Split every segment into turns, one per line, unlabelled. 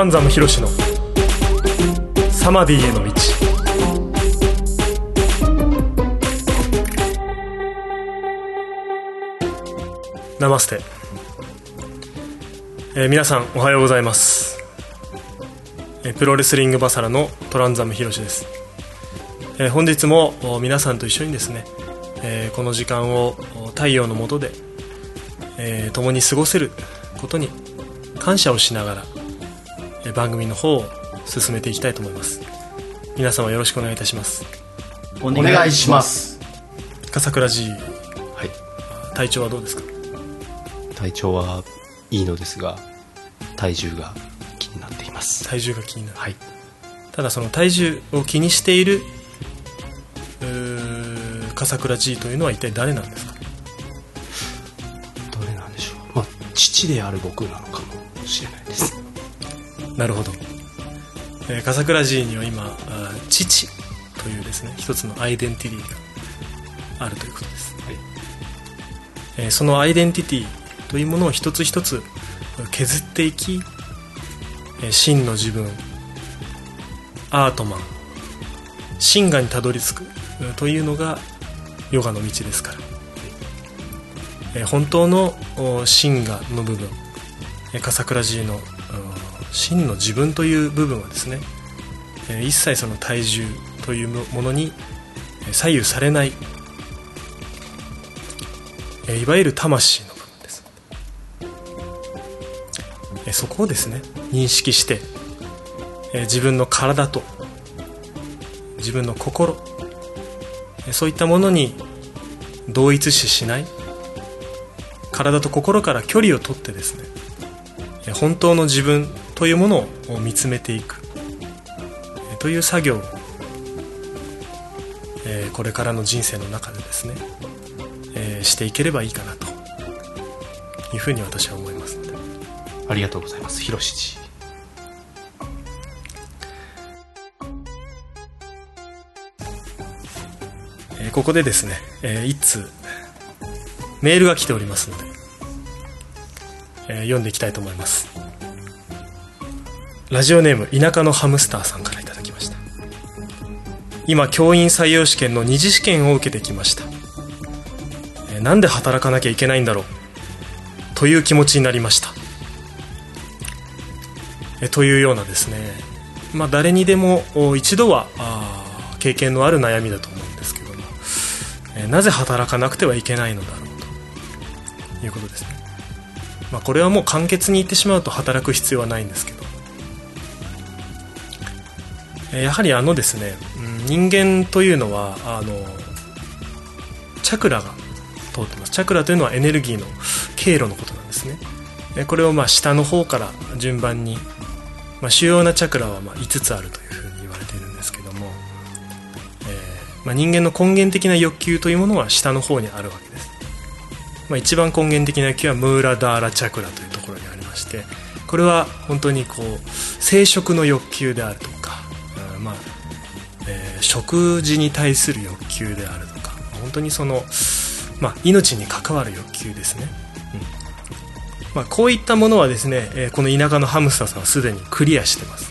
トランザムヒロシのサマディへの道。ナマステ、えー皆さんおはようございます、えープロレスリングバサラのトランザムヒロシです、えー本日もお皆さんと一緒にですね、えーこの時間をお太陽の下で、えー共に過ごせることに感謝をしながら、番組の方を進めていきたいと思います。皆様よろしくお願いいたします。
お
お願いします。
笠倉寺
はい。
体調はどうですか？
体調はいいのですが体重が気になっています。
体重が気になる。
はい。
ただその体重を気にしている笠倉 G というのは一体誰なんですか？
どれなんでしょう。まあ父である僕なのかもしれないです
なるほど、えー笠倉 G には今父というですね一つのアイデンティティがあるということです、
はい。
えーそのアイデンティティというものを一つ一つ削っていき、えー真の自分アートマン真我にたどり着くうんというのがヨガの道ですから、えー本当のお真我の部分えー笠倉寺のうん真の自分という部分はですね一切その体重というものに左右されないいわゆる魂の部分です。そこをですね認識して自分の体と自分の心そういったものに同一視しない体と心から距離をとってですね本当の自分というものを見つめていく。という作業。を、これからの人生の中でですね、していければいいかなというふうに私は思いますので。
ありがとうございます。ひろしじ
えーここでですね、えー一通メールが来ておりますので、えー読んでいきたいと思います。ラジオネーム田舎のハムスターさんからいただきました。今教員採用試験の二次試験を受けてきました、えーなんで働かなきゃいけないんだろう？という気持ちになりました。えーというようなですねまあ誰にでも一度はあ経験のある悩みだと思うんですけども、えーなぜ働かなくてはいけないのだろうということですね、まあ、これはもう簡潔に言ってしまうと働く必要はないんですけど。やはりあのですね、人間というのはあのチャクラが通ってます。チャクラというのはエネルギーの経路のことなんですね。これをまあ下の方から順番に、まあ、主要なチャクラはまあ5つあるというふうに言われているんですけども、えーまあ、人間の根源的な欲求というものは下の方にあるわけです、まあ、一番根源的な欲求はムーラダーラチャクラというところにありましてこれは本当にこう生殖の欲求であるとか、うんまあえー食事に対する欲求であるとか本当にその、まあ、命に関わる欲求ですね、うん。まあ、こういったものはですね、えーこの田舎のハムスターさんはすでにクリアしてます。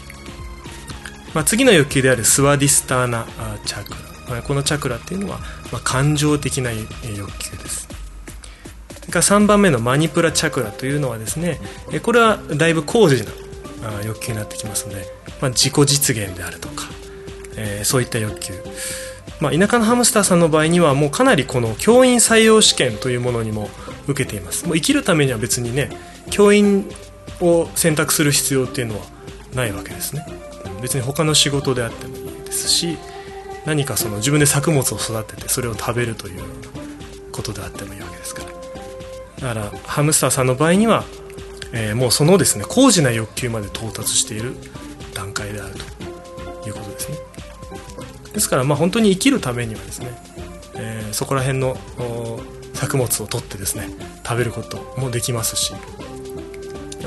まあ、次の欲求であるスワディスターナチャクラ、このチャクラっていうのは、まあ、感情的な欲求です。それから3番目のマニプラチャクラというのはですねこれはだいぶ高次な欲求になってきますので、まあ、自己実現であるとか、えーそういった欲求。まあ、田舎のハムスターさんの場合にはもうかなりこの教員採用試験というものにも受けています。もう生きるためには別にね教員を選択する必要っていうのはないわけですね。別に他の仕事であってもいいですし何かその自分で作物を育ててそれを食べるというようなことであってもいいわけです。だからハムスターさんの場合には、えーもうそのですね高次な欲求まで到達している段階であるということですね。ですからまあ本当に生きるためにはですね、えーそこら辺の作物を取ってですね食べることもできますし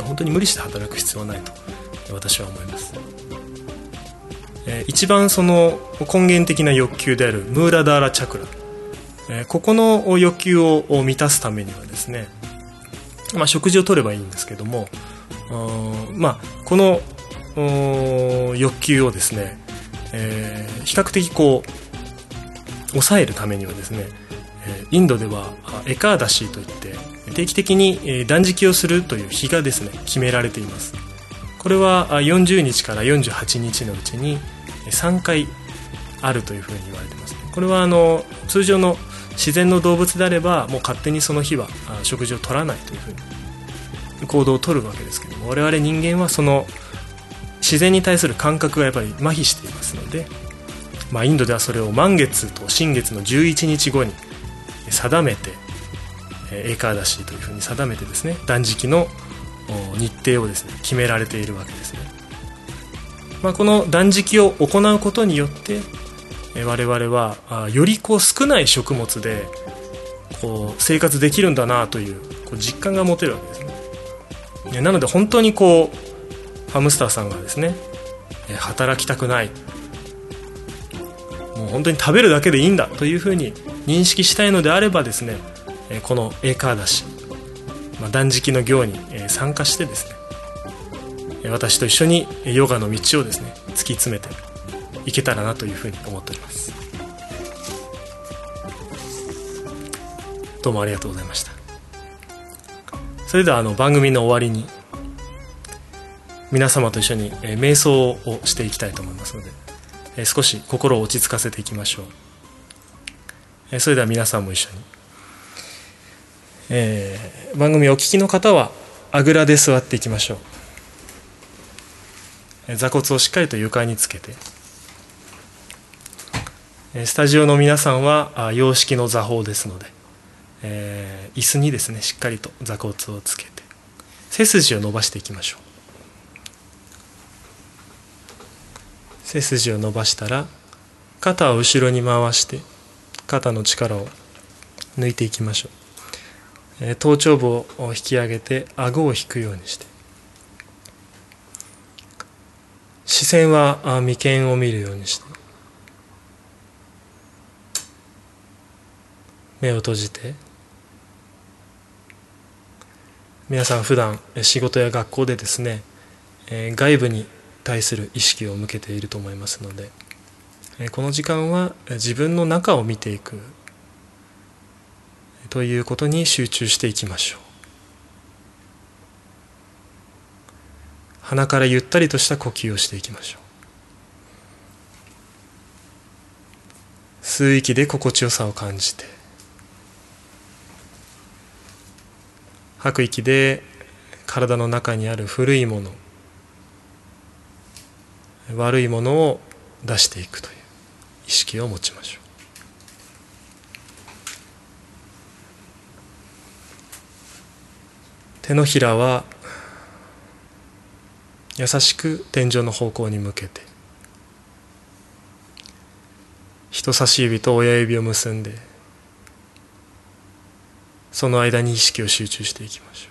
本当に無理して働く必要はないと私は思います、えー一番その根源的な欲求であるムーラダーラチャクラ、えここの欲求を満たすためにはですね、まあ、食事を取ればいいんですけどもまあ、この欲求をですね、えー、比較的こう抑えるためにはですねインドではエカーダシーといって定期的に断食をするという日がですね決められています。これは40日から48日のうちに3回あるというふうに言われてます。これはあの通常の自然の動物であればもう勝手にその日は食事を取らないというふうに行動を取るわけですけども我々人間はその自然に対する感覚がやっぱり麻痺していますので、まあ、インドではそれを満月と新月の11日後に定めてエーカーダシーというふうに定めてですね断食の日程をですね決められているわけですね、まあ、この断食を行うことによって我々はよりこう少ない食物でこう生活できるんだなというこう実感が持てるわけですね。なので本当にこうハムスターさんがですね働きたくない。もう本当に食べるだけでいいんだというふうに認識したいのであればですねこのエーカーダシ、まあ、断食の行に参加してですね私と一緒にヨガの道をですね突き詰めていけたらなというふうに思っております。どうもありがとうございました。それではあの番組の終わりに皆様と一緒に瞑想をしていきたいと思いますので少し心を落ち着かせていきましょう。それでは皆さんも一緒に、えー、番組お聞きの方はあぐらで座っていきましょう。座骨をしっかりと床につけてスタジオの皆さんは洋式の座法ですので、えー、椅子にですねしっかりと座骨をつけて背筋を伸ばしていきましょう。背筋を伸ばしたら肩を後ろに回して肩の力を抜いていきましょう、えー、頭頂部を引き上げて顎を引くようにして。視線は眉間を見るようにして。目を閉じて。皆さん普段仕事や学校でですね外部に対する意識を向けていると思いますのでこの時間は自分の中を見ていくということに集中していきましょう。鼻からゆったりとした呼吸をしていきましょう。吸う息で心地よさを感じて吐く息で体の中にある古いもの悪いものを出していくという意識を持ちましょう。手のひらは優しく天井の方向に向けて人差し指と親指を結んでその間に意識を集中していきましょ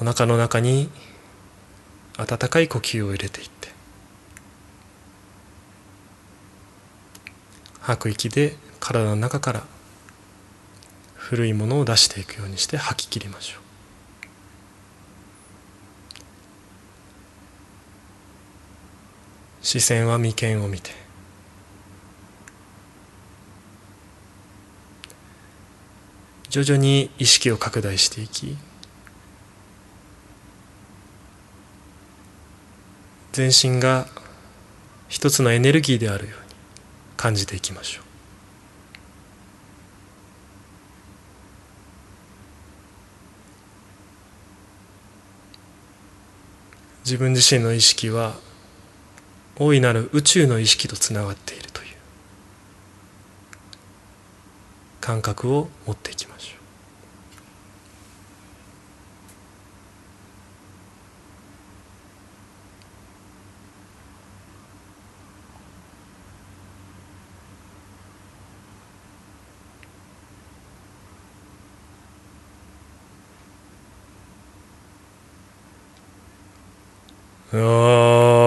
う。お腹の中に温かい呼吸を入れていって吐く息で体の中から古いものを出していくようにして吐き切りましょう。視線は眉間を見て徐々に意識を拡大していき全身が一つのエネルギーであるように感じていきましょう。自分自身の意識は大いなる宇宙の意識とつながっていると感覚を持っていきましょう。Oh.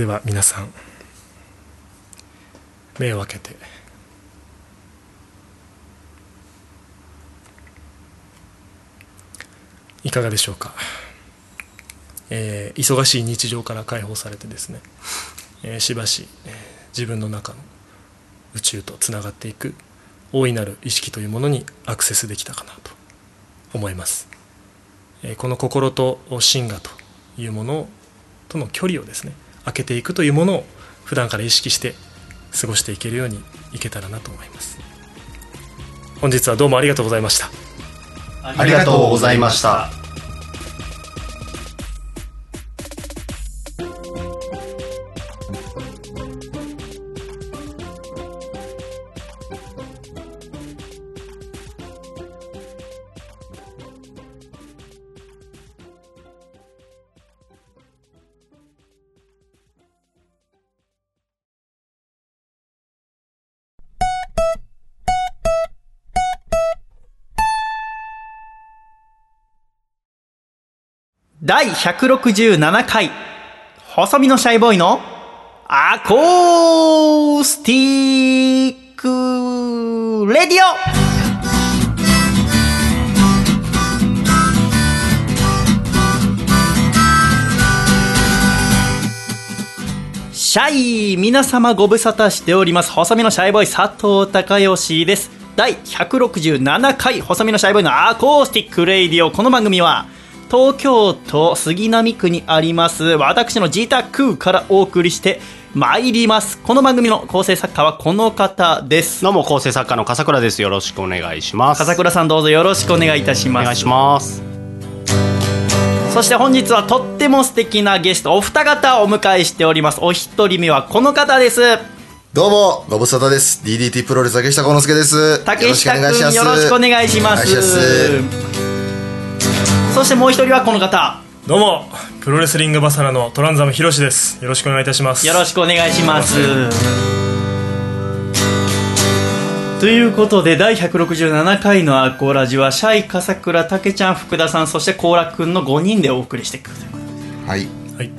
では皆さん目を開けて。いかがでしょうか、えー忙しい日常から解放されてですね、えーしばし、えー自分の中の宇宙とつながっていく大いなる意識というものにアクセスできたかなと思います、えーこの心と真我というものとの距離をですね開けていくというものを普段から意識して過ごしていけるようにいけたらなと思います本日はどうもありがとうございました
ありがとうございました。
第167回、細身のシャイボーイのアコースティックレディオ。シャイ皆様ご無沙汰しております。細身のシャイボーイ佐藤孝義です。第167回細身のシャイボーイのアコースティックレディオ。この番組は東京都杉並区にあります私の自宅からお送りしてまいりますこの番組の構成作家はこの方です
どうも構成作家の笠倉です。よろしくお願いします。
笠倉さんどうぞよろしくお願いいたします
お願いします。
そして本日はとっても素敵なゲストお二方をお迎えしておりますお一人目はこの方です
どうも、ご無沙汰です。DDT プロレス竹下幸之助です。
竹下君
よろしくお願いします。
そしてもう一人はこの方。
どうもプロレスリングバサラのトランザムヒロシです。よろしくお願いいたします。
よろしくお願いします。ということで第167回のアコラジはシャイ笠倉竹ちゃん福田さんそして幸楽くんの5人でお送りしていくということで。
はい。
はい。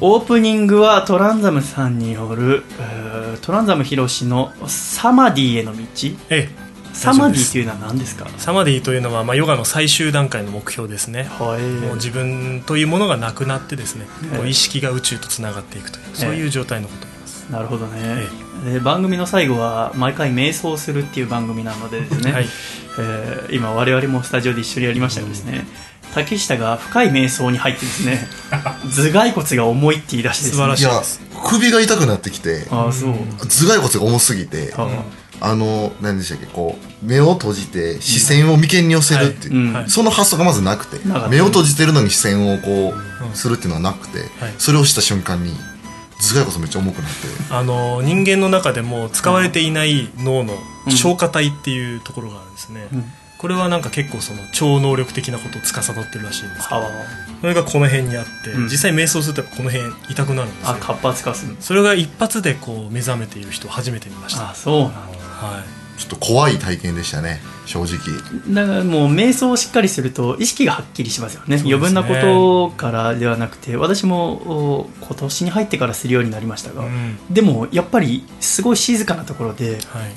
オープニングはトランザムさんによるえートランザムヒロシのサマディへの道。
ええ
サマディというのは何ですか？
サマディというのは、まあ、ヨガの最終段階の目標ですね。
はい。
もう自分というものがなくなってですね、
ええ。
こう意識が宇宙とつながっていくというそういう状態のことを言います、
なるほどね、で番組の最後は毎回瞑想するっていう番組なのでですね、
はい。
えー今我々もスタジオで一緒にやりましたがですね。竹下が深い瞑想に入ってですね 頭蓋骨が重いって言い出してですね。
素晴らし
いや、首が痛くなってきて、
ああそう、
頭蓋骨が重すぎて、
あ
あの、何でしたっけ、こう、目を閉じて視線を眉間に寄せるっていう、
うん。
はい。
その発想がまずなくて目を閉じてるのに視線をこう、するっていうのはなくて、それをした瞬間に、頭蓋骨めっちゃ重くなって、
あの人間の中でも使われていない脳の消化体っていうところがあるんですね、
うん。
これはなんか結構その超能力的なことを司ってるらしいんですけど
は
それがこの辺にあって、
うん。
実際瞑想するとこの辺痛くなるんですよ。
あ活発化する
それが一発でこう目覚めている人を初めて見ました。
あそうなんだ
はい。
ちょっと怖い体験でしたね、正直。
だからもう瞑想をしっかりすると意識がはっきりしますよね。
ね。
余分なことからではなくて私もお今年に入ってからするようになりましたが、
うん。
でもやっぱりすごい静かなところで
はい。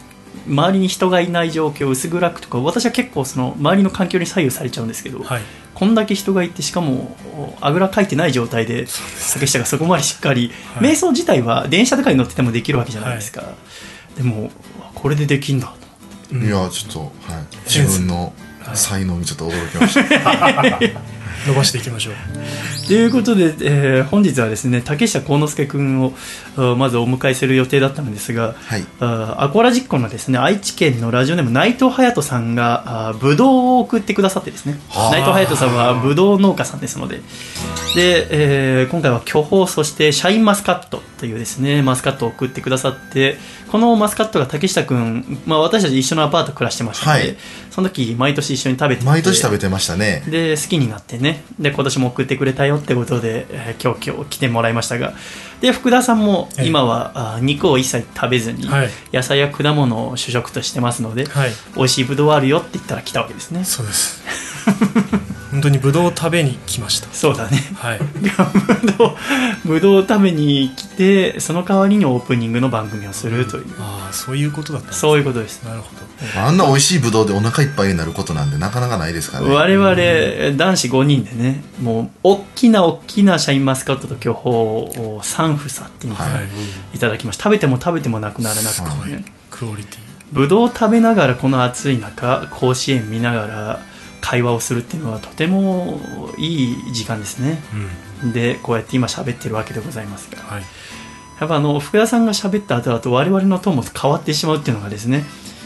周りに人がいない状況薄暗くとか私は結構その周りの環境に左右されちゃうんですけど、
はい。
こんだけ人がいてしかもおあぐらかいてない状態で竹下がそこまでしっかり、
はい。
瞑想自体は電車とかに乗っててもできるわけじゃないですか、でもこれでできんだ。と
うん。
いや、ちょっと、はい。自分の才能にちょっと驚きました。
伸ばしていきましょう。
ということで、えー本日はですね竹下幸之助君をあまずお迎えする予定だったのですが、
はい。
あアコラジッコのですね愛知県のラジオネーム内藤隼人さんがあブドウを送ってくださってですね。
はあ。
内藤隼人さんはブドウ農家さんですので。で、えー今回は巨峰そしてシャインマスカットというですねマスカットを送ってくださってこのマスカットが竹下君、まあ、私たち一緒のアパート暮らしてましたので、
はい。
その時毎年一緒に食べてて
毎年食べてましたね。
で好きになってねで今年も送ってくれたよってことで、えー今日今日来てもらいましたがで福田さんも
ええ。
今は、あ肉を一切食べずに、
はい。
野菜や果物を主食としてますので、
はい。
美味しいぶどうあるよって言ったら来たわけですね。
そうです 本当にブドウを食べに来ました。
そうだね。
はい。
ぶどうぶどうを食べに来てその代わりにオープニングの番組をするという、
ああそういうことだった
そういうことです。
なるほど。
あんな美味しいブドウでお腹いっぱいになることなんでなかなかないですからね。
我々男子5人でねもう大きな大きなシャインマスカットと巨峰を3房っていうのを
はい。
いただきました。食べても食べてもなくならなくてね
クオリティ
ぶどうを食べながらこの暑い中甲子園見ながら会話をするっていうのはとてもいい時間ですね。
うん。
でこうやって今喋ってるわけでございますが。
はい。
やっぱあの福田さんが喋った後だと我々のトーンも変わってしまうっていうのがですね、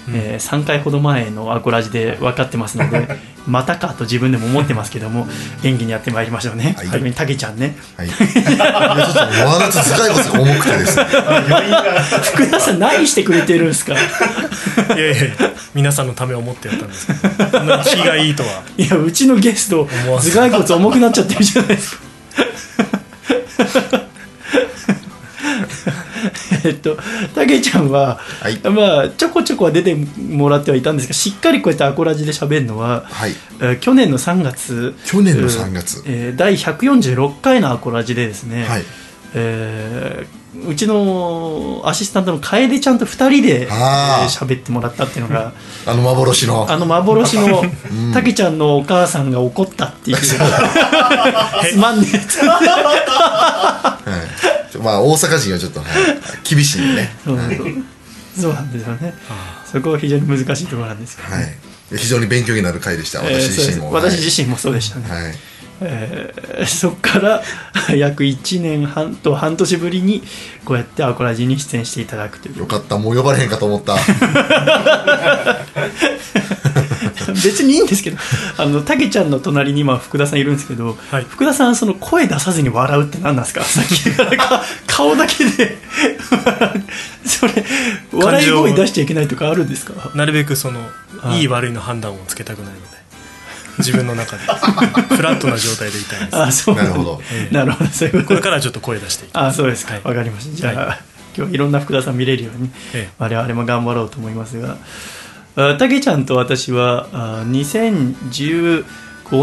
うん。
え3回ほど前のアコラジで分かってますので またかと自分でも思ってますけども元気にやってまいりましょうね、
はい。
特にたけちゃんね。
はい。い。やちょっと真夏頭蓋骨が重くてですね
福田さん何してくれてるんですか？
いやいやいや皆さんのためを思ってやったんですけどこんなに気がいいとは。い
やうちのゲスト頭蓋骨重くなっちゃってるじゃないですかえっとたけちゃんは、
はい。
まあちょこちょこは出てもらってはいたんですがしっかりこうやってアコラジで喋るのは、
はい。
えー去年の3月。
去年の3月。
えー第146回のアコラジでですね、
はい。
えーうちのアシスタントの楓ちゃんと2人で喋、ってもらったっていうのが
あの幻の。
あの幻のたけちゃんのお母さんが怒ったっていう。つまんね。えやつ
はい、まあ大阪人はちょっと、はい、厳しいね、
そう。
はい。
そうなんですよね。そこは非常に難しいところなんですけど、
はい、非常に勉強になる回でした。
えー
私自身も、
そうです。私自身もそうでしたね、
はい、はい
えーそこから 約1年半と半年ぶりにこうやってアコラジに出演していただくという。
よかった。もう呼ばれへんかと思った。
別にいいんですけどあのたけちゃんの隣に今福田さんいるんですけど、
はい。
福田さんその声出さずに笑うって何なんですか？さっきからか顔だけで。それ笑い声出しちゃいけないとかあるんですか？
なるべくその
はい。
いい悪いの判断をつけたくないので自分の中で。フラットな状態でいたいです。
あそう。
なるほど。
なるほどそういうこと。
これからはちょっと声出していき
あそうですか、
はい。
わかりました。じゃあ、
は
今日いろんな福田さん見れるように、
ええ。
我々も頑張ろうと思いますがあたけちゃんと私はあ2015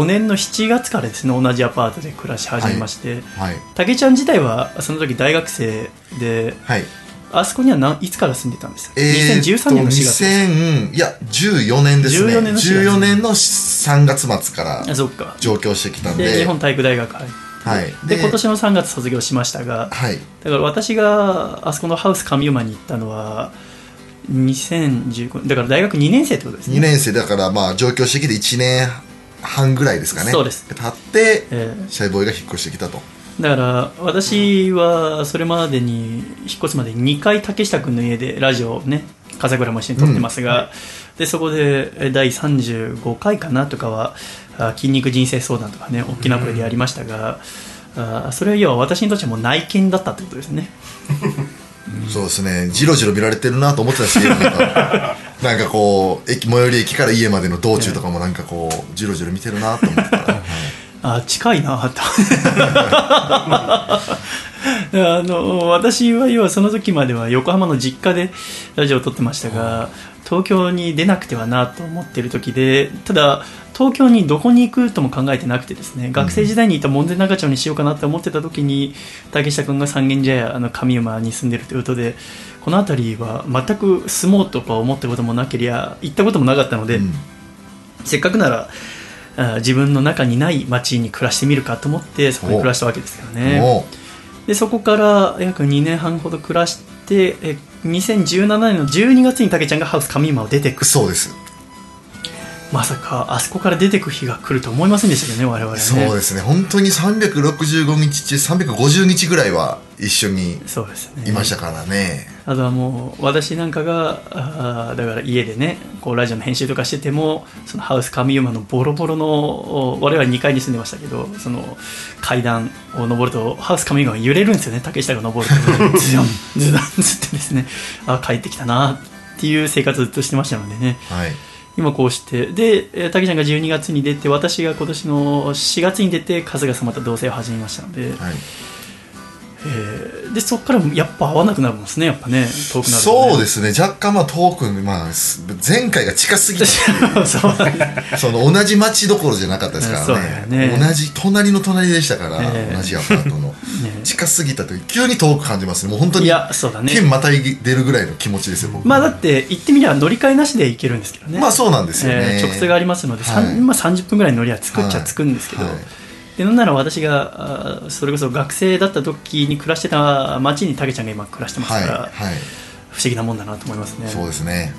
年の7月からですね同じアパートで暮らし始めまして、
はい。
たけちゃん自体はその時大学生で
はい
あそこには何いつから住んでたんですか、
えーっと
2013年の4月
2000いや14年ですね。
14年の4月
14年の3月末から上京してきたんで。
で日本体育大学入って。
はい。
で今年の3月卒業しましたが
はい。
だから私があそこのハウス上馬に行ったのは2015だから大学2年生ってことですね。
2年生だからまあ上京してきて1年半ぐらいですかね。
そうです。
経って
ええ。
シャイボーイが引っ越してきたと
だから私はそれまでに引っ越すまでに2回竹下君の家でラジオをね笠倉も一緒に撮ってますが、でそこでえ第35回かなとかはあ筋肉人生相談とかね大きな声でやりましたが、あそれは要は私にとってはもう内見だったってことですね。
そうですね。じろじろ見られてるなと思ってたんですけどなんか。なんかこう駅最寄り駅から家までの道中とかもなんかこうじろじろ見てるなと思ってた
あ近いなとあの私は要はその時までは横浜の実家でラジオを撮ってましたが東京に出なくてはなと思ってる時でただ東京にどこに行くとも考えてなくてですね学生時代にいた門前仲町にしようかなって思ってた時に竹下君が三軒茶屋あの上馬に住んでるということでこの辺りは全く住もうとか思ったこともなけりゃ行ったこともなかったので、
うん。
せっかくならあ自分の中にない街に暮らしてみるかと思ってそこに暮らしたわけですよね。
も
でそこから約2年半ほど暮らしてえ2017年の12月にたけちゃんがハウス上馬を出てく。
うそうです
まさかあそこから出てく日が来ると思いませんでしたけどね我々ね。
そうですね。本当に365日中350日ぐらいは一緒にいましたからね、
あとはもう私なんかがあーだから家でねこうラジオの編集とかしててもそのハウス上馬のボロボロのお我々2階に住んでましたけどその階段を登るとハウス上馬が揺れるんですよね。竹下が登ると ズドンズドンつってですね。あ帰ってきたなっていう生活ずっとしてましたのでね。
はい
今こうしてでえー竹ちゃんが12月に出て私が今年の4月に出て春日さんまた同棲を始めましたので、
はい。
えーでそこからやっぱ合わなくなるんですねやっぱね遠くなると、ね、
そうですね。若干まあ遠くにまあす前回が近すぎて。
そう。
その同じ町どころじゃなかったですからね。
ね。
同じ隣の隣でしたから、
ええ。
同じアパートの、近すぎた時急に遠く感じますね。もう本当に
いやそうだね。
県またい出るぐらいの気持ちですよ僕
まあだって行ってみりゃ乗り換えなしで行けるんですけどね。
まあそうなんですよね、
えー直通がありますので、
はい。
まあ、30分ぐらいの乗りは作っちゃ作るんですけど、
はい。
でなんなら私がそれこそ学生だった時に暮らしてた町にたけちゃんが今暮らしてますから、
はい。はい。
不思議なもんだなと思いますね。
そうですね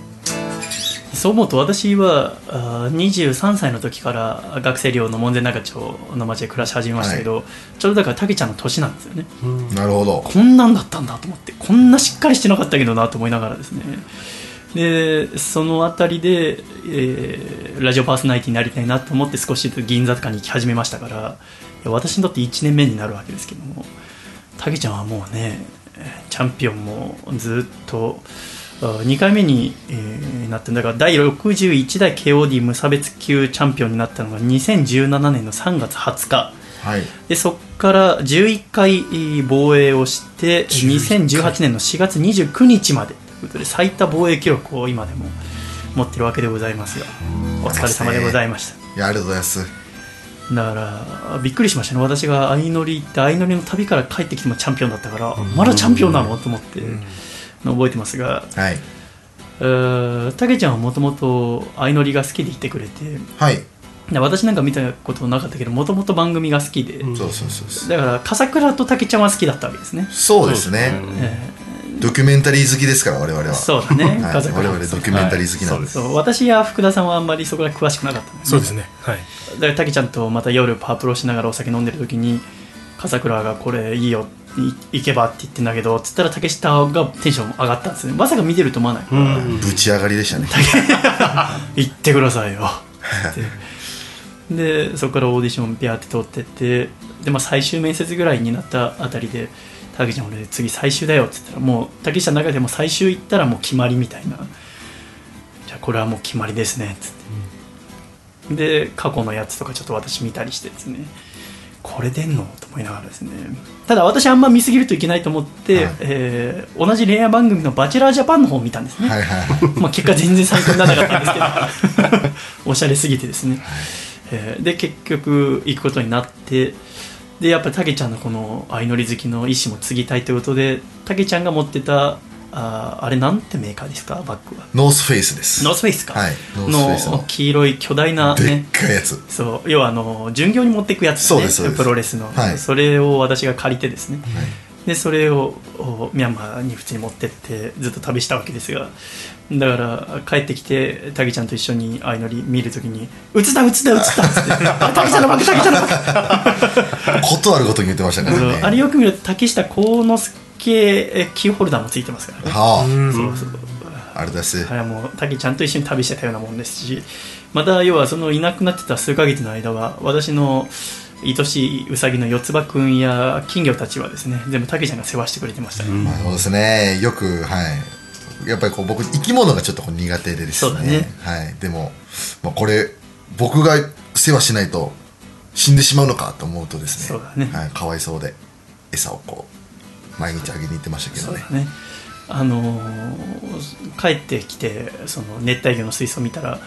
そう思うと私はあー23歳の時から学生寮の門前仲町の町で暮らし始めましたけど、ちょうどだからたけちゃんの年なんですよね。
なるほど。
こんなんだったんだと思ってこんなしっかりしてなかったけどなと思いながらですね。でその辺りで、えーラジオパーソナリティになりたいなと思って少しずつ銀座とかに行き始めましたから私にとって1年目になるわけですけどもたけちゃんはもうねチャンピオンもずっと2回目に、えーなってんだから第61代 KOD 無差別級チャンピオンになったのが2017年の3月20日。
はい。
でそこから11回防衛をして
11
2018年の4月29日まで。ということで最多防衛記録を今でも持ってるわけでございますよ。お疲れ様でございました。
いやありがとうございます。
だからびっくりしましたね。私が相乗り行って相乗りの旅から帰ってきてもチャンピオンだったからまだチャンピオンなの？と思って覚えてますが
はい。
えーたけちゃんはもともと相乗りが好きでいてくれて
はい。
で私なんか見たことなかったけどもともと番組が好きで、
うん。
そうそうそう
だから笠倉とたけちゃんは好きだったわけですね、
そうですね。
え
ドキュメンタリー好きですから我々は。
ーそうだね、
はい。我々ドキュメンタリー好きなんです。
そう私や福田さんはあんまりそこら詳しくなかったんです
そうですね。はい。
だからたけちゃんとまた夜パワープロしながらお酒飲んでる時に笠倉がこれいいよい行けばって言ってんだけどつったら竹下がテンション上がったんですね。まさか見てると思わない。から、
ぶち上がりでしたね。
行ってくださいよ。って。でそこからオーディションピャーって通ってってで、まあ、最終面接ぐらいになったあたりで「たけちゃん俺次最終だよ」って言ったらもう竹下の中でも最終行ったらもう決まりみたいな「じゃあこれはもう決まりですね」っつって、で過去のやつとかちょっと私見たりしてですねこれ出んの？と思いながらですね。ただ私あんま見すぎるといけないと思って、
はい。
えー同じ恋愛番組の「バチェラージャパン」の方を見たんですね、
はいはいはい。
まあ、結果全然参考にならなかったんですけど おしゃれすぎてですね、えーで結局行くことになってでやっぱりたけちゃんのこの相乗り好きの意思も継ぎたいということでたけちゃんが持ってたあーあれなんてメーカーですか？バッグは。
North Face です。
North Face か、
はい。 North Face
の
の
黄色い巨大な
でっ
ね
かいやつ。
そう。要はあの巡業に持っていくやつ、ね、
そう
プロレスの、
はい。
それを私が借りてですね、
はい。
でそれをおミャンマーに普通に持ってってずっと旅したわけですが。だから帰ってきてタギちゃんと一緒に相乗り見るときに「映った映った映った」っつって「あタギちゃんのバッグ タギちゃんのバッグ
ことあるごとに言ってましたからね。
あれよく見ると竹下幸之助えキーホルダーもついてますからね。
は
うん。
そうそう。
ああれだす。
あれはもうタギちゃんと一緒に旅してたようなもんですしまた要はそのいなくなってた数ヶ月の間は私の愛しいウサギの四つ葉くんや金魚たちはですね全部タケちゃんが世話してくれてましたね、
まあそうですね。よくはい。やっぱりこう僕生き物がちょっとこう苦手でですね。
そうだね。
はい。でも、まあ、これ僕が世話しないと死んでしまうのかと思うとですね。
そうだね。
はい、かわいそうで餌をこう毎日あげに行ってましたけどね。
ね。あのー帰ってきてその熱帯魚の水槽見たら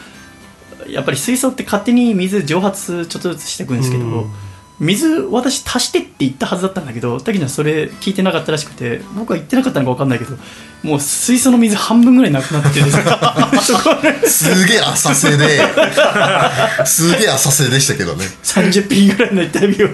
やっぱり水槽って勝手に水蒸発ちょっとずつしていくんですけど、
うん。
水私足してって言ったはずだったんだけど滝ちゃんそれ聞いてなかったらしくて僕は言ってなかったのか分かんないけどもう水槽の水半分ぐらいなくなっててで す
げえ浅瀬で。すげえ浅瀬でしたけどね。
30匹ぐらいの熱帯魚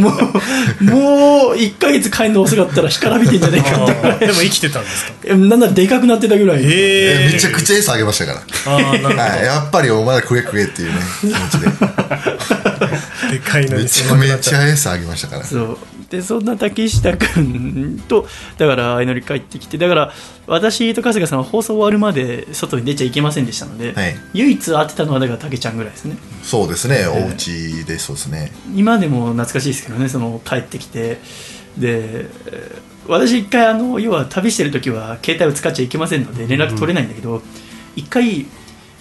もうもう1ヶ月帰るの遅かったら干からびてんじゃないかって。
でも生きてたんですか？
えなんならでかくなってたぐらい。
え
えめちゃくちゃ餌あげましたから。
ああなるほど、
はい、やっぱりお前ら食え食えっていうね気持ちで。
でかいのに
めちゃめちゃ餌あげましたから。
そうでそんな竹下君とだから相乗り帰ってきてだから私と春日さんは放送終わるまで外に出ちゃいけませんでしたので、
はい。
唯一会ってたのはだから竹ちゃんぐらいですね。
そうですねお家でそうですね。
今でも懐かしいですけどねその帰ってきて。でえー私一回あの要は旅してる時は携帯を使っちゃいけませんので連絡取れないんだけど一、回、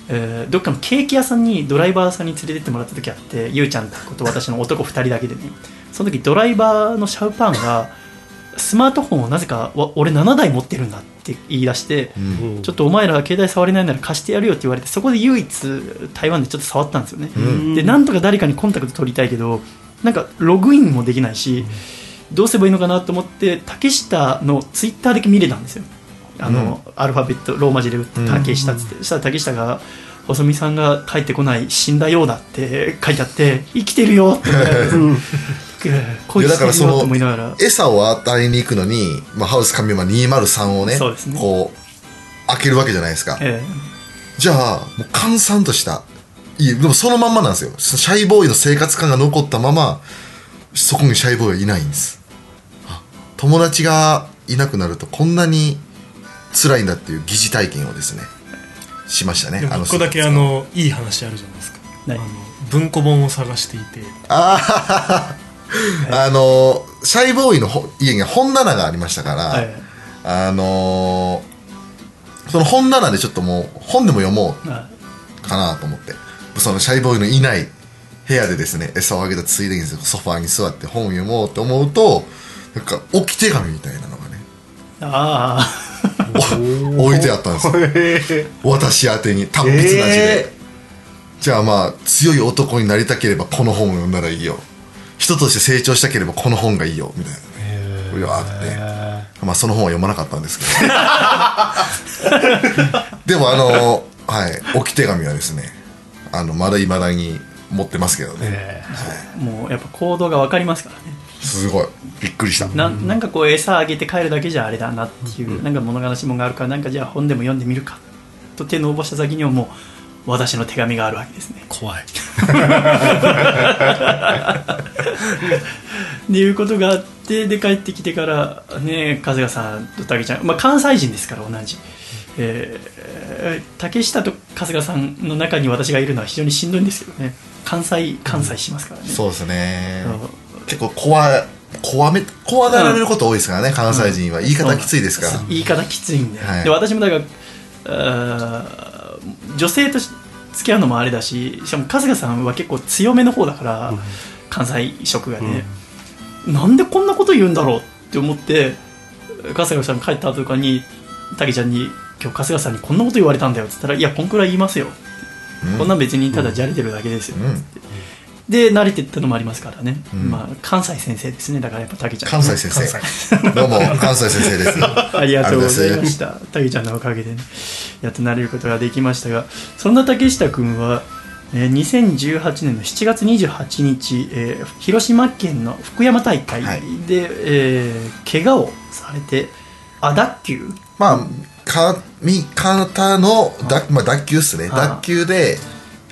えーどっかのケーキ屋さんにドライバーさんに連れてってもらった時あってゆうちゃんと私の男2人だけでねその時ドライバーのシャウパンがスマートフォンをなぜかわ俺7台持ってるんだって言い出して、
うん。
ちょっとお前ら携帯触れないなら貸してやるよって言われてそこで唯一台湾でちょっと触ったんですよね、
うん。
でなんとか誰かにコンタクト取りたいけどなんかログインもできないし、どうすればいいのかなと思って竹下のツイッターだけ見れたんですよ。あの、アルファベットローマ字で打って竹下っつって、そしたら竹下が細見さんが帰ってこない死んだようだって書いてあって生きてるよって思いなが い
いや
だ
からその
と思いながら。
餌を与えに行くのに、まあ、ハウス神馬203をね
そうですね。
こう開けるわけじゃないですか、
え
じゃあもう閑散としたいやでもそのまんまなんですよ。シャイボーイの生活感が残ったままそこにシャイボーイはいないんです。あ友達がいなくなるとこんなに辛いんだっていう疑似体験をですねしましたね
でも
あの
ここだけあのいい話あるじゃないですか。文庫本を探していて。
あー あのシャイボーイのほ家には本棚がありましたから、
はい。
あのーその本棚でちょっともう本でも読も
あ
うかなと思ってそのシャイボーイのいない部屋でですね餌をあげたついでにソファーに座って本を読もうと思うとなんか置き手紙みたいなのがね
あ
お 置いてあったんですよ。私宛てに達筆な字で、じゃあまあ強い男になりたければこの本を読んだらいいよ人として成長したければこの本がいいよみたいな。これがあって。まあその本は読まなかったんですけど。でもあのはい。置き手紙はですねあのまだいまだに持ってますけどね、
あもうやっぱ行動が分かりますからね。
すごい。びっくりした。
ななんかこう餌あげて帰るだけじゃあれだなっていう、なんか物悲しいものがあるからなんかじゃあ本でも読んでみるか。と手の応募した先にはもう私の手紙があるわけですね。
怖い。
っていうことがあってで帰ってきてからね春日さんと竹ちゃん、まあ、関西人ですから同じ、えー竹下と春日さんの中に私がいるのは非常にしんどいんですけどね。関西関西しますからね、
そうですね。結構怖怖め怖がられること多いですからね、関西人は。言い方きついですから、
言い方きついんで,、
はい。
で私もだからあー女性とし付き合うのもあれだししかも春日さんは結構強めの方だから、関西色がね、なんでこんなこと言うんだろうって思って春日さん帰った後とかにたけちゃんに「今日春日さんにこんなこと言われたんだよ」って言ったら「いやこんくらい言いますよ」
うん。
こんなん別にただじゃれてるだけですよ」
うん。
ってで慣れてったのもありますからね、
ん。
まあ、関西先生ですね。だからやっぱたけちゃん。
関西先生。どうも関西先生です。
ありがとうございました。たけちゃんのおかげでね、やっとなれることができましたが、そんな竹下君は、えー2018年の7月28日、えー広島県の福山大会で、
はい。
えー怪我をされて、あ、脱臼？
まあかみ肩の脱,、まあ、脱臼っすね。脱臼で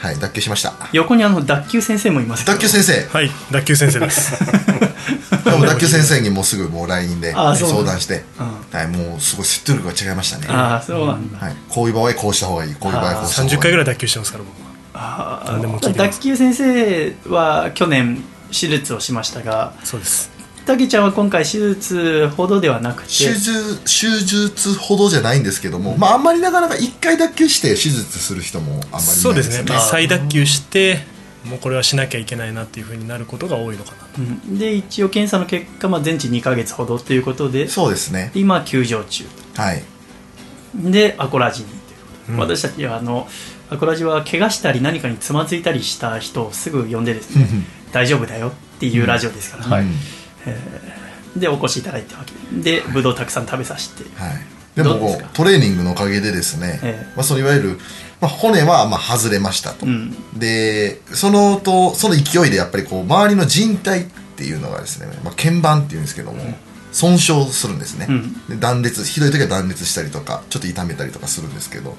はい脱臼しました。
横にあの脱臼先生もいますけど。
脱臼先生。
はい脱臼先生です。
でも脱臼先生にもうすぐもう LINE で
あそう
相談して、
うん。
はい、もうすごい説得力が違いましたね。
ああ、そうなんだ。
はい、こういう場合はこうした方がいい。こういう場合はこうした方がいい。
30回ぐらい脱臼してますから僕は。
あ
何でも
あ
聞いてます。
脱臼先生は去年手術をしましたが、
そうです
たけちゃんは今回手術ほどではなくて、
手術手術ほどじゃないんですけども、まあ、あんまりなかなか1回脱臼して手術する人もあんまりいない
そうですね。
あ。
再脱臼してもうこれはしなきゃいけないなっていうふうになることが多いのかな。と
うん。で一応検査の結果、まあ、全治2ヶ月ほどということで
そうですね。
今休場中
はい。
でアコラジにということで、
うん。
私たちはあのアコラジは怪我したり何かにつまずいたりした人をすぐ呼んでですね大丈夫だよっていうラジオですから、
はい
うん
でお越しいただいたわけ。ででブドウたくさん食べさせて。
はい、でもトレーニングのおかげでですね、
ええ。
まあ、そのいわゆる、まあ、骨はまあ外れましたと、
うん。
でそのとその勢いでやっぱりこう周りの人体っていうのがですね、まあ、腱板っていうんですけども、損傷するんですね、
うん。
で断裂ひどい時は断裂したりとかちょっと痛めたりとかするんですけど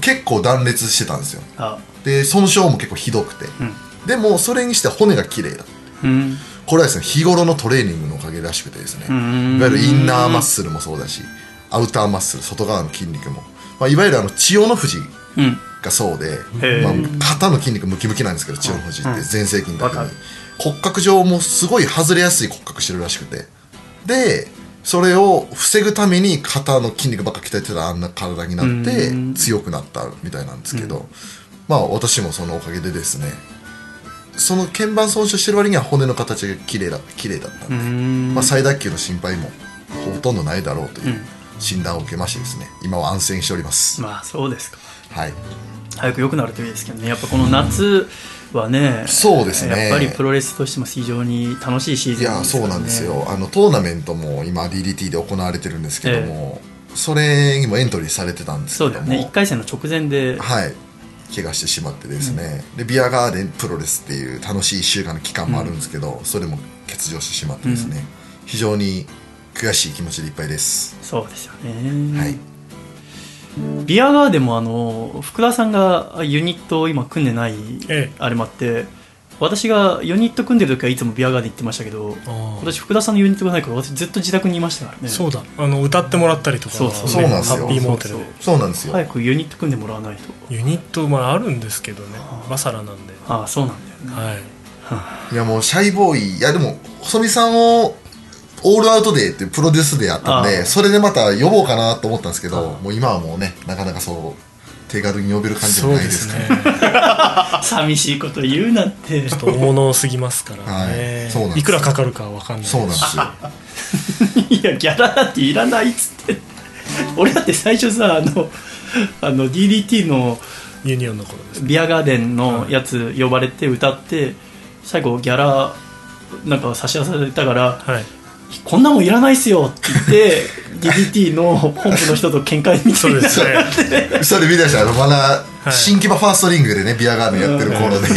結構断裂してたんですよ。
あ。
で損傷も結構ひどくて、
うん。
でもそれにして骨が綺麗だ。
うん
これはですね日頃のトレーニングのおかげらしくてですね
うん。
いわゆるインナーマッスルもそうだしアウターマッスル外側の筋肉も、まあ、いわゆるあの千代の富士
うん。
がそうで、
へー。
まあ、肩の筋肉ムキムキなんですけど千代の富士って
うん。
全盛期の時に。骨格上もすごい外れやすい骨格してるらしくて。でそれを防ぐために肩の筋肉ばっか鍛えてたらあんな体になって
うん。
強くなったみたいなんですけど、まあ私もそのおかげでですねその腱板損傷してる割には骨の形が綺麗だ綺麗だったんで、
うん。
まあ、再脱臼の心配もとんどないだろうといううん。診断を受けましてですね。今は安静しております、
まあそうですか。
はい。
早く良くなるといいですけどね。やっぱこの夏はね
そうですね。
やっぱりプロレスとしても非常に楽しいシー
い
ズン
やそうなんですよ。あのトーナメントも今 DDT で行われてるんですけども、それにもエントリーされてたんですけども。
そうだよね。1回戦の直前で
はい怪我してしまってですね、でビアガーデンプロレスっていう楽しい1週間の期間もあるんですけど、それも欠場してしまってですね、非常に悔しい気持ちでいっぱいです、
そうですよね、
はい。
ビアガーデンもあの福田さんがユニットを今組んでない
ええ。
あれもあって私がユニット組んでる時はいつもビアガーデン行ってましたけど
あー
今年福田さんのユニットがないから私ずっと自宅にいましたからね。
そうだ。あの歌ってもらったりとか
そうそう。
そうなんですよ。
ハッピーモーテルで。
そう
なんですよ、
早くユニット組んでもらわないと。
ユニットまああるんですけどね。バサラなんで。
ああそうなんだよね。
はい。
いやもうシャイボーイ。いやでも細見さんをオールアウトデーっていうプロデュースでやったんでそれでまた呼ぼうかなと思ったんですけどもう今はもうねなかなかそう手軽に呼べる感じも
そうで
ないですす
ね。
寂しいこと言うなって。
ちょっと大物すぎますからね、
はい。そうなんです
いくらかかるかわかんない
そうなんですよ。
いやギャラなんていらないっつって。俺だって最初さあのあの DDT の
ユニオンの頃です
ビアガーデンのやつ呼ばれて歌って最後ギャラなんか差し出されたから
はい
こんなもんいらないっすよって言って DDT の本部の人と喧嘩みたいになっ
そうですね。
それ見たしあのまだ
い。
新木場ファーストリングでねビアガーデンやってる頃で。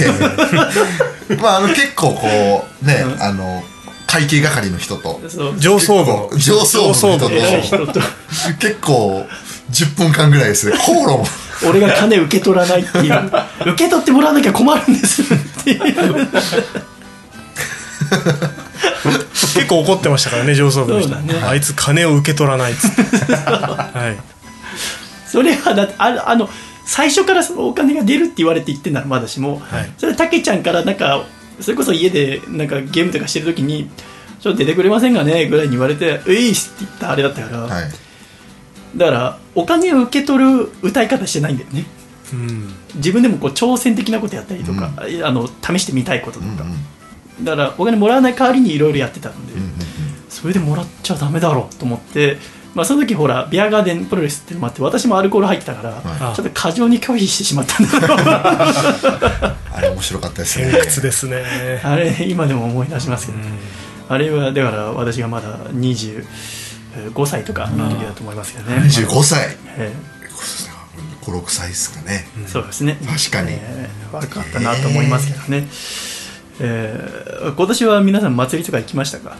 まああの結構こうねあの会計係の人と。
上層部。の
上層部の人と。結構10分間ぐらいですね。口論。
俺が金受け取らないっていう。受け取ってもらわなきゃ困るんですっていう
結構怒ってましたからね上層部の人。
ね。
あいつ金を受け取らないっつって。はい。
それはだってああの最初からそのお金が出るって言われて言ってんならまだしも、
はい。
それたけちゃんからなんかそれこそ家でなんかゲームとかしてる時に「ちょっと出てくれませんかね?」ぐらいに言われて「ういっす」って言ったあれだったから、
はい。
だからお金を受け取る歌い方してないんだよね。
うん。
自分でもこう挑戦的なことやったりとか、あの試してみたいこととか、
うんうん
だからお金もらわない代わりにいろいろやってたので、
うんうん
それでもらっちゃダメだろうと思って、まあ、その時ほらビアガーデンプロレスっていうのもあって私もアルコール入ってたから、
は
ちょっと過剰に拒否してしまったんだけど
あれ面白かったですね。
偏屈ですね。
あれ今でも思い出しますけど、あれはだから私がまだ25歳とかの時だと思いますけどね、
25歳。
え
56歳ですかね。
えそうですね。
確かに。
ええ。悪かったなと思いますけどね、えー今年は皆さん祭りとか行きましたか？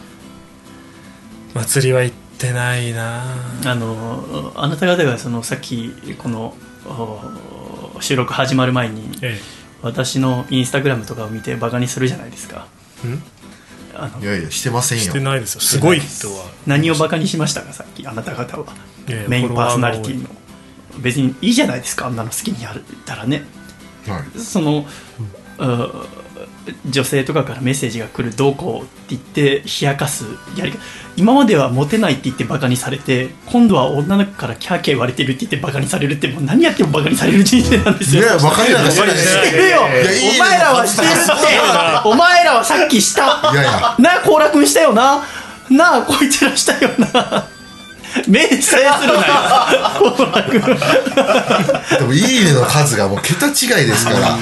祭りは行ってないな。
あのあなた方がそのさっきこのお収録始まる前に
え
私のインスタグラムとかを見てバカにするじゃないですか。
えん？
あの
いやいやしてませんよ。
してないですよ。す。ごいとは。
何をバカにしましたか？さっき。あなた方は。メインパーソナリティの。別にいいじゃないですか？あんなの好きにやったらね。
はい。
その、う女性とかからメッセージが来るどうこうって言って冷やかすやり方。今まではモテないって言ってバカにされて今度は女の子からキャーキャー言われてるって言ってバカにされるってもう何やってもバカにされる人生なんですよ。
いやバカになんかしてないです
してるよ。お前らはしてるって。お前らはさっきした。
いやいや。
なあ甲羅君したよな。なあこいつらしたよな。目さえするなよ。
でもいいねの数がもう桁違いですから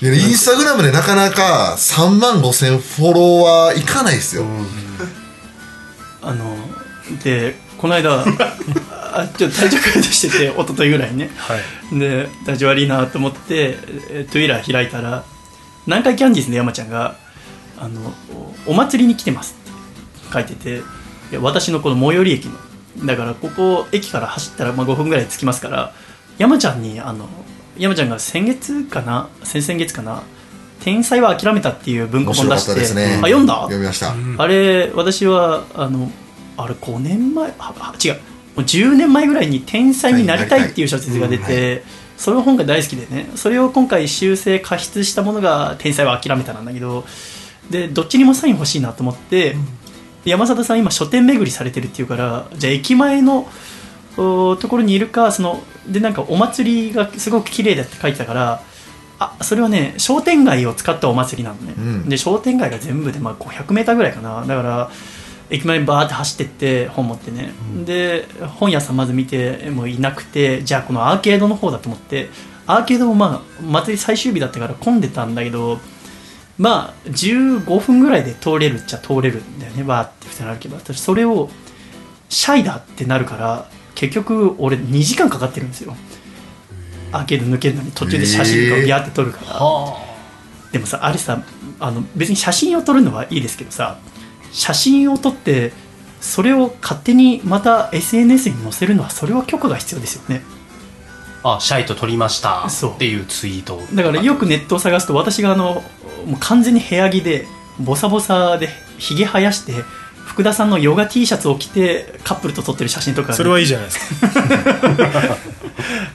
インスタグラムでなかなか3万5千フォロワーいかないですよ、
あのでこの間 あちょっと体調崩してて一昨日ぐらいにね。
はい。
で体調悪いなと思ってえトゥイラー開いたら南海キャンディーズの山ちゃんがあのおお祭りに来てますって書いてていや私のこの最寄り駅の。だからここ駅から走ったらまあ5分ぐらい着きますから山ちゃんにあの山ちゃんが先月かな？先々月かな？天才は諦めたっていう文庫本出して
たですね。
あ読んだ？
読みました、
ん。
あれ私はあのあれ5年前ああ違う。もう10年前ぐらいに「天才になりたい」っていう小説が出て、
うん
その本が大好きでね。それを今回修正加筆したものが「天才は諦めた」なんだけどでどっちにもサイン欲しいなと思って、で山里さん今書店巡りされてるっていうからじゃあ駅前のおところにいるかそのでなんかお祭りがすごく綺麗だって書いてたからあそれはね商店街を使ったお祭りなのね、
うん。
で商店街が全部でまあ 500m ぐらいかな。だから駅前にバーって走ってって本持ってね、で本屋さんまず見てもいなくてじゃあこのアーケードの方だと思って。アーケードもまあ祭り最終日だったから混んでたんだけどまあ15分ぐらいで通れるっちゃ通れるんだよね。バーって普通に歩けば。私それをシャイだってなるから結局俺2時間かかってるんですよ。アーケード抜けるのに途中で写真とかビャーって撮るから、でもさあれさあの別に写真を撮るのはいいですけどさ写真を撮ってそれを勝手にまた SNS に載せるのはそれは許可が必要ですよね。
あシャイと撮りましたっていうツイート。
だからよくネットを探すと私があのもう完全に部屋着でボサボサでひげ生やして福田さんのヨガ T シャツを着てカップルと撮ってる写真とか
それはいいじゃないですか。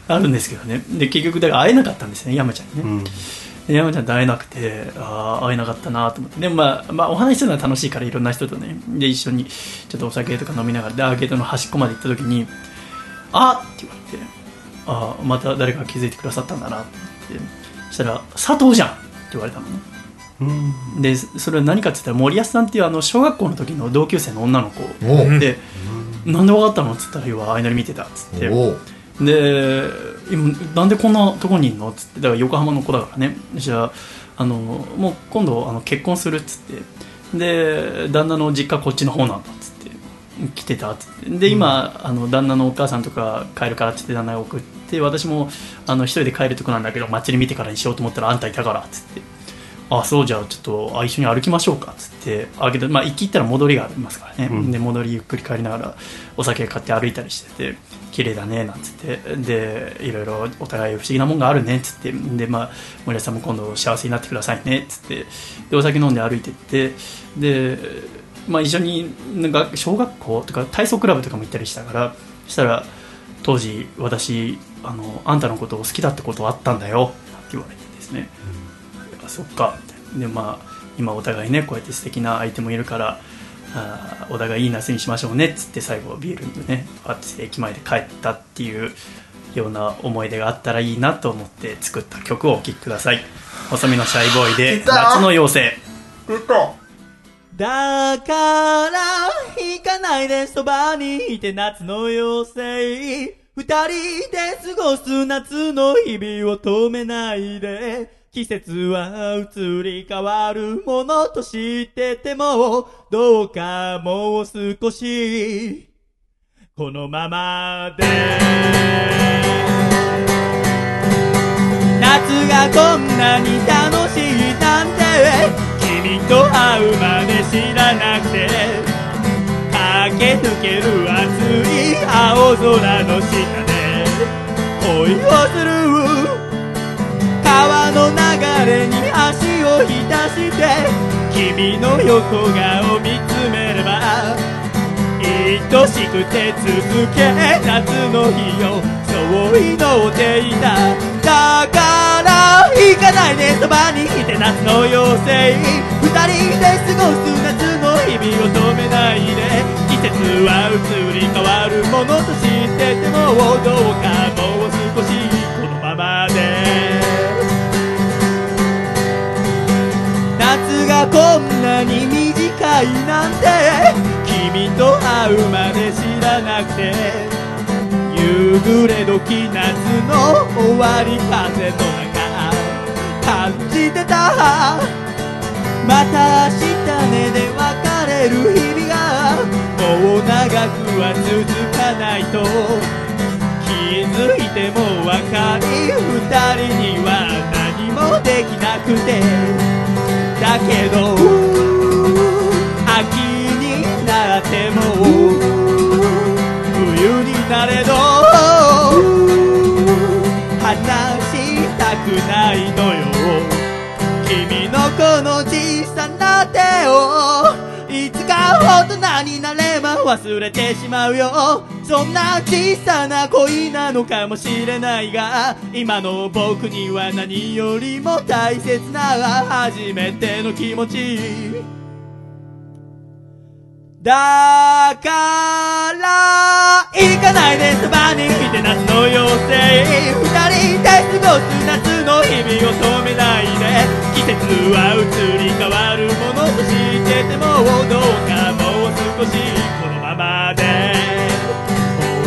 あるんですけどね。で結局だから会えなかったんですね山ちゃんにね、
うん。
で山ちゃんと会えなくてああ会えなかったなと思って。でもまあ、まあ、お話しするのは楽しいからいろんな人とね。で一緒にちょっとお酒とか飲みながらでアーケードの端っこまで行った時に「あっ!」って言われて「ああまた誰かが気づいてくださったんだな」って。そしたら「佐藤じゃん!」って言われたのね。
うん
でそれは何かって言ったら森保さんっていうあの小学校の時の同級生の女の子で「なんで分かったの?」っつったら「要は相乗り見てた」っつって。で今なんでこんなとこにいんのっつって。だから横浜の子だからね。じゃああのもう今度あの結婚するっつって。で旦那の実家こっちの方なんだっつって。来てたっつって。で今、あの旦那のお母さんとか帰るからっつって旦那が送って私もあの一人で帰るとこなんだけど祭り見てからにしようと思ったらあんたいたからっつってあそうじゃあちょっとあ一緒に歩きましょうかっつってあけどまあ行き行ったら戻りがありますからね、
うん。
で戻りゆっくり帰りながらお酒買って歩いたりしてて綺麗だねなんつって。でいろいろお互い不思議なもんがあるねっつって。でまあ森保さんも今度幸せになってくださいねっつって。でお酒飲んで歩いてって。でまあ一緒になんか小学校とか体操クラブとかも行ったりしたからそしたら当時私あのあんたのことを好きだってことあったんだよなんて言われてですね、あそっかでまあ今お互いねこうやって素敵な相手もいるからあーお互いいい夏にしましょうねっつって最後ビールでねパッて駅前で帰ったっていうような思い出があったらいいなと思って作った曲をお聴きください。細身のシャイボーイで夏の妖精。
出た。
だから行かないでそばにいて夏の妖精。二人で過ごす夏の日々を止めないで季節は移り変わるものと知っててもどうかもう少しこのままで。夏がこんなに楽しいなんて君と会うまで知らなくて。駆け抜ける熱い青空の下で恋をする。川の流れに足を浸して君の横顔見つめれば愛しくて続け夏の日をそう祈っていた。だから行かないでそばにいて夏の妖精二人で過ごす夏の日々を止めないで季節は移り変わるものと知っててもどうかもう少しこのままで。がこんなに短いなんて君と会うまで知らなくて夕暮れ時夏の終わり風の中感じてた。また明日ねで別れる日々がもう長くは続かないと気づいても若い二人には何もできなくて。だけど秋になっても冬になれど話したくないのよ。君のこの小さな手を大人になれば忘れてしまうよ。そんな小さな恋なのかもしれないが今の僕には何よりも大切な初めての気持ち。だから行かないでそばにいて夏の妖精。二人で過ごす夏の日々を止めないで。季節は移り変わるものと知っててもどうかもう少しこのままで。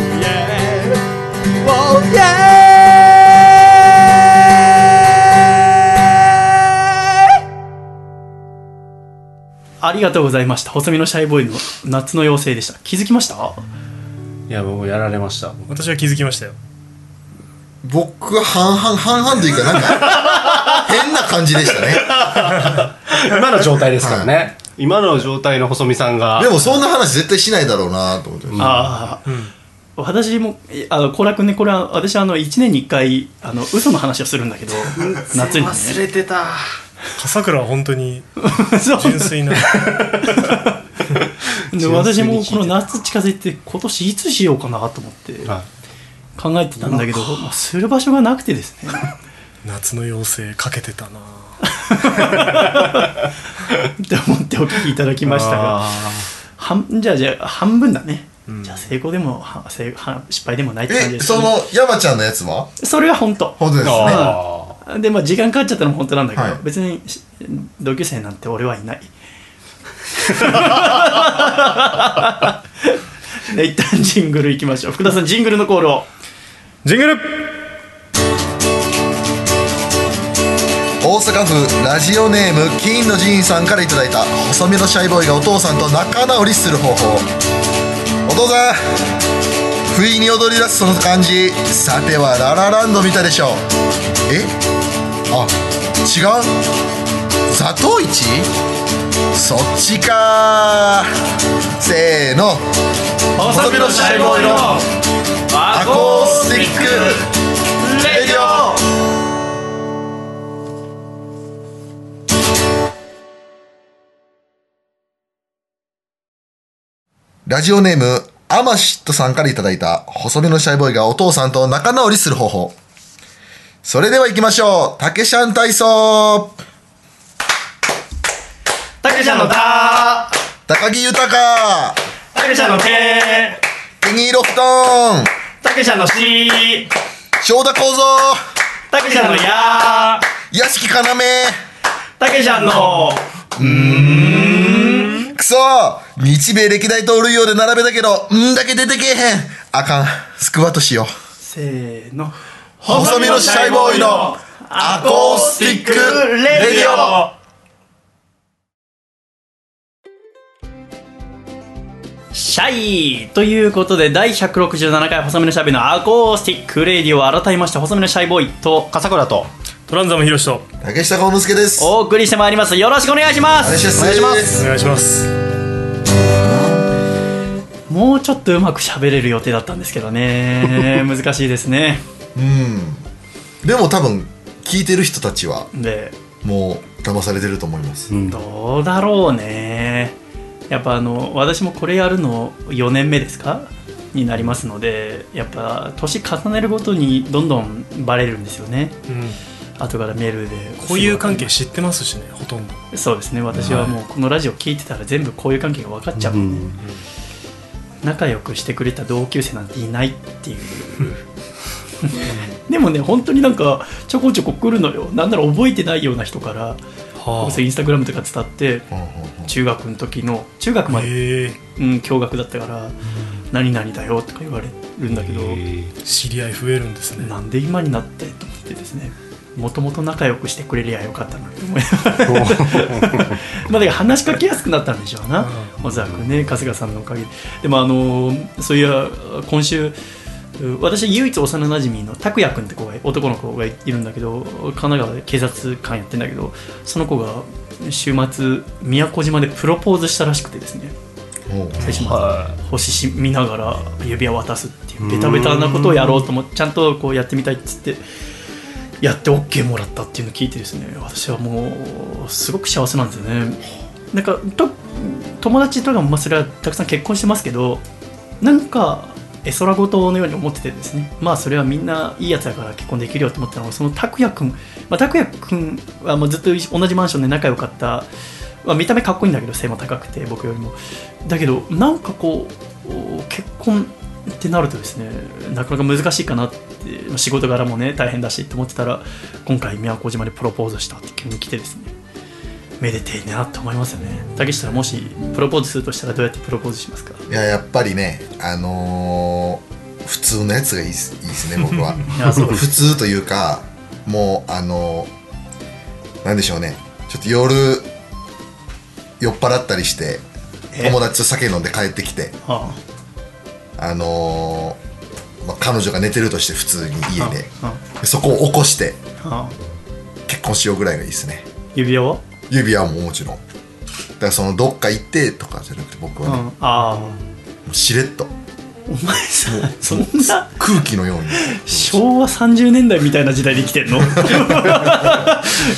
Oh yeah! Oh yeah! ありがとうございました。細身のシャイボーイの夏の妖精でした。気づきました？
いやもうやられました。
私は気づきましたよ。
僕は半々半々というかなんか変な感じでしたね。
今の状態ですからね、今の状態の細見さんが。
でもそんな話絶対しないだろうなと思って、
ああ、私もえあのコラ君ねこれは私はあの1年に1回あの嘘の話をするんだけど夏にね。
忘れてた。
笠倉は本当に 純粋な。
で私もこの夏近づいて今年いつしようかなと思って
は
考えてたんだけど、まあ、する場所がなくてですね。
夏の妖精かけてたな
って思ってお聞きいただきましたが半じゃあじゃあ半分だね、じゃあ成功でもは成は失敗でもないって感じ
え
です、
その山ちゃんのやつは？
それは本当。
本当ですね。
あ
でまあ時間かかっちゃったのも本当なんだけど、
はい。
別にし同級生なんて俺はいない。で一旦ジングルいきましょう。福田さんジングルのコールを。
ジングル
大阪府ラジオネーム金の寺院さんからいただいた細身のシャイボーイがお父さんと仲直りする方法。お父さん不意に踊り出すその感じ。さてはララランド見たでしょう。え？あ違う？砂糖市そっちか。せーの。細身のシャイボーイのアコースティック。ラジオネームアマシットさんからいただいた細身のシャイボーイがお父さんと仲直りする方法。それでは行きましょう。たけしゃん体操。
たけちゃんのた
高木豊。
たけちゃんのて
ケニーロフトン。
たけちゃんのし
正田幸
たけちゃんのや
三屋敷要。
たけちゃんの
くそ日米歴代盗塁王で並べたけどんだけ出てけえへん。あかん。スクワットしよう。
せーの。
細身のシャイボーイのアコースティックレディオ。
シャイということで第167回細身のシャイボーイのアコースティックレディオ改めまして細身のシャイボーイと
笠倉と
トランザムヒロシと。
竹下幸之助です。
お送りしてまいります。よろしくお願いします。
お願いします。
お願いします。
もうちょっとうまく喋れる予定だったんですけどね。難しいですね。
うん。でも多分聞いてる人たちは
で。
もう騙されてると思います、
どうだろうね。やっぱあの私もこれやるの4年目ですか？になりますのでやっぱ年重ねるごとにどんどんバレるんですよね。
うん
後からメールで。
こういう関係知ってますしねほとんど。
そうですね。私はもうこのラジオ聞いてたら全部こういう関係が分かっちゃう。もんね、仲良くしてくれた同級生なんていないっていう。でもね本当になんかちょこちょこ来るのよ。なんなら覚えてないような人から
は
インスタグラムとか伝って中学の時の中学まで、うん、驚愕だったから「何々だよ」とか言われるんだけど、
知り合い増えるんですね。
なんで今になってと思ってですねもともと仲良くしてくれりゃよかったなって思いながら。まあだから話しかけやすくなったんでしょうな、おそらくね春日さんのおかげで。でもあのそういや今週う私唯一幼なじみの拓也君って子が男の子がいるんだけど神奈川で警察官やってんだけどその子が週末宮古島でプロポーズしたらしくてですね。最初星し見ながら指輪渡すっていうベタベタなことをやろうと思ってちゃんとこうやってみたいっつってやって OK もらったっていうのを聞いてですね私はもうすごく幸せなんですよね。なんかと友達とかもそれはたくさん結婚してますけどなんか絵空事のように思っててですね。まあそれはみんないいやつだから結婚できるよと思ったのがその拓也君、まあ、拓也君はもうずっと同じマンションで仲良かった、まあ、見た目かっこいいんだけど背も高くて僕よりも。だけどなんかこう結婚ってなるとですねなかなか難しいかなってまあ仕事柄もね大変だしって思ってたら今回宮古島でプロポーズしたって急に来てですねめでてえなって思いますよね。竹下さんもしプロポーズするとしたらどうやってプロポーズしますか？
いややっぱりねあのー普通のやつがいいっすいい ですね僕は。普通というかもうあのーなんでしょうね。ちょっと夜酔っ払ったりして
え？
友達と酒飲んで帰ってきて
は
あのーまあ、彼女が寝てるとして普通に家
あ
でそこを起こして結婚しようぐらいがいいですね。
指輪は、
指輪ももちろん。だからそのどっか行ってとかじゃなくて僕はね、も
うん、あ
うしれっと。
あお前さそんな
空気のように。
昭和30年代みたいな時代で生きてんの？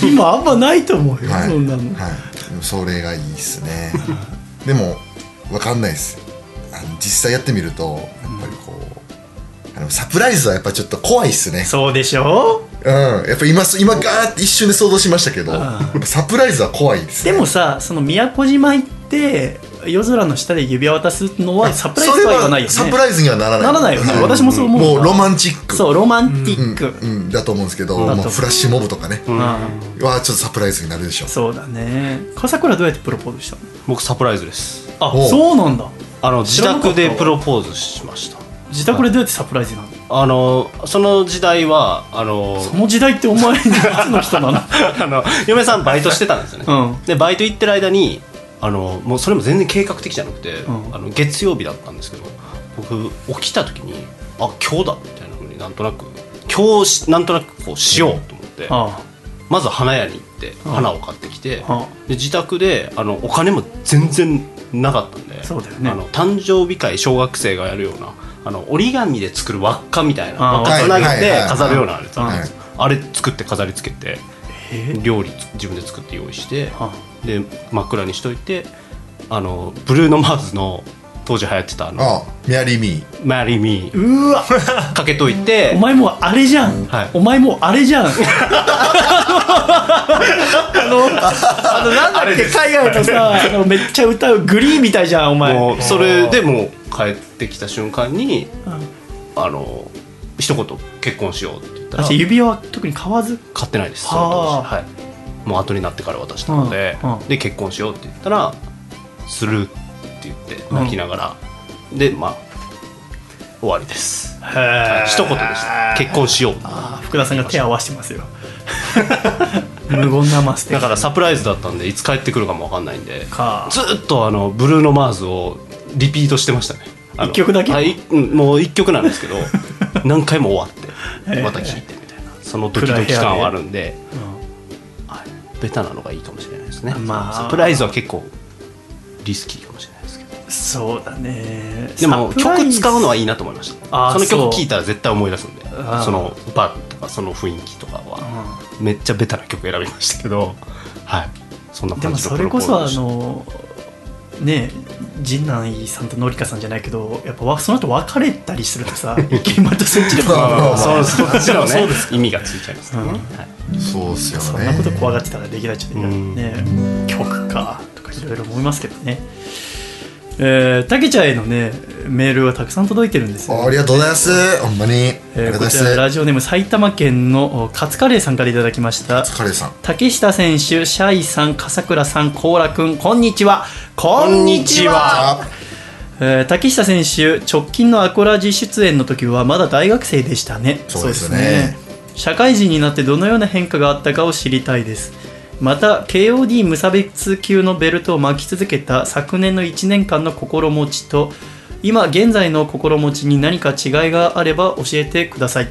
今あんまないと思うよ、
はい、
そんなの。
はい、それがいいですね。でも分かんないです実際やってみるとやっぱりこうあのサプライズはやっぱちょっと怖いっすね。
そうでしょ？
うん。やっぱ今今ガーって一瞬で想像しましたけど
ん。
やっぱサプライズは怖いですね。
でもさその宮古島行って夜空の下で指輪渡すのはサプライズとは言わないよね。
サプライズにはならない。
ならないよね。
うん。
私もそう思う。
もうロマンチック。
そうロマンティ
うん
ック、
うん、だと思うんですけど、
ん
もうフラッシュモブとかね、
うん。
はちょっとサプライズになるでしょう。
そうだね。笠倉どうやってプロポーズしたの？
僕サプライズです。
あそうなんだ
あの自宅でプロポーズしました。
自宅でどうやってサプライズなの？
あのその時代はあの
その時代ってお前いつの人なの？
あの嫁さんバイトしてたんですよね、
うん。
でバイト行ってる間にあのもうそれも全然計画的じゃなくて、
ん。
あの月曜日だったんですけど僕起きた時にあ今日だみたいなふうになんとなく今日しなんとなくこうしようと思って、
あ
まず花屋に行って花を買ってきて、
あ。
で自宅であのお金も全然なかったんで
そうだよね。
あの誕生日会小学生がやるようなあの折り紙で作る輪っかみたいな
あ
輪っかつなげて飾るようなあれあ
はい。
あれ作って飾り付けて
え
料理自分で作って用意して
あ。
で真っ暗にしといてあのブルーノ・マーズの当時流行ってたあの
あメアリー・ミー「
マリー・ミー
うわ」
かけといて。
お前もうあれじゃん、
はい。
お前もうあれじゃん。あのあのなんだっけ海外のさあのめっちゃ歌うグリーンみたいじゃんお前。
もうそれでもう帰ってきた瞬間にあの一言「結婚しよう」って言ったら
私指輪は特に買わず？
買ってないです。
はあ。
その当時はい。もう後になってから渡したので、
うん。うん。
で結婚しようって言ったら「する」って言って泣きながら、でまあ終わりです。
へ
一言でした。結婚しよう。
あ福田さんが手を合わせてますよ。無言なマステ
だからサプライズだったんでいつ帰ってくるかも分かんないんで
か。
ずっとあのブルーノ・マーズをリピートしてましたね。
一曲だけ？
もう一曲なんですけど 何回も終わってまた聴いてみたいな。そのドキドキ感はあるんで、はい、ベタなのがいいかもしれないですね、
まあ。
サプライズは結構リスキーかもしれない
そうだね。
でも曲使うのはいいなと思いました。その
そう
曲聴いたら絶対思い出すんで。そのバーとかその雰囲気とかは。めっちゃベタな曲選びましたけど。はい。そんな
でも
感じの
それこそあのね陣内さんと紀香さんじゃないけどやっぱわその後別れたりするとさ 池またそっちで
まあまあまあ。
そそっちの
そう
ね。意味がついちゃいますね、
うん。
はい。
そうっすよね。
そんなこと怖がってたらできないちゃう
うん。
ね。曲か。とかいろいろ思いますけどねえー、たけちゃんへのねメールがたくさん届いてるんですよ。
あありがとうございます。ほんまに、
えーこちらラジオネーム埼玉県のおカツカレーさんからいただきました。
カレーさん。
竹下選手シャイさん笠倉さんコーラくんこんにちは。こ
んにちは。
あ
えー竹下選手直近のアコラジ出演の時はまだ大学生でしたね。
そうですね。
社会人になってどのような変化があったかを知りたいですまた KOD 無差別級のベルトを巻き続けた昨年の1年間の心持ちと今現在の心持ちに何か違いがあれば教えてください。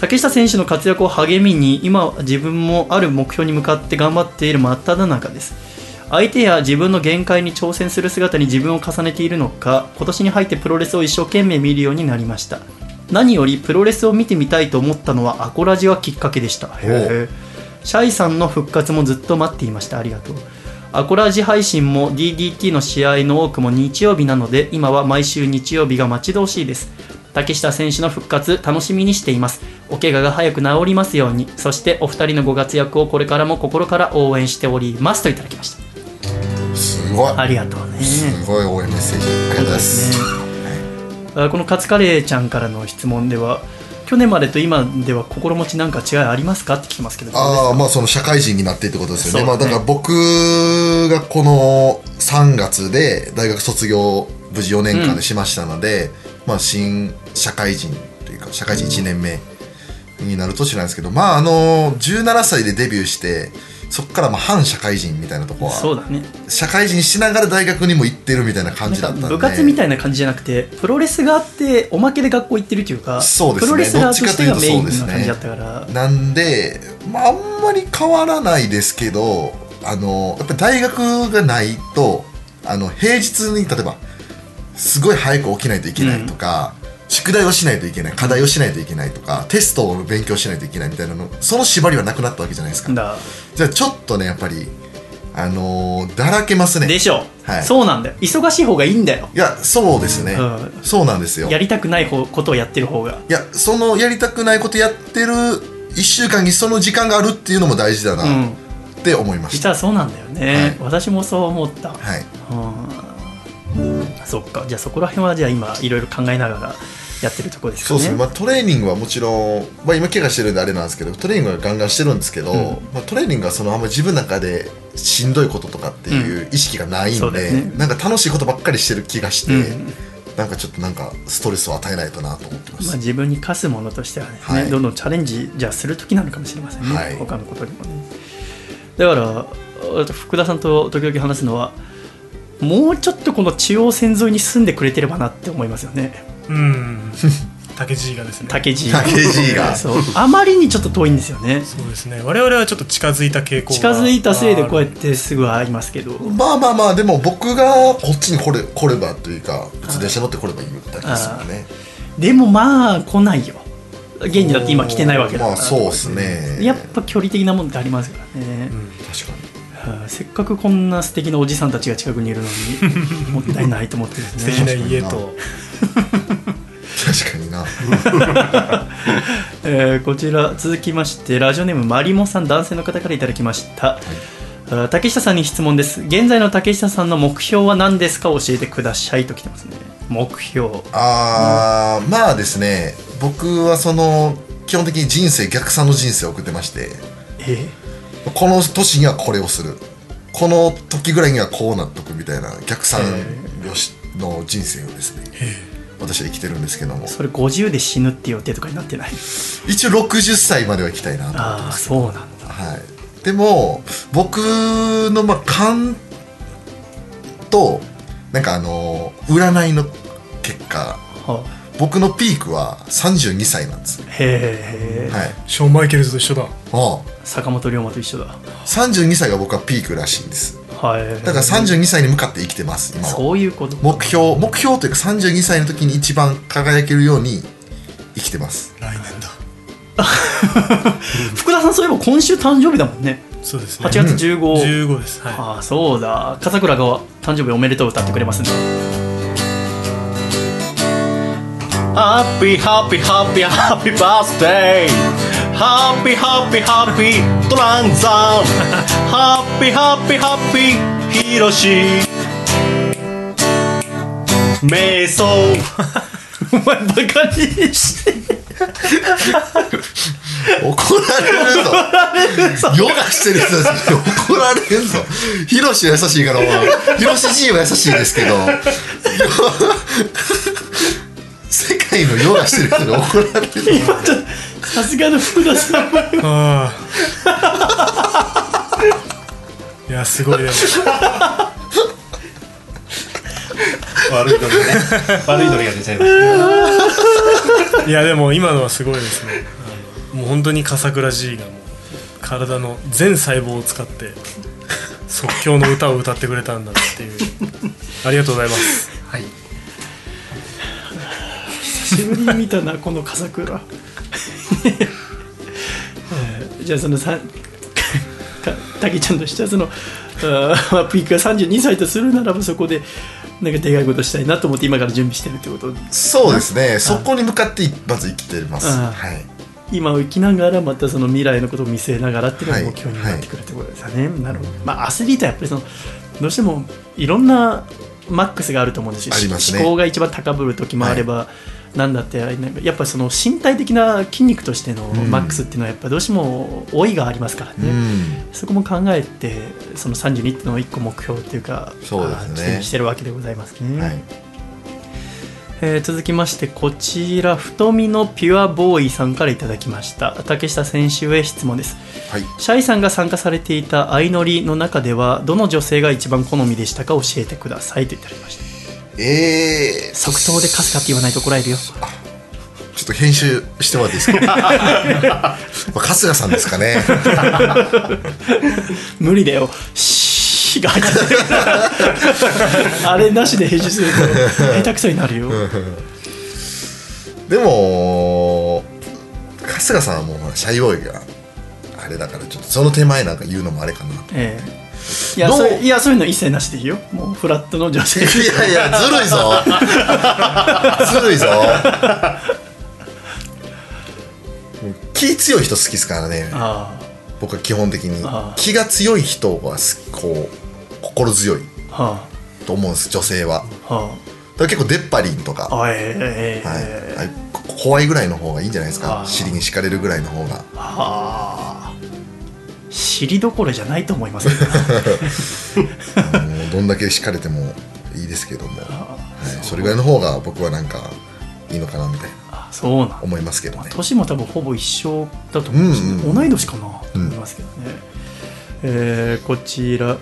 竹下選手の活躍を励みに今自分もある目標に向かって頑張っている真っ只中です。相手や自分の限界に挑戦する姿に自分を重ねているのか今年に入ってプロレスを一生懸命見るようになりました。何よりプロレスを見てみたいと思ったのはアコラジがきっかけでした。へーシャイさんの復活もずっと待っていました。ありがとう。アコラジ配信も DDT の試合の多くも日曜日なので今は毎週日曜日が待ち遠しいです。竹下選手の復活楽しみにしています。お怪我が早く治りますように。そしてお二人のご活躍をこれからも心から応援しておりますといただきました。
すごい。
ありがとうね。
すごい応援メッセージ。ありがとうございます。
あこのカツカレーちゃんからの質問では去年までと今では心持ちなんか違いありますか？って聞きますけど
ああまあその社会人になってってことですよね。
そう。
まあ、だから僕がこの3月で大学卒業無事4年間でしましたので、まあ新社会人というか社会人1年目になる年なんですけどまああの17歳でデビューしてそこからまあ反社会人みたいなとこは
そうだね。
社会人しながら大学にも行ってるみたいな感じだったんで。
部活みたいな感じじゃなくてプロレスがあっておまけで学校行ってるというか
そうですね。
プロレスラーとしてがメインな感じだったから、
なんで、まあ、あんまり変わらないですけどあのやっぱり大学がないとあの平日に例えばすごい早く起きないといけないとか、宿題をしないといけない課題をしないといけないとかテストを勉強しないといけないみたいなのその縛りはなくなったわけじゃないですか。
だ。
じゃあちょっとねやっぱりあのーだらけますね。
でしょ、
はい。
そうなんだよ。忙しい方がいいんだよ。
いやそうですね、
うん。
そうなんですよ。
やりたくない方ことをやってる方が。
いやそのやりたくないことやってる1週間にその時間があるっていうのも大事だな
うん。
って思いました、
実はそうなんだよね、私もそう思った、
はい。
うん。そっか。じゃあそこら辺はじゃあ今いろいろ考えながらやってるところですかね。
そうですね、まあ、トレーニングはもちろん、まあ、今怪我してるんであれなんですけどトレーニングはガンガンしてるんですけど、まあ、トレーニングはそのあんまり自分の中でしんどいこととかっていう意識がないん
そうだ
で、
よね。
なんか楽しいことばっかりしてる気がして、
うん
なんかちょっとなんかストレスを与えないとなと思ってます、
まあ、自分に課すものとしてはですね、
はい。
どんどんチャレンジじゃあする時なのかもしれませんね、
はい。
他のことにもね。だから福田さんと時々話すのはもうちょっとこの中央線沿いに住んでくれてればなって思いますよね
うん。竹地がですね。
竹地
竹地が
そう。あまりにちょっと遠いんですよね。
そうですね。我々はちょっと近づいた傾向が
近づいたせいでこうやってすぐ会いますけど。
まあまあまあでも僕がこっちに来れ来ればというか普通電車乗って来ればいいだけですもんね
でもまあ来ないよ。現にだって今来てないわけだから、
まあそうですね。
やっぱ距離的なもんってありますからね、
確かに。
はいせっかくこんな素敵なおじさんたちが近くにいるのにもったいないと思ってですね。
素敵な家と。
確かにな。
えーこちら続きましてラジオネームマリモさん男性の方からいただきました、あー竹下さんに質問です。現在の竹下さんの目標は何ですか？教えてくださいと来てますね。目標。
あーまあですね。僕はその基本的に人生逆算の人生を送ってまして。
え
この年にはこれをする。この時ぐらいにはこうなっとくみたいな逆算よしの人生をですね。私は生きてるんですけども。
それ50で死ぬっていう予定とかになってない？
一応60歳までは行きたいなと思って
ああ
ます
そうなんだ。
はい、でも僕のまあ勘となんかあの占いの結果
は
僕のピークは32歳なんです、
へえ、
はい、
ショーン・マイケルズと一緒だ。
ああ。
坂本龍馬と一緒だ。
32歳が僕はピークらしいんです。
はい。
だから32歳に向かって生きてます今は。
そういうこと。
目標目標というか32歳の時に一番輝けるように生きてます。
来年だ。
福田さんそういえば今週誕生日だもんね。
そうですね。
8月15、
15です。はい。
ああそうだ。笠倉が誕生日おめでとう歌ってくれますねハッピーハッピーハッピーハッピーバースデーハッピーハッピーハッピートランザンハッピーハッピーハッピーヒロシ瞑想お前バカにして
怒られるぞ。ヨガしてる人たちに怒られるぞ。ヒロシは優しいからヒロシ G は優しいですけど世界のヨガしてる人に怒られる。ぞ
さすがの福田さん。
ああ。いやすごいでも。
悪いノリがね。悪いノリが出ちゃいました。
いやでも今のはすごいですね。もう本当に笠倉 G がもう体の全細胞を使って即興の歌を歌ってくれたんだっていう。ありがとうございます。
はい。
久しぶりに見たなこの笠倉。え ーじゃあそのさ かたけちゃんとしてはその あピークが32歳とするならばそこでなんかでかいことしたいなと思って今から準備してるってこと？
そうですね。そこに向かってまず生きてます。
あ
はい。
今を生きながらまたその未来のことを見据えながらっていうのが
はい。
目標になってくるってことですよね、なるほど。まあアスリートはやっぱりそのどうしてもいろんなマックスがあると思うんですよ。
ね。
思考が一番高ぶる時もあれば、なんだってやっぱりその身体的な筋肉としてのマックスっていうのはやっぱどうしても老いがありますからね、
うん。
そこも考えてその32っていうのを一個目標っていうか
そうですね。
してるわけでございますね、
はい。
えー続きましてこちら太みのピュアボーイさんからいただきました。竹下選手へ質問です。
はい。
シャイさんが参加されていた相乗りの中ではどの女性が一番好みでしたか教えてくださいといただきました
えー、
即答でカスカって言わないと怒られるよ。
ちょっと編集してもらっていいですか？まあ春日さんですかね。
無理だよ。シーが入ってる。あれなしで編集すると下手くそになるよ。
でも春日さんはもうシャイボーイがあれだからちょっとその手前なんか言うのもあれかな
ええいやそういやそういうの一切なしでいいよ。もうフラットの女性。
いやいやずるいぞ。ずるいぞ。気強い人好きですからね。
あ
僕は基本的に。気が強い人がすこう心強いと思うんです女性は。
あは
だから結構出っ張りんとか、
ええ
はい。怖いぐらいの方がいいんじゃないですか。尻に敷かれるぐらいの方が。
はあ尻どころじゃないと思いますけ ど
んだけ敷かれてもいいですけども、はい、それぐらいの方が僕はなんかいいのかなみたいな
あそうな
思いますけどね。
年も多分ほぼ一緒だと思うし、
うんうん。
同い年かな？と思いますけどね、えーこちら、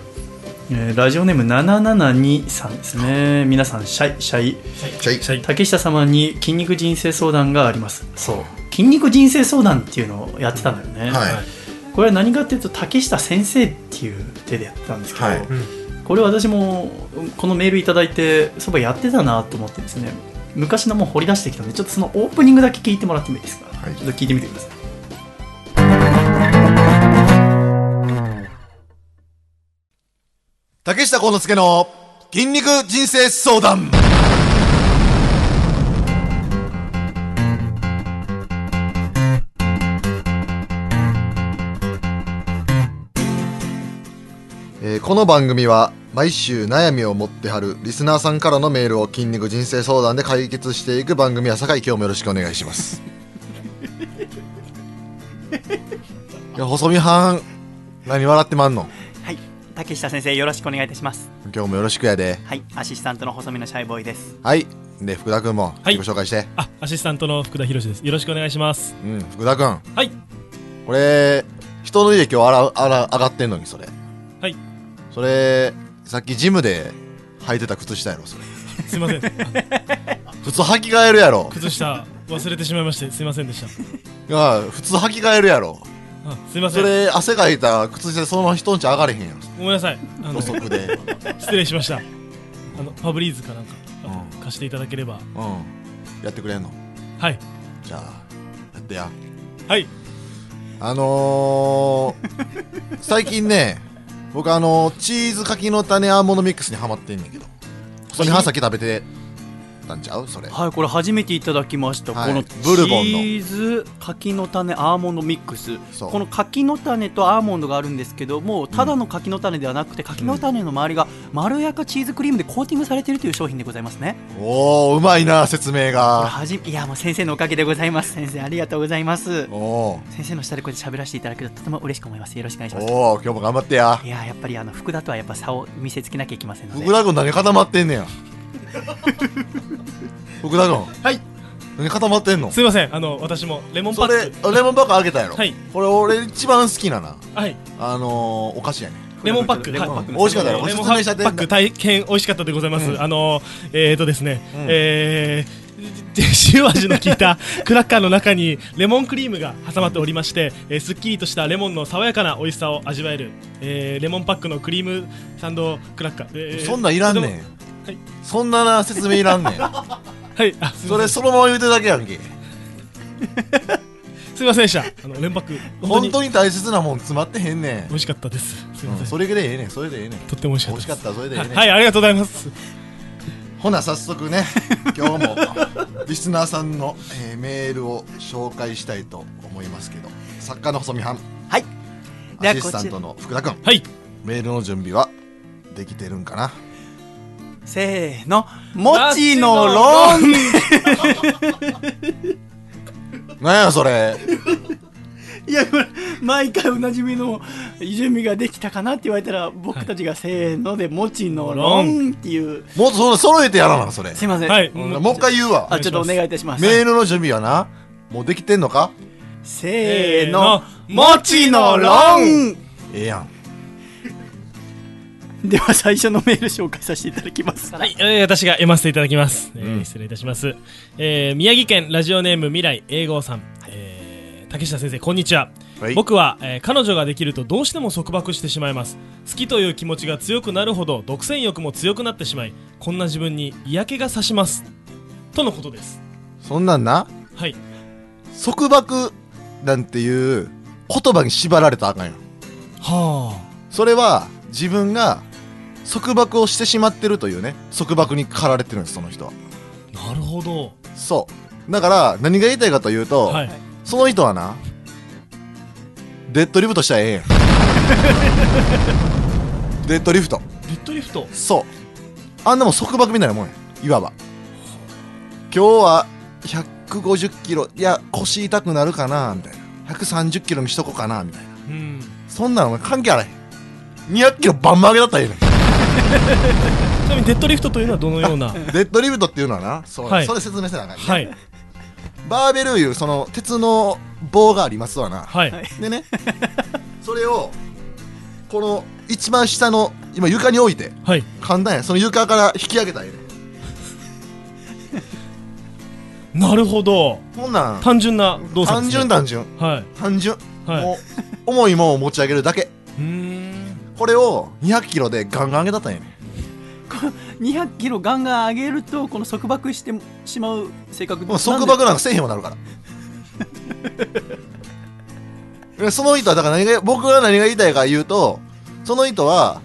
えーラジオネーム772さんですね。皆さんシャイシャイ。
シャイ。
シャイ。
竹下様に筋肉人生相談があります。そう。筋肉人生相談っていうのをやってたんだよね、
はい
これは何かっていうと竹下先生っていう手でやってたんですけど、
はい。
うん
これ私もこのメールいただいてそばやってたなと思ってですね昔のも掘り出してきたんでちょっとそのオープニングだけ聞いてもらってもいいですか、
はい。
ちょっと聞いてみてください。
竹下幸之助の筋肉人生相談えーこの番組は毎週悩みを持ってはるリスナーさんからのメールを筋肉人生相談で解決していく番組やさかい。今日もよろしくお願いします。いや細見はん何笑ってまんの？
はい。竹下先生よろしくお願いいたします。
今日もよろしくやで。
はい。アシスタントの細身のシャイボーイです。
はい。で福田君も
はい。
自己紹介して、
あアシスタントの福田博です。よろしくお願いします。
うん。福田君
はい。
これ人の家今日あらあら上がってんのにそれ。
はい
それさっきジムで履いてた靴下やろそれ。
すいません。あ
普通履き替えるやろ。
靴下忘れてしまいましてすいませんでした。
いや普通履き替えるやろ。
あすいません。
それ汗かいた靴下でそのまま人んち上がれへんやろ。
ごめんなさい。あの
土足で。
失礼しました。あのファブリーズかなんか
うん。
貸していただければ。
うん。やってくれんの？
はい。
じゃあやってや。
はい。
あのー、最近ね僕あのチーズ柿の種アーモンドミックスにはまってんねんけど。それにさっき食べてたんちゃう？それ。
はいこれ初めていただきました、
はい。
この
ブルボンの。
チーズ柿の種アーモンドミックス。
そう。
この柿の種とアーモンドがあるんですけどもただの柿の種ではなくて柿の種の周りがまろやかチーズクリームでコーティングされているという商品でございますね。
おおうまいな説明
これ
が
はじいやもう先生のおかげでございます。先生ありがとうございます。
おお
先生の下でこうやって喋らせていただけるととても嬉しく思います。よろしくお願いします。
おお今日も頑張ってや。
いややっぱりあの福田とはやっぱ差を見せつけなきゃいけませんので。
福田君何固まってんねや？福田君
はい。
何固まってんの？
すいません。あの私もレモンパ
それ
ック
レモンパック開けたやろ？
はい。
これ俺一番好きなな。
はい。
あのー、お菓子やね。
レモンパック。はい
レモンパック
うん美味しかったよ
レモンパック。大変美味しかったでございます、
うん。
あのえーとですね、
うん。
えー塩味の効いたクラッカーの中にレモンクリームが挟まっておりまして、えーすっきりとしたレモンの爽やかな美味しさを味わえる、えーレモンパックのクリームサンドクラッカー、えー
そんなんいらんねん、
はい。
そんなな説明いらんねん。
はい。あすい
それ
ません。
そのまま言うてるだけ？やんけ
すいませんでした。あの連泊。本当に。
本当に大切なもん詰まってへんねん。
美味しかったです。すいません、
うんそれでええねん。それでええねん。
とっても美味しか
美味しか
った
それでええねん。
はい、ありがとうございます。
ほな早速ね 今日もリスナーさんの、えーメールを紹介したいと思いますけど作家の細見はん。
はい。では
アシスタントの福田君
はい。
メールの準備はできてるんかな？
せーの。もちのろん。
なんやそれ。
いや毎回おなじみの準備ができたかなって言われたら僕たちがせーのでもちのろんっていう。
もっとそ揃えてやらなそれ。
すいません、
はい。
うんもう一回言うわ。
あちょっとお願いいたします。
メールの準備はなもうできてんのか？
せーの。もちのろん。
ええやん
では最初のメール紹介させていただきます
はい、えー私が読ませていただきます。えー失礼いたします。えー宮城県ラジオネーム未来英語さん。えー竹下先生、こんにちは。
はい
僕は、えー彼女ができるとどうしても束縛してしまいます。好きという気持ちが強くなるほど独占欲も強くなってしまい、こんな自分に嫌気がさします。とのことです。
そんなんな？
はい。
束縛なんていう言葉に縛られたらあかんよ
は
それは自分が束縛をしてしまってるというね束縛に駆られてるんですその人は
あ。なるほど。
そうだから何が言いたいかというと、
はい。
その人はなデッドリフトしたらええんや デッドリフト
デッドリフト？
そうあんなもん束縛みたいなもんやいわば今日は150キロいや腰痛くなるかなみたいな130キロにしとこうかなみたいな
うん。
そんなの関係あらへん200キロバンバン上げたったらええねん
ちなみにデッドリフトというのはどのような？
デッドリフトっていうのはなそう、
はい
それ説明せなあかんね、
はい。
バーベルいうその鉄の棒がありますわな
はい。
でねそれをこの一番下の今床に置いて
はい。
簡単やその床から引き上げたらええねん
なるほど。
こんなん
単純な動作
単
です、ね。
純単純
はい。
単純、
はい。
もう重いもんを持ち上げるだけ
うーん。
これを200キロでガンガン上げたったんやねん。
200キロガンガン上げるとこの束縛してしまう性格
もう束縛なんかせえへんようになるから。でその人はだから何が僕が何が言いたいか言うとその人は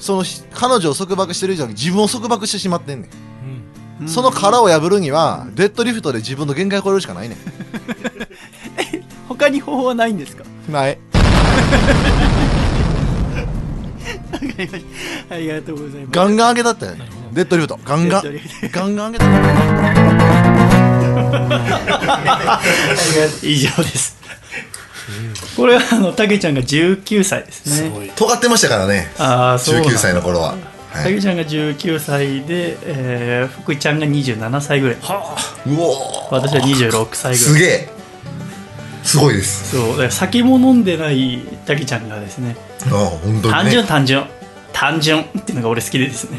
そのひ彼女を束縛してる以上に自分を束縛してしまってんねん、
うん。
その殻を破るにはデッドリフトで自分の限界を超えるしかないね
他に方法はないんですか？
んない
ありがとうございます。
ガンガン上げたったよねデッドリフト。ガンガン。ガンガン上げた
以上です。これはあのたけちゃんが19歳ですね。
い。
尖ってましたからね。
ああそうなんだ。
19歳の頃は、はい、
たけちゃんが19歳で、えー、福井ちゃんが27歳ぐらい。
うおー。
私は26歳ぐらい。
すげえすごいです。
そうだから酒も飲んでないたけちゃんがですね
あ本当
単
にね。
純単純。単純っていうのが俺好きでですね、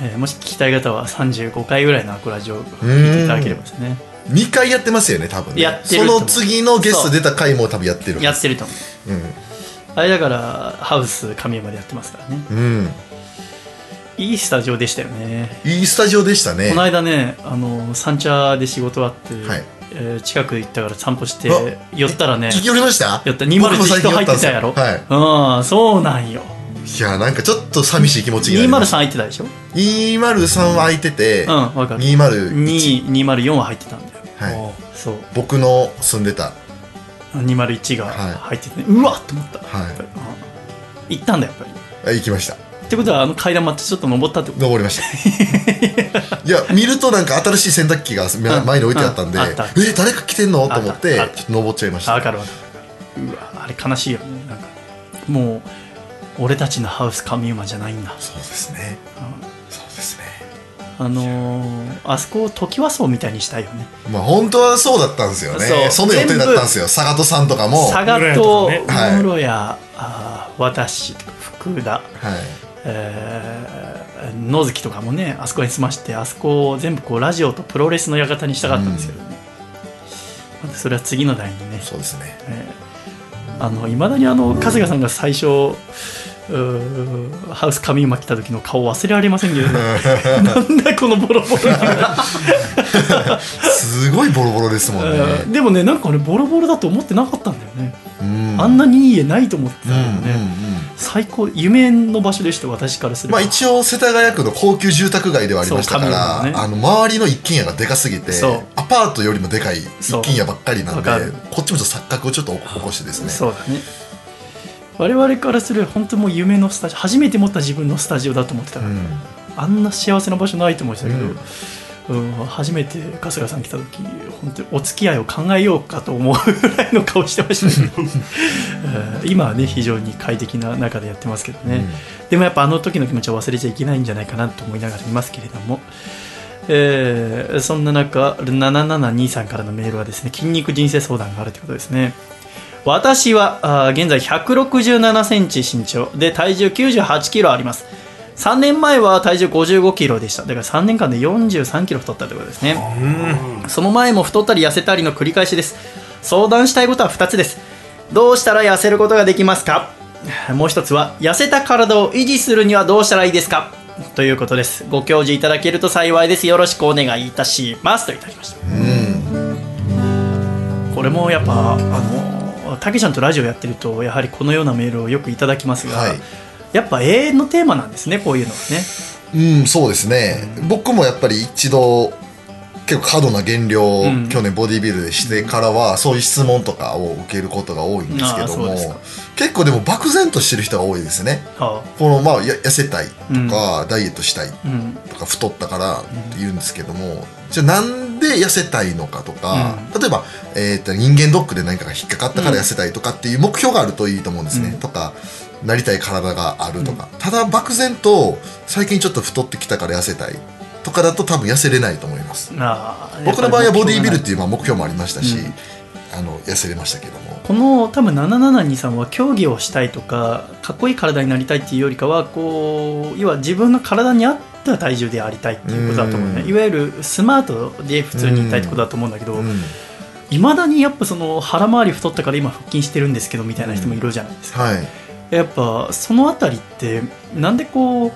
えーもし聞きたい方は35回ぐらいのアコラジオを聞いていただければですね。
2回やってますよね多分ね。
やってる
その次のゲスト出た回も多分やってる
やってると思う。
うん。
あれだからハウス神山でやってますからね。
うん。
いいスタジオでしたよね。
いいスタジオでしたね。
この間ねあの三茶で仕事あって、
はい
えー近く行ったから散歩して
あ
寄ったらね
聞き寄りました？
寄った。
僕も
201
最近
人入ってたやろ、
はい。
うんそうなんよ。
いやなんかちょっと寂しい気持ちになりま
203
した。
入ってたでしょ
？203は空いてて、
うんわかる。
201
204は入ってたんだよ。
はい。
そう。
僕の住んでた。
201が
はい。
入ってて、ねうわっと思った、
はい。
行ったんだやっぱり。
あ行きました
ってことはあの階段まってちょっと登ったってこと？
登りました。いや見るとなんか新しい洗濯機が前に置いてあったんで、
うん。あった。
え誰か来てんの？と思ってちょっと登っちゃいました。
あ分かる分かるうわあれ悲しいよね。なんかもう俺たちのハウス神馬じゃないんだ。
そうですね。
うん
そうですね。
あのー、あそこをトキワ荘みたいにしたいよね。
まあ本当はそうだったんですよね。
そう。
その予定だったんですよ。佐賀戸さんとかも。
佐賀
室
と
谷と
かねはい
私福田、
はい
えー野月とかもねあそこに住ましてあそこを全部こうラジオとプロレスの館にしたかったんですけどね、またそれは次の代にね。
そうですね。
えーあのいまだにあの春日さんが最初うーハウス神馬来た時の顔忘れられませんけど、ね、なんだこのボロボロな、
すごいボロボロですもんね。
えーでもねなんか俺ボロボロだと思ってなかったんだよね、
うん。
あんなにいい家ないと思ってた
うん
んだよね、
うんうん
最高夢の場所でした私からすれば、
まあ一応世田谷区の高級住宅街ではありましたから、
ね。
あの周りの一軒家がでかすぎてアパートよりもでかい一軒家ばっかりなんでこっちもちょっと錯覚をちょっと起こしてですね。
そうだね。我々からすれば本当もう夢のスタジオ初めて持った自分のスタジオだと思ってたから、
うん。
あんな幸せな場所ないと思いましたけど、うん初めて春日さん来た時本当にお付き合いを考えようかと思うぐらいの顔してましたね うん今はね非常に快適な中でやってますけどね、でもやっぱあの時の気持ちを忘れちゃいけないんじゃないかなと思いながらいますけれども、えーそんな中772さんからのメールはですね筋肉人生相談があるということですね。私は現在167センチ身長で体重98キロあります3年前は体重55キロでした。だから3年間で43キロ太ったということですね。その前も太ったり痩せたりの繰り返しです。相談したいことは2つです。どうしたら痩せることができますか？もう一つは痩せた体を維持するにはどうしたらいいですか？ということです。ご教示いただけると幸いです。よろしくお願いいたします。といただきました。これもやっぱあのたけちゃんとラジオやってるとやはりこのようなメールをよくいただきますが、
はい
やっぱ永遠のテーマなんですねこういうのはね。
うんそうですね。僕もやっぱり一度結構過度な減量去年ボディビルでしてからはそういう質問とかを受けることが多いんですけども結構でも漠然としてる人が多いですね。
は
このまあや痩せたいとか、ダイエットしたい
あうん。
とか太ったからって言うんですけども、じゃあなんで痩せたいのかとか、例えば、えーと人間ドックで何かが引っかかったから痩せたいとかっていう目標があるといいと思うんですね、
うん。
とかなりたい体があるとか、ただ漠然と最近ちょっと太ってきたから痩せたい。とかだと多分痩せれないと思います。僕の場合はボディービルって
いう
まあ目標もありましたし、
うん。
あの痩せれましたけども。
この多分772さんは競技をしたいとかかっこいい体になりたいっていうよりかはこう要は自分の体に合った体重でありたいっていうことだと思うね。
うん。
いわゆるスマートで普通にいたいってことだと思うんだけど
うん。
いまだにやっぱその腹回り太ったから今腹筋してるんですけどみたいな人もいるじゃないですか、
はい
やっぱそのあたりってなんでこう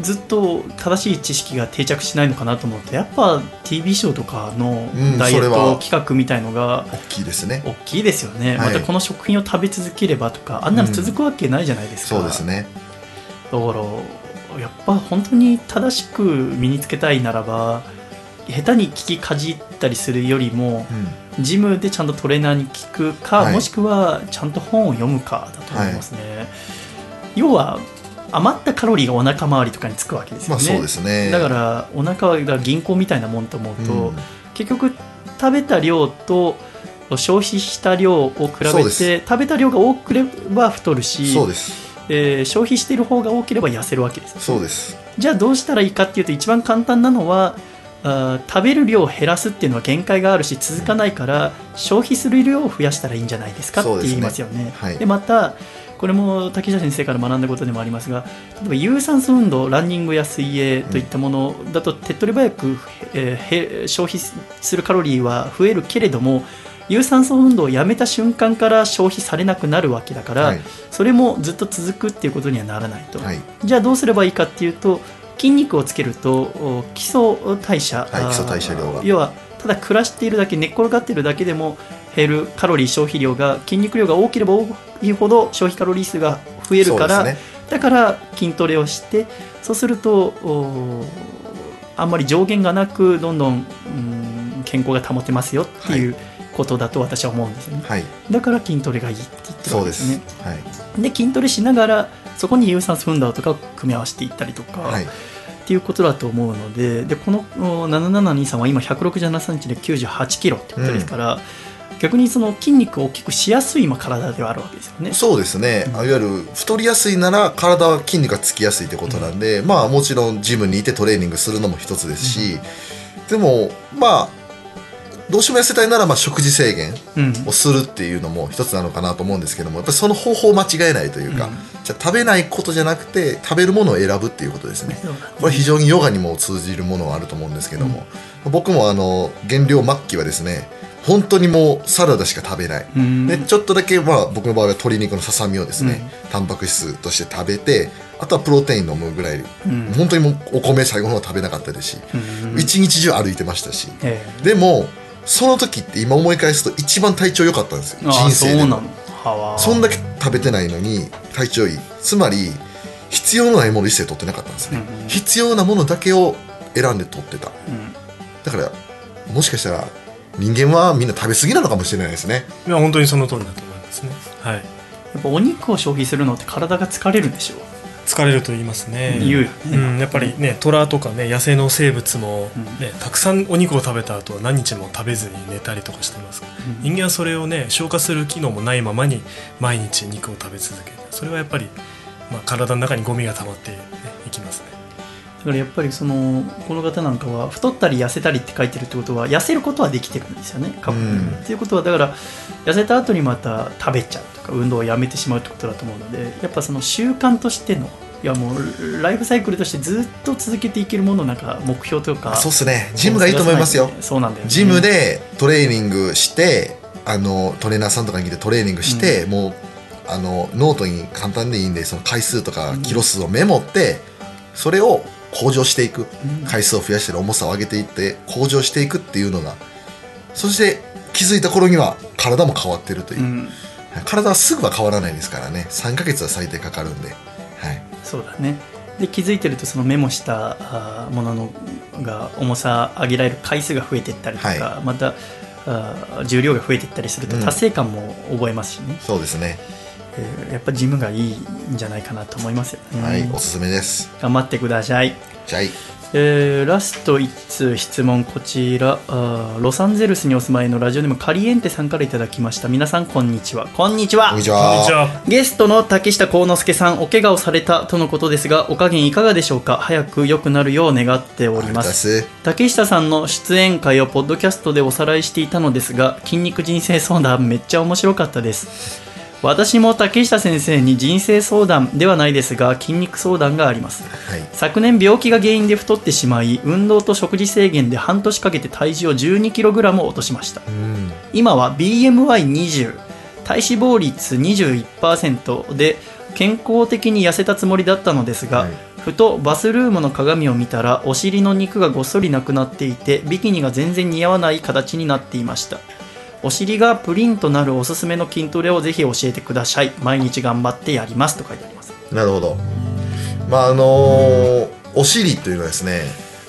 ずっと正しい知識が定着しないのかなと思うとやっぱ TV ショーとかの
うん
ダイエット企画みたいのが
大きいですね。
大きいですよね、
はい。
またこの食品を食べ続ければとかあんなの続くわけないじゃないですか、
そうですね
だからやっぱ本当に正しく身につけたいならば下手に聞きかじったりするよりも
うん
ジムでちゃんとトレーナーに聞くか、
はい。
もしくはちゃんと本を読むかだと思いますね、要は余ったカロリーがお腹周りとかにつくわけですよね、
まあそうですね。
だからお腹は銀行みたいなもんと思うと、
うん。
結局食べた量と消費した量を比べて食べた量が多ければ太るし
そうです。
えー消費している方が多ければ痩せるわけです
そうです。
じゃあどうしたらいいかっていうと一番簡単なのはあー食べる量を減らすっていうのは限界があるし続かないから消費する量を増やしたらいいんじゃないですかって言いますよね。
はい
でまたこれも竹下先生から学んだことでもありますが例えば有酸素運動ランニングや水泳といったものだと手っ取り早く、えーへ消費するカロリーは増えるけれども有酸素運動をやめた瞬間から消費されなくなるわけだから、
はい
それもずっと続くっていうことにはならないと。
はい
じゃあどうすればいいかっていうと筋肉をつけるとお基礎代謝、
はい基礎代謝量が。
要はただ暮らしているだけ寝っ転がっているだけでも減るカロリー消費量が筋肉量が多ければ多いほど消費カロリー数が増えるから、
ね。
だから筋トレをしてそうするとおあんまり上限がなくどんどん、うん健康が保てますよっていうことだと私は思うんですよね、
はい。
だから筋トレがいいって言ってる
そうです
わけです。ね
はい。
で筋トレしながらそこに有酸素運動とかを組み合わせていったりとか、
はい。
っていうことだと思うのででこのお772さんは今167センチで98キロってことですから、逆にその筋肉を大きくしやすい今体ではあるわけですよね。
そうですね、いわゆる太りやすいなら体は筋肉がつきやすいってことなんで、まあもちろんジムにいてトレーニングするのも一つですし、でもまあどうしても痩せたいならまあ食事制限
うん。
をするっていうのも一つなのかなと思うんですけどもやっぱりその方法を間違えないというか、
うん。
じゃあ食べないことじゃなくて食べるものを選ぶっていうことですね。これ非常にヨガにも通じるものはあると思うんですけども、僕もあの減量末期はですね本当にもうサラダしか食べない、
うん。
でちょっとだけ、まあ、僕の場合は鶏肉のささみをですね、タンパク質として食べてあとはプロテイン飲むぐらい、
うん。
本当にもうお米最後の方は食べなかったですし、
うん。
一日中歩いてましたし。
え。
でもその時って今思い返すと一番体調良かったんですよ。人生でも。
そ
んだけ食べてないのに体調いい。つまり必要のないもの一切取ってなかったんですね、
うんうん。
必要なものだけを選んで取ってた。
うん。
だからもしかしたら人間はみんな食べ過ぎなのかもしれないですね。
いや本当にその通りだと思いますね。はい。
やっぱお肉を消費するのって体が疲れるんでしょ
疲れると言いますね。
言う
ん、やっぱりね虎とかね野生の生物も、ねたくさんお肉を食べた後は何日も食べずに寝たりとかしてます。から、人間はそれをね消化する機能もないままに毎日肉を食べ続けるそれはやっぱり、まあ、体の中にゴミが溜まって、ね、いきますね
だからやっぱりそのこの方なんかは太ったり痩せたりって書いてるってことは痩せることはできてるんですよね過去に。
うん。
っていうことはだから痩せた後にまた食べちゃうとか運動をやめてしまうってことだと思うのでやっぱその習慣としてのいやもうライフサイクルとしてずっと続けていけるものなんか目標とか
そうっすね。ジムがいいと思いますよ。
そうなんだよね。
ジムでトレーニングしてあのトレーナーさんとかに来てトレーニングして、もうあのノートに簡単でいいんでその回数とかキロ数をメモって、それを向上していく、回数を増やしたり重さを上げていって向上していくっていうのがそして気づいた頃には体も変わってるという、
うん。
体はすぐは変わらないですからね。3ヶ月は最低かかるんで、はい、
そうだね。で気づいてるとそのメモしたもののが重さ上げられる回数が増えていったりとか、
は
また重量が増えていったりすると
うん。
達成感も覚えますしね、
そうですね、
えーやっぱジムがいいんじゃないかなと思いますよね、
はいおすすめです。
頑張ってください、
じゃあい。
えーラスト1通質問こちら。あーロサンゼルスにお住まいのラジオネームカリエンテさんからいただきました。皆さんこんにちは。こんにちは。
こんにち
こんにち
は。
は
ゲストの竹下幸之助さんお怪我をされたとのことですがお加減いかがでしょうか？早く良くなるよう願っておりま
す。
竹下さんの出演会をポッドキャストでおさらいしていたのですが筋肉人生相談めっちゃ面白かったです私も竹下先生に人生相談ではないですが筋肉相談があります。
はい。
昨年病気が原因で太ってしまい運動と食事制限で半年かけて体重を 12kg 落としました。
うん。
今は BMI20 体脂肪率21%で健康的に痩せたつもりだったのですが、
はい。
ふとバスルームの鏡を見たらお尻の肉がごっそりなくなっていてビキニが全然似合わない形になっていましたお尻がプリンとなるおすすめの筋トレをぜひ教えてください。毎日頑張ってやりますと書いてあります。
なるほど。まああのーお尻というのはですね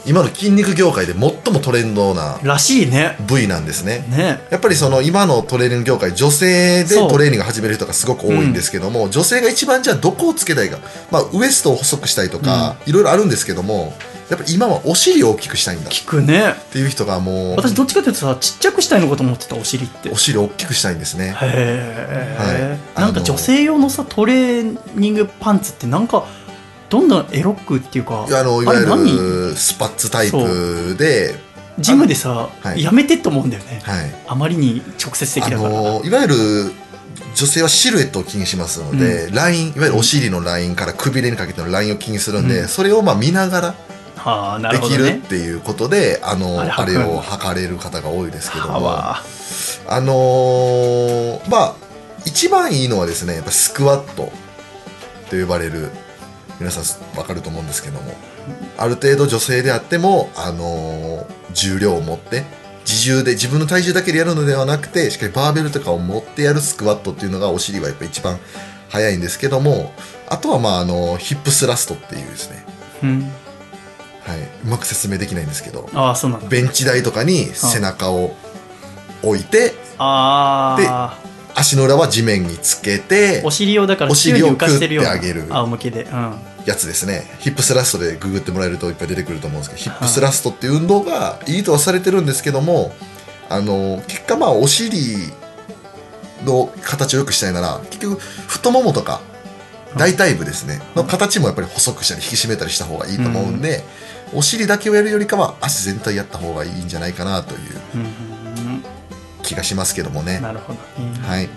今の筋肉業界で最もトレンドな
らしいね
部位なんですね。
ね。
やっぱりその今のトレーニング業界女性でトレーニング始める人がすごく多いんですけども、女性が一番じゃあどこをつけたいか、まあ、ウエストを細くしたいとか、いろいろあるんですけどもやっぱり今はお尻を大きくしたいんだ。っ
聞くね。
ていう人がもう
私どっちかというとさちっちゃくしたいのかと思ってたお尻って。
お尻を大きくしたいんですね。
へえ、
はい。
なんか女性用のさトレーニングパンツってなんかどんどんエロくっていうか
あのいわゆるスパッツタイプで、
ジムでさ、
はい。
やめてって思うんだよね、
はい、
あまりに直接的
あ
だから、
のいわゆる女性はシルエットを気にしますので、ラインいわゆるお尻のラインからくびれにかけてのラインを気にするんで、
うん。
それをまあ見ながらできるっていうことであの
あれ
を測れる方が多いですけども。あのーまあ一番いいのはですねやっぱスクワットと呼ばれる皆さん分かると思うんですけども。ある程度女性であっても、あのー重量を持って自重で自分の体重だけでやるのではなくてしっかりバーベルとかを持ってやるスクワットっていうのがお尻はやっぱ一番早いんですけども。あとはまああのヒップスラストっていうですね、
うん
はい、うまく説明できないんですけど
ああそうなんだ。
ベンチ台とかに背中を置いて
ああ
足の裏は地面につけて
お尻をだから
お尻を
浮かせてるような
グッて上げる
仰向けで。うん。
やつですね。ヒップスラストでググってもらえるといっぱい出てくると思うんですけどヒップスラストっていう運動がいいとはされてるんですけどもあの結果まあお尻の形を良くしたいなら結局太ももとか大腿部ですね。の形もやっぱり細くしたり引き締めたりした方がいいと思うんで、お尻だけをやるよりかは足全体やった方がいいんじゃないかなという
うん
気がしますけどもね。
なるほど。ね
はい。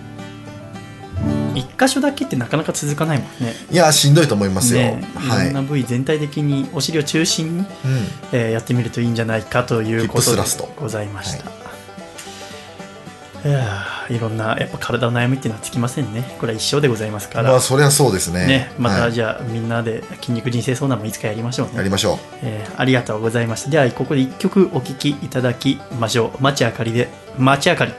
一箇所だけってなかなか続かないもんね。
いやしんどいと思いますよ、
ね。
はい。
いろんな部位全体的にお尻を中心に
うん。
えーやってみるといいんじゃないかということでございました、い、やーいろんなやっぱ体の悩みっていうのはつきませんね。これは一生でございますから、
まあそりゃそうですね。
ね、また
はい。
じゃあ、みんなで筋肉人生相談もいつかやりましょうね。
やりましょう。
えーありがとうございました。ではここで一曲お聴きいただきましょう。町あかりで町あかり。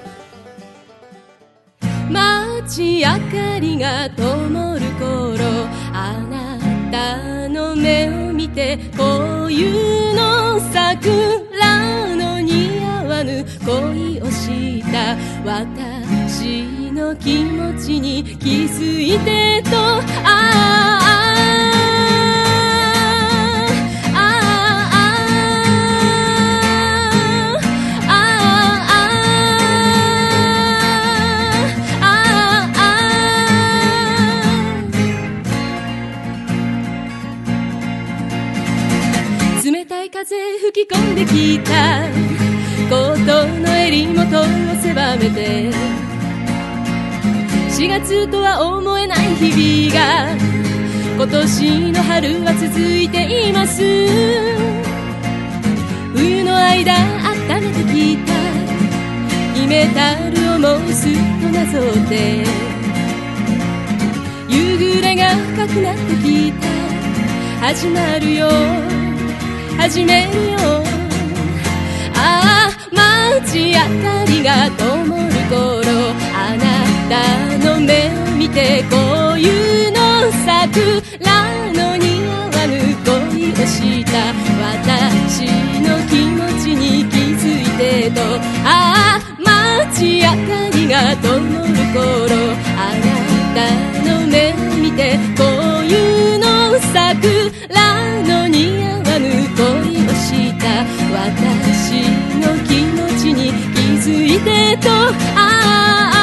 街明かりが灯る頃あなたの目を見て冬の桜の似合わぬ恋をし私の気持ちに気づいてと。ああ冷たい風吹き込んできた月とは思えない日々が今年の春は続いています。冬の間温めてきた秘めたる思いすっとなぞって夕暮れが深くなってきた始まるよ始めるよ。ああ街明かりが灯る頃あなたの目を見てこういうの桜の似合わぬ恋をした。私の気持ちに気づいてと。ああ街明かりが灯る頃。あなたの目を見てこういうの桜の似合わぬ恋をした。私の気持ちに気づいてと。ああ。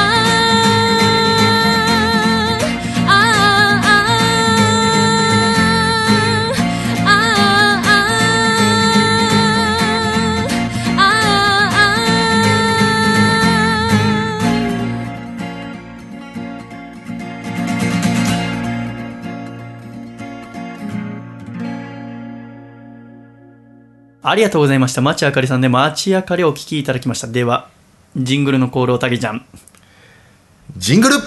あ
りがとうございました。町あかりさんで町あかりをお聞きいただきました。では、ジングルのコールをたけちゃん。
ジングル栃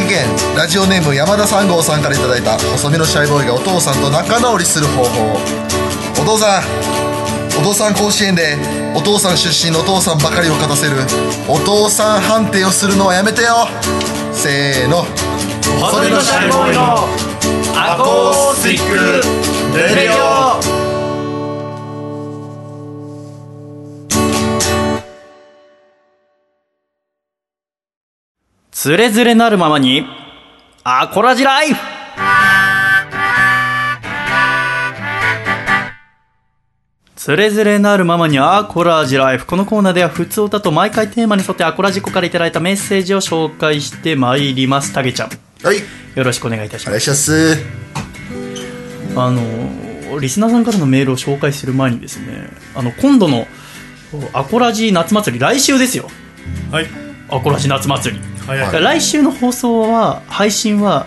木県ラジオネーム山田三号さんからいただいた細身のシャイボーイがお父さんと仲直りする方法お父さんお父さん甲子園でお父さん出身のお父さんばかりを勝たせるお父さん判定をするのはやめてよせーの細身のシャイボーイのアコースティックレディオ
つれづれなるままに、アコラジライフつれづれなるままにアコラジライフ。このコーナーでは普通歌と毎回テーマに沿ってアコラジコからいただいたメッセージを紹介してまいります。たけちゃん、
はい
よろしくお願いいたします。
お願いします
あの、リスナーさんからのメールを紹介する前にですね、あの、今度のアコラジ夏祭り、来週ですよ。
はい
アコラジ夏祭り。
早い、
来週の放送は配信は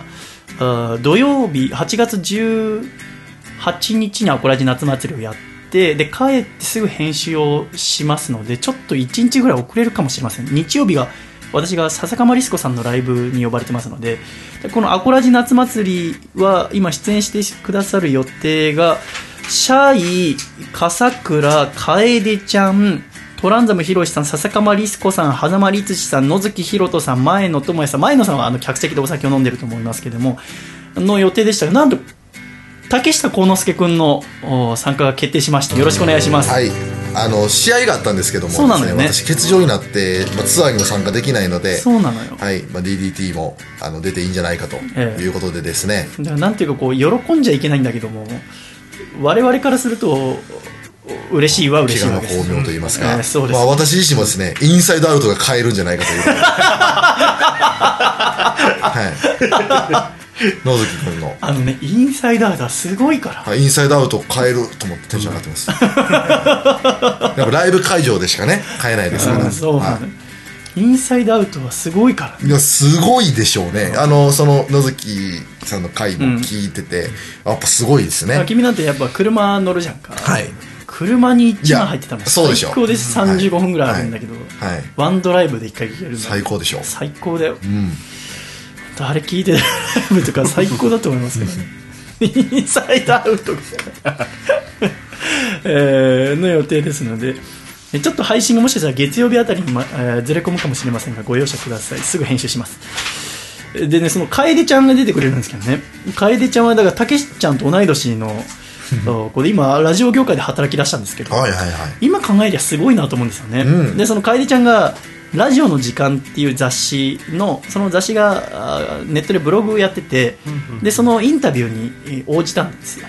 あー土曜日8月18日にアコラジ夏祭りをやってで帰ってすぐ編集をしますのでちょっと1日ぐらい遅れるかもしれません日曜日が私が笹釜リスコさんのライブに呼ばれてますのでこのアコラジ夏祭りは今出演してくださる予定がシャイ、笠倉、楓ちゃん、トランザムヒロシさん、笹釜リスコさん、狭間律史さん、野月ひろとさん、前野智也さん、前野さんはあの客席でお酒を飲んでると思いますけども、の予定でしたが、なんと、竹下幸之助君の参加が決定しました。よろしくお願いします。
はいあの試合があったんですけども
そうなのよね。
私欠場になって、まあ、ツアーにも参加できないので
そうなのよ。
はい。まあ、DDT もあの出ていいんじゃないかと
ええ。
いうことでですね、
だからなんていうかこう喜んじゃいけないんだけども我々からすると嬉しいは嬉しいわけです
巧妙といいますか、
うです。
まあ、私自身もですねインサイドアウトが買えるんじゃないかという。はい野月君の。
あのねインサイダーだすごいから。
はいインサイドアウトを買えると思ってテンション上がってます。やっぱライブ会場でしかね買えないですから、
うんそう
は
インサイドアウトはすごいから
い、いやすごいでしょうね。あのその野月さんの回も聞いてて、やっぱすごいですね。
君なんてやっぱ車乗るじゃんか、
はい。
車に1枚入ってたの
いやそうでしょ
最高です。
はい
35分ぐらいあるんだけど、
はい。
ワンドライブで1回行ける
最高でしょう。
最高だよ。
うん
あれ聞いてる？ライブとか最高だと思いますけどね。インサイドアウトがえーの予定ですのでえちょっと配信がもしかしたら月曜日あたりに、まえーずれ込むかもしれませんがご容赦ください。すぐ編集します。でねその楓ちゃんが出てくれるんですけどね。楓ちゃんはだからたけしちゃんと同い年の そうこれ今ラジオ業界で働き出したんですけど、
はいはいはい。
今考えりゃすごいなと思うんですよね、
うん。
でその楓ちゃんが「ラジオの時間」っていう雑誌のその雑誌がネットでブログをやってて、でそのインタビューにえー応じたんですよ。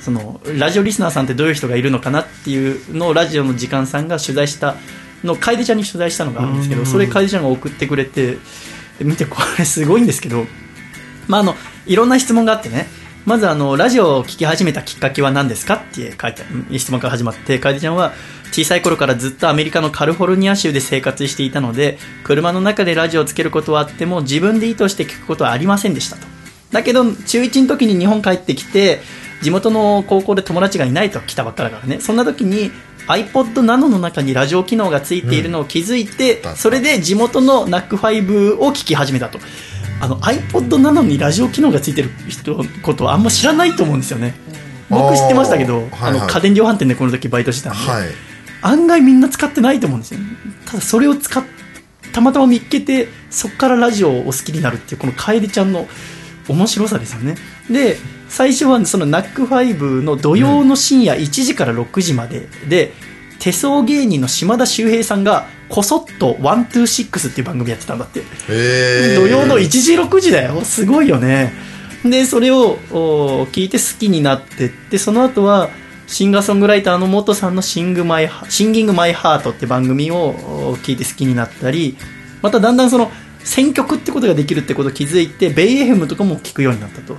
そのラジオリスナーさんってどういう人がいるのかなっていうのをラジオの時間さんが取材したのを楓ちゃんに取材したのがあるんですけどそれ楓ちゃんが送ってくれてで見てこれすごいんですけどまあ、あのいろんな質問があってねまずあのラジオを聴き始めたきっかけは何ですかって書いてうん質問から始まって楓ちゃんは小さい頃からずっとアメリカのカリフォルニア州で生活していたので車の中でラジオをつけることはあっても自分で意図して聞くことはありませんでしたと。だけど中1の時に日本帰ってきて地元の高校で友達がいないと来たばっかだからね。そんな時に iPod Nano の中にラジオ機能がついているのを気づいて、
うん。
それで地元の NAC5 を聞き始めたと。あの iPod Nano にラジオ機能がついてる人のことはあんま知らないと思うんですよね。僕知ってましたけど、
はいはい。
あの家電量販店でこの時バイトしてたんで、
はい
案外みんな使ってないと思うんですよただそれを使ったまたま見っけてそこからラジオをお好きになるっていうこの楓ちゃんの面白さですよね。で最初はその NAC5 の土曜の深夜1時から6時までで、手相芸人の島田秀平さんがこそっと126っていう番組やってたんだって。土曜の1時6時だよ。すごいよね。でそれをお聞いて好きになってってその後はシンガーソングライターの元さんのシングマイハ「シンギング・マイ・ハート」って番組をお聞いて好きになったりまただんだんその選曲ってことができるってことを気づいてベイエフムとかも聞くようになったと。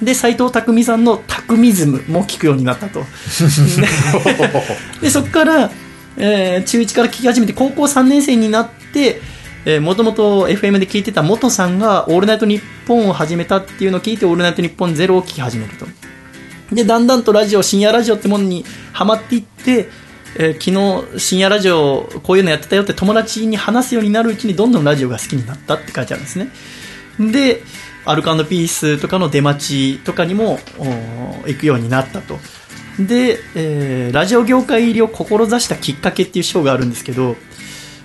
で斎藤工さんのタクミズムも聞くようになったと。でそこから、えー中1から聞き始めて高校3年生になってもともと FM で聞いてた元さんが「オールナイトニッポン」を始めたっていうのを聞いて「オールナイトニッポンゼロを聞き始めるとでだんだんとラジオ深夜ラジオってものにハマっていって、えー昨日深夜ラジオこういうのやってたよって友達に話すようになるうちにどんどんラジオが好きになったって書いてあるんですね。でアルカピースとかの出待ちとかにも行くようになったと。で、えーラジオ業界入りを志したきっかけっていう章があるんですけど、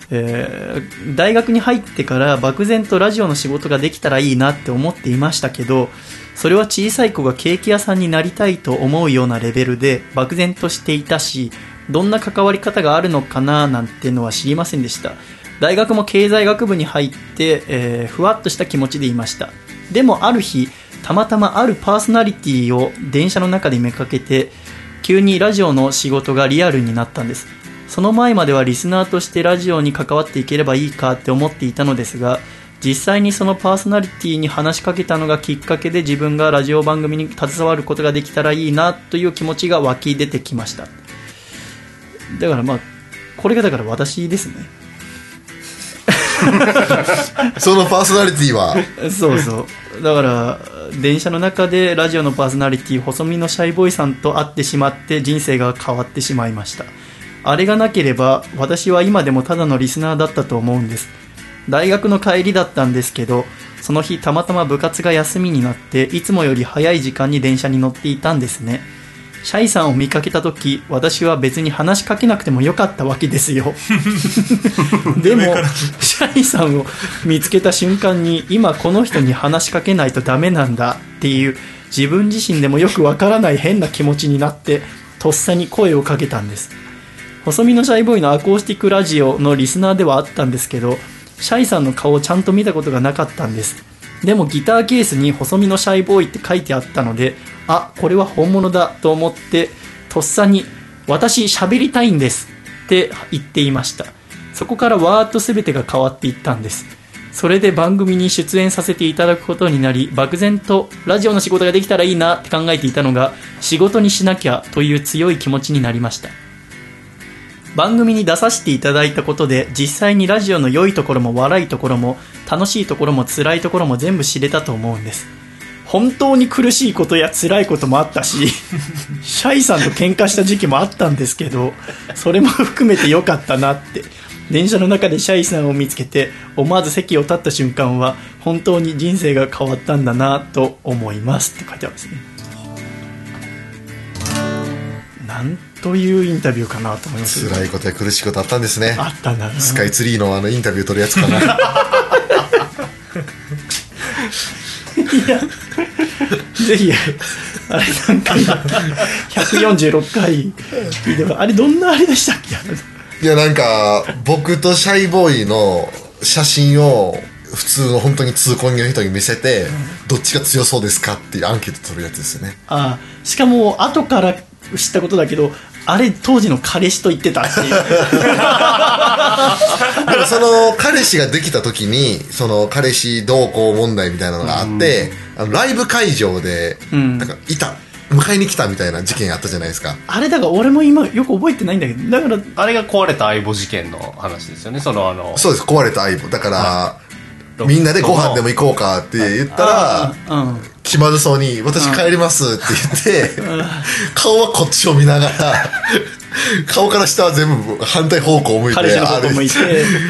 えー大学に入ってから漠然とラジオの仕事ができたらいいなって思っていましたけどそれは小さい子がケーキ屋さんになりたいと思うようなレベルで漠然としていたしどんな関わり方があるのかななんてのは知りませんでした。大学も経済学部に入って、えーふわっとした気持ちでいました。でもある日たまたまあるパーソナリティを電車の中で見かけて急にラジオの仕事がリアルになったんです。その前まではリスナーとしてラジオに関わっていければいいかって思っていたのですが実際にそのパーソナリティに話しかけたのがきっかけで自分がラジオ番組に携わることができたらいいなという気持ちが湧き出てきました。だからまあこれがだから私ですね。
そのパーソナリティは？
そうそう。だから電車の中でラジオのパーソナリティ細身のシャイボーイさんと会ってしまって人生が変わってしまいました。あれがなければ私は今でもただのリスナーだったと思うんです大学の帰りだったんですけどその日たまたま部活が休みになっていつもより早い時間に電車に乗っていたんですね。シャイさんを見かけた時私は別に話しかけなくてもよかったわけですよ。でもシャイさんを見つけた瞬間に今この人に話しかけないとダメなんだっていう自分自身でもよくわからない変な気持ちになってとっさに声をかけたんです。細身のシャイボーイのアコースティックラジオのリスナーではあったんですけどシャイさんの顔をちゃんと見たことがなかったんです。でもギターケースに細身のシャイボーイって書いてあったのであこれは本物だと思ってとっさに私喋りたいんですって言っていました。そこからわーっと全てが変わっていったんです。それで番組に出演させていただくことになり漠然とラジオの仕事ができたらいいなって考えていたのが仕事にしなきゃという強い気持ちになりました。番組に出させていただいたことで実際にラジオの良いところも悪いところも楽しいところも辛いところも全部知れたと思うんです。本当に苦しいことや辛いこともあったし シャイさんと喧嘩した時期もあったんですけどそれも含めてよかったなって。電車の中でシャイさんを見つけて思わず席を立った瞬間は本当に人生が変わったんだなと思いますって書いてあるんですね。なんというインタビューかなと思います。
辛いことや苦しいことあったんですね。
あったんだな
スカイツリーのあのインタビュー取るやつかな。
いやぜひあれなんか146回聞いてもあれどんなあれでしたっけ？
いやなんか僕とシャイボーイの写真を普通の本当に通行人の人に見せてどっちが強そうですかっていうアンケート取るやつですよね。
あしかも後から知ったことだけどあれ当時の彼氏と言ってたっていう。
でもその彼氏ができた時にその彼氏同行問題みたいなのがあって、あのライブ会場で、
ん。
なんかいた迎えに来たみたいな事件あったじゃないですか。
あれだから俺も今よく覚えてないんだけどだから
あれが壊れた相棒事件の話ですよね。そのあの
そうです壊れた相棒。だから、みんなでご飯でも行こうかって言ったら、
うん
気まずそうに「私帰ります」って言って、顔はこっちを見ながら顔から下は全部反対方向を向いて
彼氏の方向いて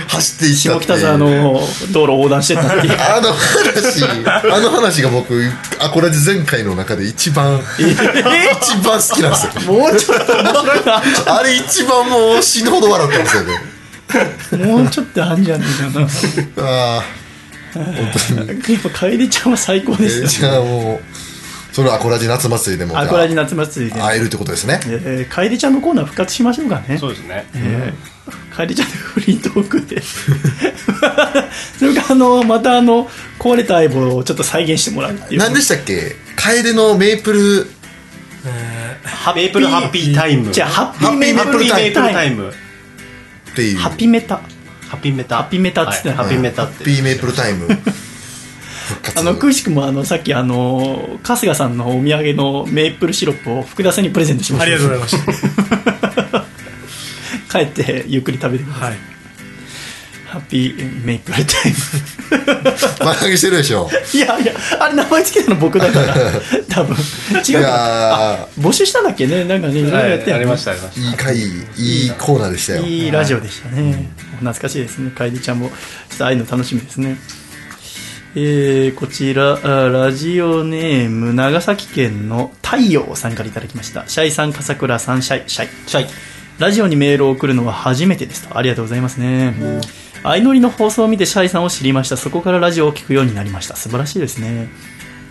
走っていった
下
っていう。
北沢の道路を横断してたっていう。
あの話あの話が僕アコラジ前回の中で一番、一番好きなんですよ。
もうちょっと面白いな。
あれ一番もう死ぬほど笑ったんですよね。
もうちょっとあんじゃねえかな。
ああ本当に。
やっぱ楓ちゃんは最高
えー
ですよ、
じゃあもうそれはアコラジ夏祭りでも。
アコラジ夏祭りで、
会えるってことですね。
えー、楓ちゃんのコーナー復活しましょうかね。
そうですね。
えー楓ちゃんのフリートークで。それからあのまたあの壊れた相棒をちょっと再現してもらうっていう。
何でしたっけ？楓のメープル。
メープルハッピータイム。
じゃあハッピーメー
ハッピー
プルタイム。
メープルタイム。
っていう。
ハッピーメタ
ハッピーメタ。
ハッピーメタっつって。
はい。ハッピーメタって。
ハッピーメープルタイム。
あのくしくもあのさっきあの春日さんのお土産のメープルシロップを福田さんにプレゼントしました
ありがとうございました。
帰ってゆっくり食べてください、
はい
ハッピーメイプルタイム
前上げしてるでしょ。
いやいやあれ名前つけたの僕だから。多分。違
いう
募集したんだっけね？なんかねいろいろやって
はいありましたありまし
ーいい回いいコーナーでしたよ。
いいラジオでしたね、懐かしいですね。楓ちゃんもちょっとああいうの楽しみですね。えーこちらあラジオネーム長崎県の太陽さんからいただきました。シャイさん笠倉さんシャイシャイ。
たはい
ラジオにメールを送るのは初めてですと。ありがとうございますね相乗りの放送を見てシャイさんを知りました。そこからラジオを聞くようになりました。素晴らしいですね。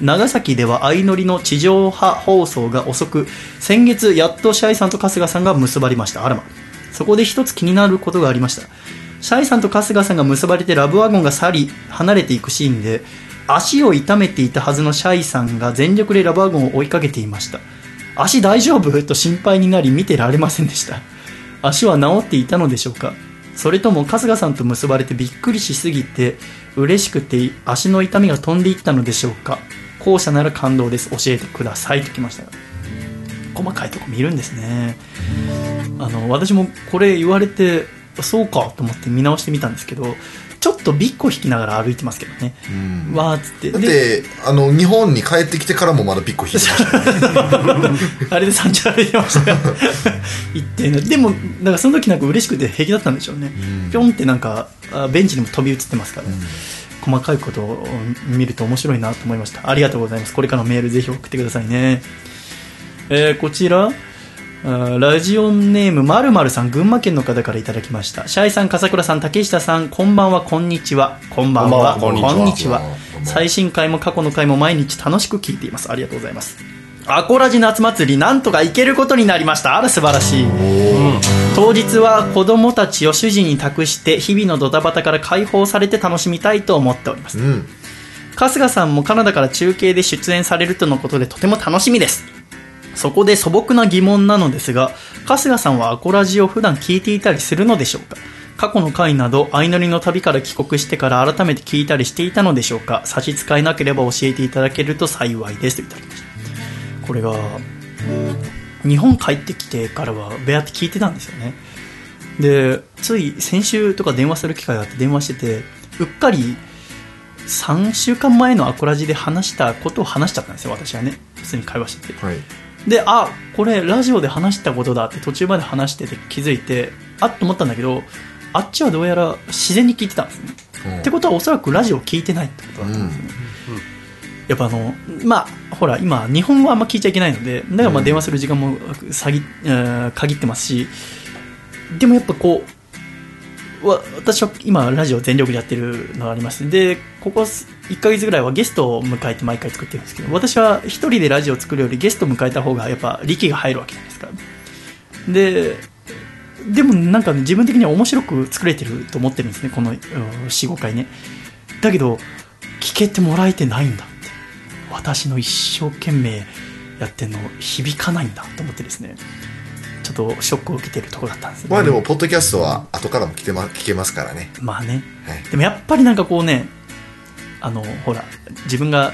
長崎では相乗りの地上波放送が遅く先月やっとシャイさんと春日さんが結ばれました。あらま。そこで一つ気になることがありました。シャイさんと春日さんが結ばれてラブワゴンが去り離れていくシーンで足を痛めていたはずのシャイさんが全力でラブワゴンを追いかけていました。足大丈夫？と心配になり見てられませんでした。足は治っていたのでしょうか？それとも春日さんと結ばれてびっくりしすぎて嬉しくて足の痛みが飛んでいったのでしょうか？後者なら感動です。教えてくださいときましたが細かいとこ見るんですね。あの私もこれ言われてそうかと思って見直してみたんですけどちょっとビッコ引きながら歩いてますけどね、わーっつって。
だっ
で
てあの日本に帰ってきてからもまだビッコ引いてましたよね。
あれで山頂歩いてましたから行ってねでもなんかその時なんか嬉しくて平気だったんでしょうね、ぴょんってなんかあベンチにも飛び移ってますから、細かいことを見ると面白いなと思いました。ありがとうございます。これからのメールぜひ送ってくださいね。えーこちら。あラジオネームまるまるさん群馬県の方からいただきました。シャイさん笠倉さん竹下さんこんばんはこんにちは。こんばんは。
こん
にちは。最新回も過去の回も毎日楽しく聞いています。ありがとうございます。アコラジ夏祭りなんとか行けることになりました。あら素晴らしい。当日は子供たちを主人に託して日々のドタバタから解放されて楽しみたいと思っております。
うん。
春日さんもカナダから中継で出演されるとのことでとても楽しみですそこで素朴な疑問なのですが春日さんはアコラジを普段聞いていたりするのでしょうか？過去の回など相乗りの旅から帰国してから改めて聞いたりしていたのでしょうか？差し支えなければ教えていただけると幸いです。といただきました。これが日本帰ってきてからはベアって聞いてたんですよね。でつい先週とか電話する機会があって電話しててうっかり3週間前のアコラジで話したことを話しちゃったんですよ私はね。普通に会話してて。
はい。
であこれラジオで話したことだって途中まで話してて気づいてあっと思ったんだけどあっちはどうやら自然に聞いてたんですね、
うん。
ってことはおそらくラジオを聞いてないってことだったんですね、やっぱあのまあほら今日本語はあんま聞いちゃいけないのでだからまあ電話する時間も下ぎ、えー限ってますしでもやっぱこうわ私は今ラジオ全力でやってるのがあります。でここ1ヶ月ぐらいはゲストを迎えて毎回作ってるんですけど私は一人でラジオを作るよりゲストを迎えた方がやっぱ力が入るわけじゃないですか。ででもなんか自分的には面白く作れてると思ってるんですねこの45回ね。だけど聞けてもらえてないんだって。私の一生懸命やってるの響かないんだと思ってですね。ちょっとショックを受けてるところだったんですよ
まあでもポッドキャストは後からも聞け,、ま、聞けますからね。
まあね、
はい。
でもやっぱりなんかこうねあのほら自分が、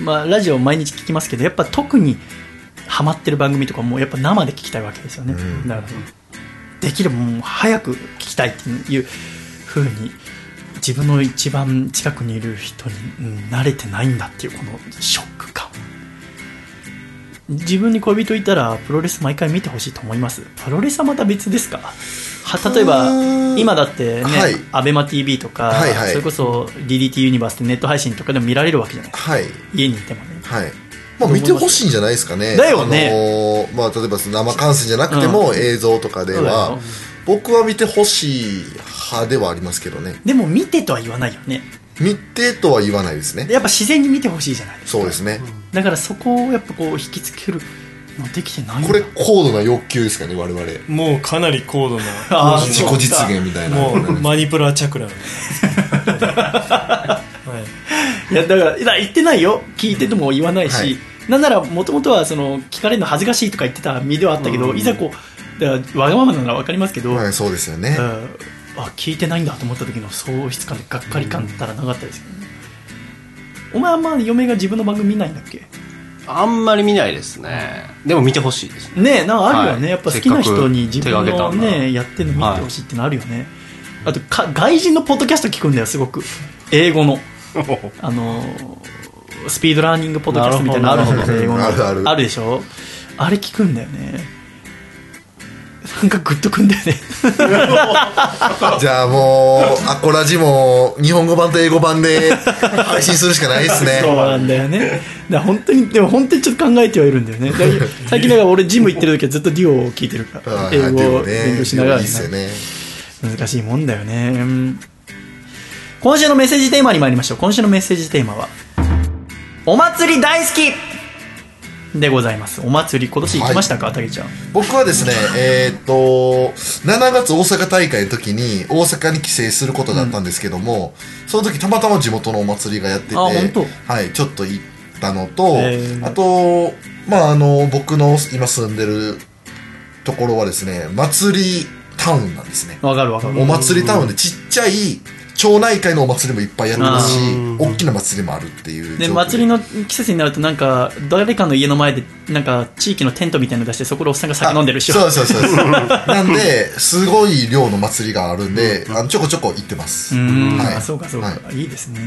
まあ、ラジオ毎日聞きますけどやっぱ特にハマってる番組とかもやっぱ生で聞きたいわけですよね、
うん。
だからできればもう早く聞きたいっていうふうに自分の一番近くにいる人に、うん慣れてないんだっていうこのショック感自分に恋人いたらプロレス毎回見てほしいと思います。プロレスはまた別ですか？は例えば
うん
今だってね、
はい。
アベマ t v とか、
はいはい。
それこそ DDT ユニバースってネット配信とかでも見られるわけじゃないですか。
はい。
家にいてもね。
はい。まあ見てほしいんじゃないですかね。
だよね
あのーまあ例えば生観戦じゃなくても映像とかで
そうだ
は
よ
僕は見てほしい派ではありますけどね。
でも見てとは言わないよね
見てとは言わないですね。
やっぱ自然に見てほしいじゃないですか。
そうですね。
だからそこをやっぱこう引きつけるのできてない
これ高度な欲求ですかね我々。
もうかなり高度な
自己実現みたいな。
もうマニプラチャクラ はい。
いやだからだから言ってないよ。聞いてとも言わないし、
はい。
なんならもともとはその聞かれるの恥ずかしいとか言ってた身ではあったけど、いざこうだからわがままなら分かりますけど、
はいそうですよね。
うんあ聞いてないんだと思った時の喪失感でがっかり感ったらなかったですけど。ね、お前あんま嫁が自分の番組見ないんだっけ？
あんまり見ないですね。でも見てほしいですね。
ねえなんかあるよね、
はい。
やっぱ好きな人に自分の
せっかく手がけたんだ。
ねやってるの見てほしいってのあるよね、あとか外人のポッドキャスト聞くんだよすごく。英語の。あのースピードラーニングポッドキャストみたいなのある
なるほど。
じゃん英語の。
あるある。
あるでしょ？あれ聞くんだよねなんかグッとくんだよね。
じゃあもうアコラジも日本語版と英語版で配信するしかないですね。
そうなんだよね。だ本当にでも本当にちょっと考えてはいるんだよね。最近だから俺ジム行ってる時はずっとデュオを聞いてるから。英語を勉強しながら。
いいっすよね。
難しいもんだよね。うん今週のメッセージテーマに参りましょう。今週のメッセージテーマはお祭り大好きでございます。お祭り今年行きましたか、たけちゃん？
僕はですねえーっと7月大阪大会の時に大阪に帰省することだったんですけども、その時たまたま地元のお祭りがやっててはいちょっと行ったのと、あとまああの僕の今住んでるところはですね祭りタウンなんですね。
わかるわかる。
お祭りタウンでちっちゃい町内会のお祭りもいっぱいやってますし大きな祭りもあるっていう
で
状況
祭りの季節になるとなんか誰かの家の前でなんか地域のテントみたいなの出してそこでおっさんが酒飲んでるっしょ。
そうそうそうそう。なんですごい量の祭りがあるんで、あのちょこちょこ行ってます。
うーん、
はい。
あそうかそうか、、
はい。
いですね。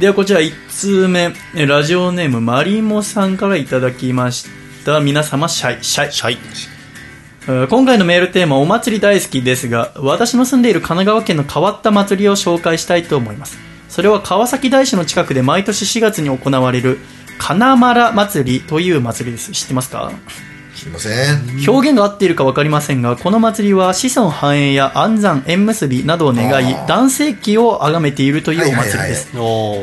ではこちら1通目。えラジオネームマリモさんからいただきました。皆様シャイシャイ。
シャイ。
えー今回のメールテーマお祭り大好きですが私の住んでいる神奈川県の変わった祭りを紹介したいと思います。それは川崎大師の近くで毎年4月に行われる金丸祭りという祭りです。知ってますか？
すいません。
表現が合っているか分かりませんがこの祭りは子孫繁栄や安産縁結びなどを願い男性器を崇めているというお祭りです、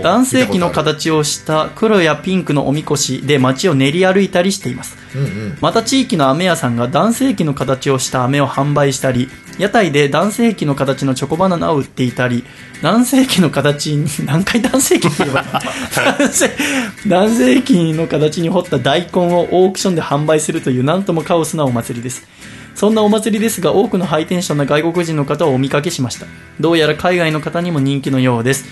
男性器の形をした黒やピンクのおみこしで街を練り歩いたりしています
うんうん。
また地域の飴屋さんが男性器の形をした飴を販売したり屋台で男性器の形のチョコバナナを売っていたり男性器の形に 何回男性器って言えば男性男性器の形に彫った大根をオークションで販売するというなんともカオスなお祭りです。そんなお祭りですが多くのハイテンションな外国人の方をお見かけしました。どうやら海外の方にも人気のようです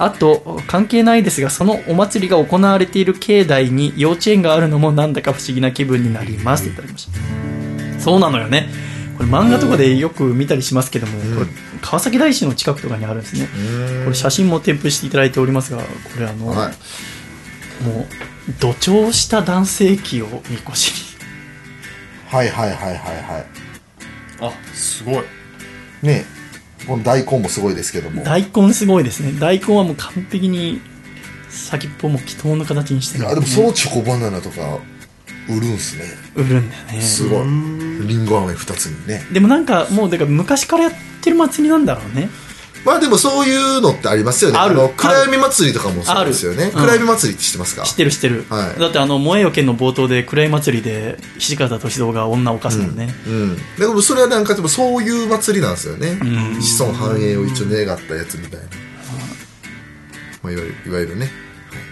あと関係ないですがそのお祭りが行われている境内に幼稚園があるのもなんだか不思議な気分になります。といただきました。そうなのよね。これ漫画とかでよく見たりしますけども、これ川崎大師の近くとかにあるんですね。これ写真も添付していただいておりますがこれあの、
はい。
もう土調した男性器をみこし
はいはいはいはいはい。
あすごい。
ねこの大根もすごいですけども。
に大根すごいですね。大根はもう完璧に先っぽも祈祷の形にしてる。
いやでもそのチョコバナナとか売るんすね。
売るんだよね。
すごい。りん。ご飴2つにね。
でもなんかもうだから昔からやってる祭りなんだろうね
まあでもそういうのってありますよね。
ある。
の暗闇祭りとかもそうですよね。
うん。
暗闇祭りって知ってますか？
知ってる知ってる、
はい。
だってあの「燃えよ剣」の冒頭で暗い祭りで土方歳三が女を犯すのね、
うん。でもそれはなんかでもそういう祭りなんですよね。
ん。
子孫繁栄を一応願ったやつみたいな。まあいわゆるいわゆるね。はい。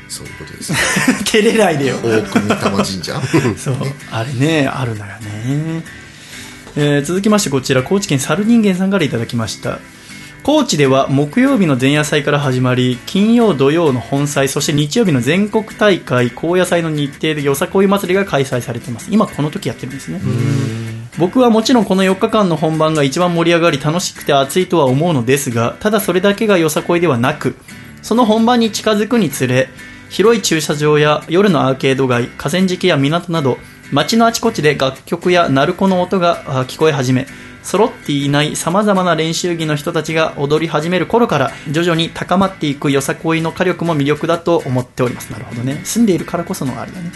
そういうことです
照れないでよ。
大国玉神社
そう。あれねあるのよね。えー続きましてこちら高知県猿人間さんからいただきました高知では木曜日の前夜祭から始まり金曜土曜の本祭そして日曜日の全国大会高野祭の日程でよさこい祭りが開催されています。今この時やってるんですね。僕はもちろんこの4日間の本番が一番盛り上がり楽しくて熱いとは思うのですがただそれだけがよさこいではなくその本番に近づくにつれ広い駐車場や夜のアーケード街河川敷や港など街のあちこちで楽曲や鳴子の音があ聞こえ始め揃っていない様々な練習着の人たちが踊り始める頃から徐々に高まっていくよさこいの火力も魅力だと思っております。なるほどね。住んでいるからこそのあれだね。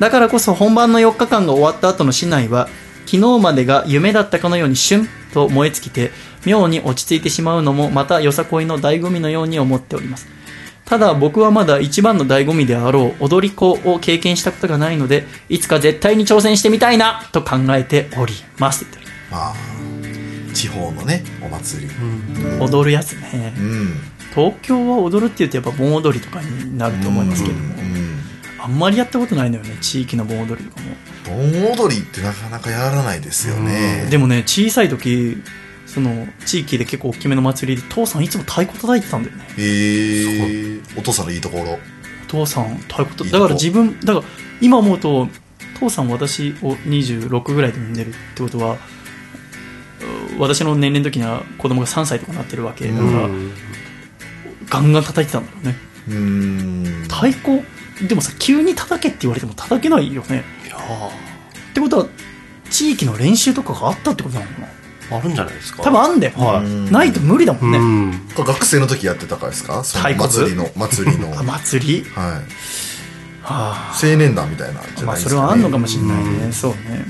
だからこそ本番の4日間が終わった後の市内は昨日までが夢だったかのようにシュンと燃え尽きて妙に落ち着いてしまうのもまたよさこいの醍醐味のように思っております。ただ僕はまだ一番の醍醐味であろう踊り子を経験したことがないのでいつか絶対に挑戦してみたいなと考えております。って言って
まあ。地方のねお祭り。
る踊るやつね。
うん
東京は踊るって言うとやっぱ盆踊りとかになると思いますけども。
うん。
あんまりやったことないのよね地域の盆踊りとかも。
盆踊りってなかなかやらないですよね。
でもね小さい時その地域で結構大きめの祭りで父さんいつも太鼓叩いてたんだよね。
へえ。お父さんのいいところ。
お父さん太鼓と
いいとこ。
だから自分だから今思うと父さん私を26ぐらいで産んでるってことはう私の年齢の時には子供が3歳とかなってるわけ。だから、ガンガン叩いてたんだろうね。
うーん。
太鼓？でもさ急に叩けって言われても叩けないよね。
いや
ってことは地域の練習とかがあったってことなのかな？
ーあるんじゃないですか？
多分あんだよ、
はい。
ないと無理だもんね、
うん。
学生の時やってたからですか？祭りの祭りの。
あ祭り？
はい。
はあ。
青年団みたいなじゃ
まあそ
ないですか、ね。
れはあんのかもしれないね、そうね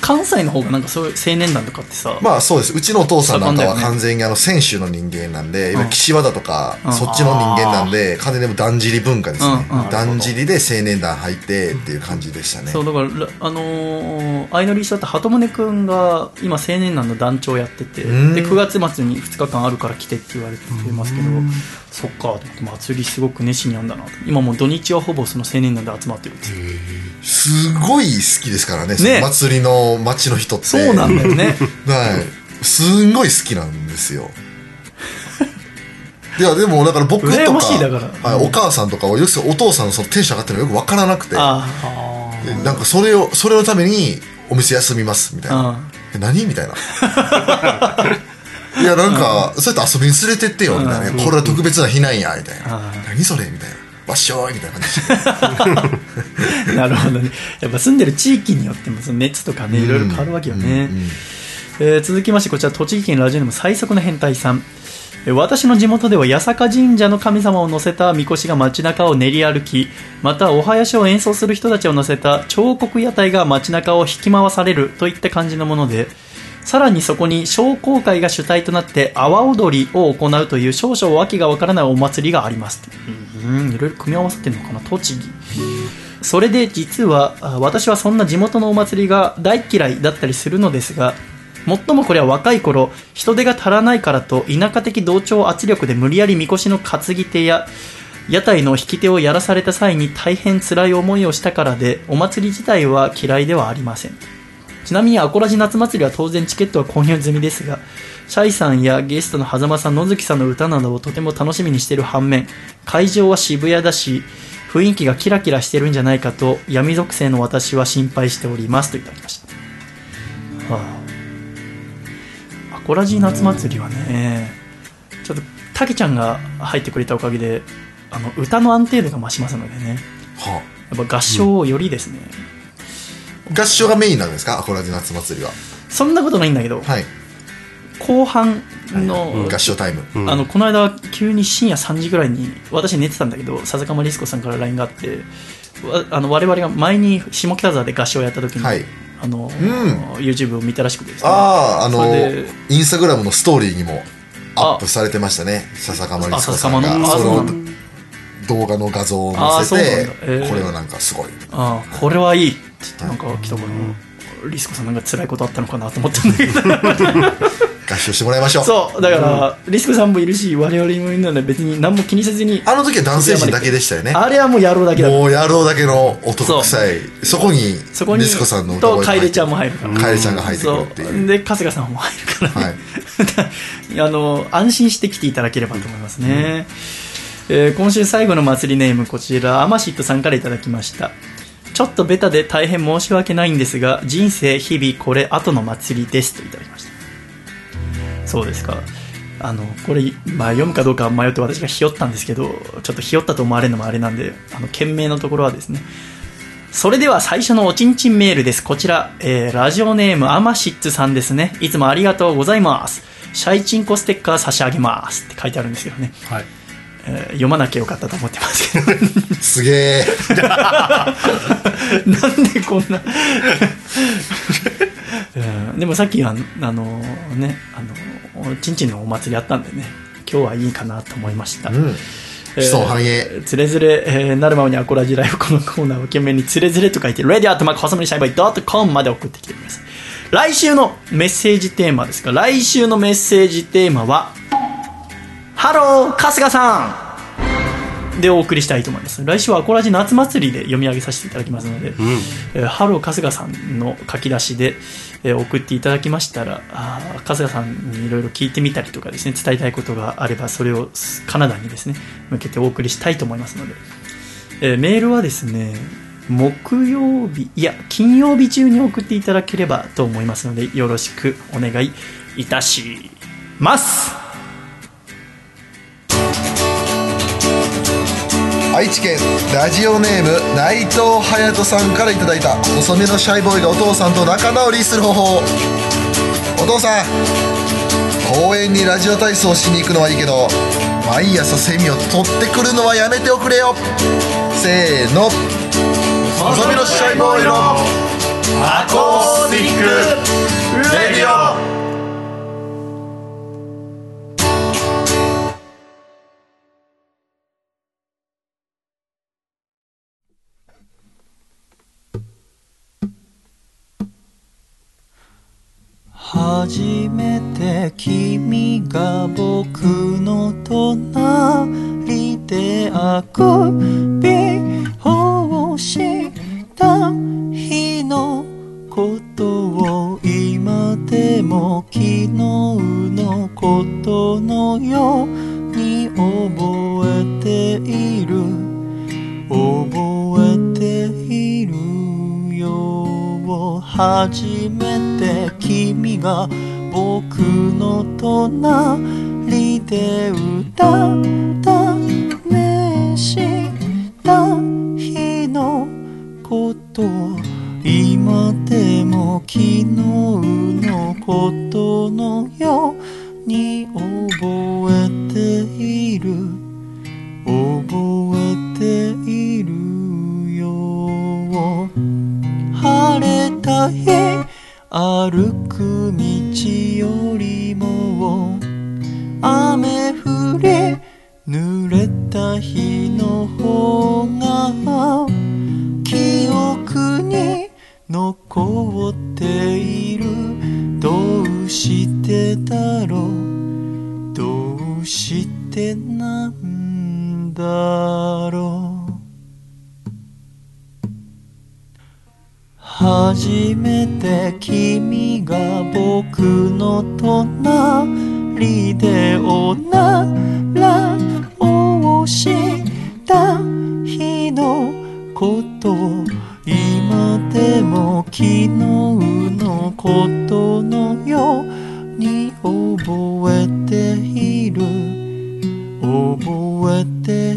関西の方がなんかそういう青年団とかってさ、
まあそうです。うちのお父さんなんかは完全にあの選手の人間なんで、今
うん。
岸和田とか
うん。
そっちの人間なんで完全にでもだんじり文化ですね、だんじりで青年団入ってっていう感じでしたね、
そうだかららあのー、相乗りしちゃった鳩宗君が今青年団の団長やっててで
うん。
9月末に2日間あるから来てって言われてますけどそっか祭りすごく熱心にやんだなと。今もう土日はほぼその青年団で集まってるって
すごい好きですからねその祭りの街の人って。
そうなんだよね。
はい。すんごい好きなんですよ。いやでもだから僕とかはい、お母さんとかはよくお父さんのそのテンション上がってるのよく分からなくて。なんかそれをそれのためにお店休みますみたいな。何みたいな いやなんかそうやって遊びに連れてってよみたいな。これは特別な日なんやみたいな。
あ
何それみたいな。わっしょーいみたいな感じで。
なるほどね。やっぱ住んでる地域によってもその熱とかねいろいろ変わるわけよね、えー続きましてこちら栃木県ラジオネーム最速の変態さん。えー私の地元では八坂神社の神様を乗せた神輿が街中を練り歩きまたお囃子を演奏する人たちを乗せた彫刻屋台が街中を引き回されるといった感じのものでさらにそこに商工会が主体となって阿波踊りを行うという少々訳がわからないお祭りがあります。うんいろいろ組み合わさってるのかな栃木。それで実はあ私はそんな地元のお祭りが大嫌いだったりするのですが最もこれは若い頃人手が足らないからと田舎的同調圧力で無理やりみこしの担ぎ手や屋台の引き手をやらされた際に大変辛い思いをしたからでお祭り自体は嫌いではありませんちなみにアコラジ夏祭りは当然チケットは購入済みですがシャイさんやゲストの狭間さん野月さんの歌などをとても楽しみにしている反面会場は渋谷だし雰囲気がキラキラしてるんじゃないかと闇属性の私は心配しておりますといただきました、はあ、アコラジ夏祭りはねちょっとたけちゃんが入ってくれたおかげであの歌の安定度が増しますのでね。
は
やっぱ合唱をよりですね、
あ、合唱がメインなんですか？アコラジ夏祭りは。
そんなことないんだけど
はい。
後半の、
合唱タイム、
うん。
あのこの間急に深夜3時ぐらいに私寝てたんだけど笹鎌リスコさんから LINE があってわあの我々が前に下北沢で合唱をやった時に、
はい。
あの
ん。
YouTube を見たらしくてですね。
あああのインスタグラムのストーリーにもアップされてましたね笹かまりすこさんが。その動画の画像を
あ
載せて
えー
これはなんかすごい
ああこれはいいって言ってなんか来たから、リスコさんなんか辛いことあったのかなと思ったんだけど。
合唱してもらいましょう。
そうだから、リスクさんもいるし我々もいるので別に何も気にせずに。
あの時は男性陣だけでしたよね。
あれはもう野郎だけだ
もう野郎だけの男臭い。そこに
そこに
リスコさんの歌声
と楓ちゃんも入るから。
楓ちゃんが入ってくる
そ
っていう。
う。で春日さんも入るから、
はい。
あの安心して来ていただければと思いますね、えー今週最後の祭りネームこちらアマシットさんからいただきましたちょっとベタで大変申し訳ないんですが人生日々これ後の祭りですといただきましたそうですかあのこれ、まあ、読むかどうか迷って私がひよったんですけどちょっとひよったと思われるのもあれなんであの件名のところはですねそれでは最初のおちんちんメールです。こちら、えーラジオネームアマシッツさんですね。いつもありがとうございます。シャイチンコステッカー差し上げますって書いてあるんですけどね。
はい
えー読まなきゃよかったと思ってます。けど。
すげえ。
なんでこんな、う んでもさっきあのあのねあのちんちんのお祭りあったんでね今日はいいかなと思いました、
うん。
えつれづれ、えーなるままにアコラジライブこのコーナーを懸命につれづれと書いて radio アットマーク細身シャイボーイ .com まで送ってきてください来週のメッセージテーマですが来週のメッセージテーマはハロー春日さん。でお送りしたいと思います。来週はアコラジ夏祭りで読み上げさせていただきますので、えーハロー春日さんの書き出しで、えー送っていただきましたらあー春日さんにいろいろ聞いてみたりとかですね伝えたいことがあればそれをカナダにですね向けてお送りしたいと思いますので、えーメールはですね木曜日いや金曜日中に送っていただければと思いますのでよろしくお願いいたします
愛知県ラジオネーム内藤隼人さんからいただいた細めのシャイボーイがお父さんと仲直りする方法。お父さん公園にラジオ体操しに行くのはいいけど毎朝セミを取ってくるのはやめておくれよ。せーの。細めのシャイボーイのアコースティックレディオ。
初めて君が僕の隣であくびをした日のことを今でも昨日のことのように覚えている覚えているよ初めて君が僕の隣で歌ったねした日のこと今でも昨日のことのように覚えている。覚えているよ。晴れた日歩く道よりも雨降り濡れた日の方が記憶に残っている。どうしてだろう？どうしてなんだろう？初めて君が僕の隣でおならをした日のこと今でも昨日のことのように覚えている。覚えている。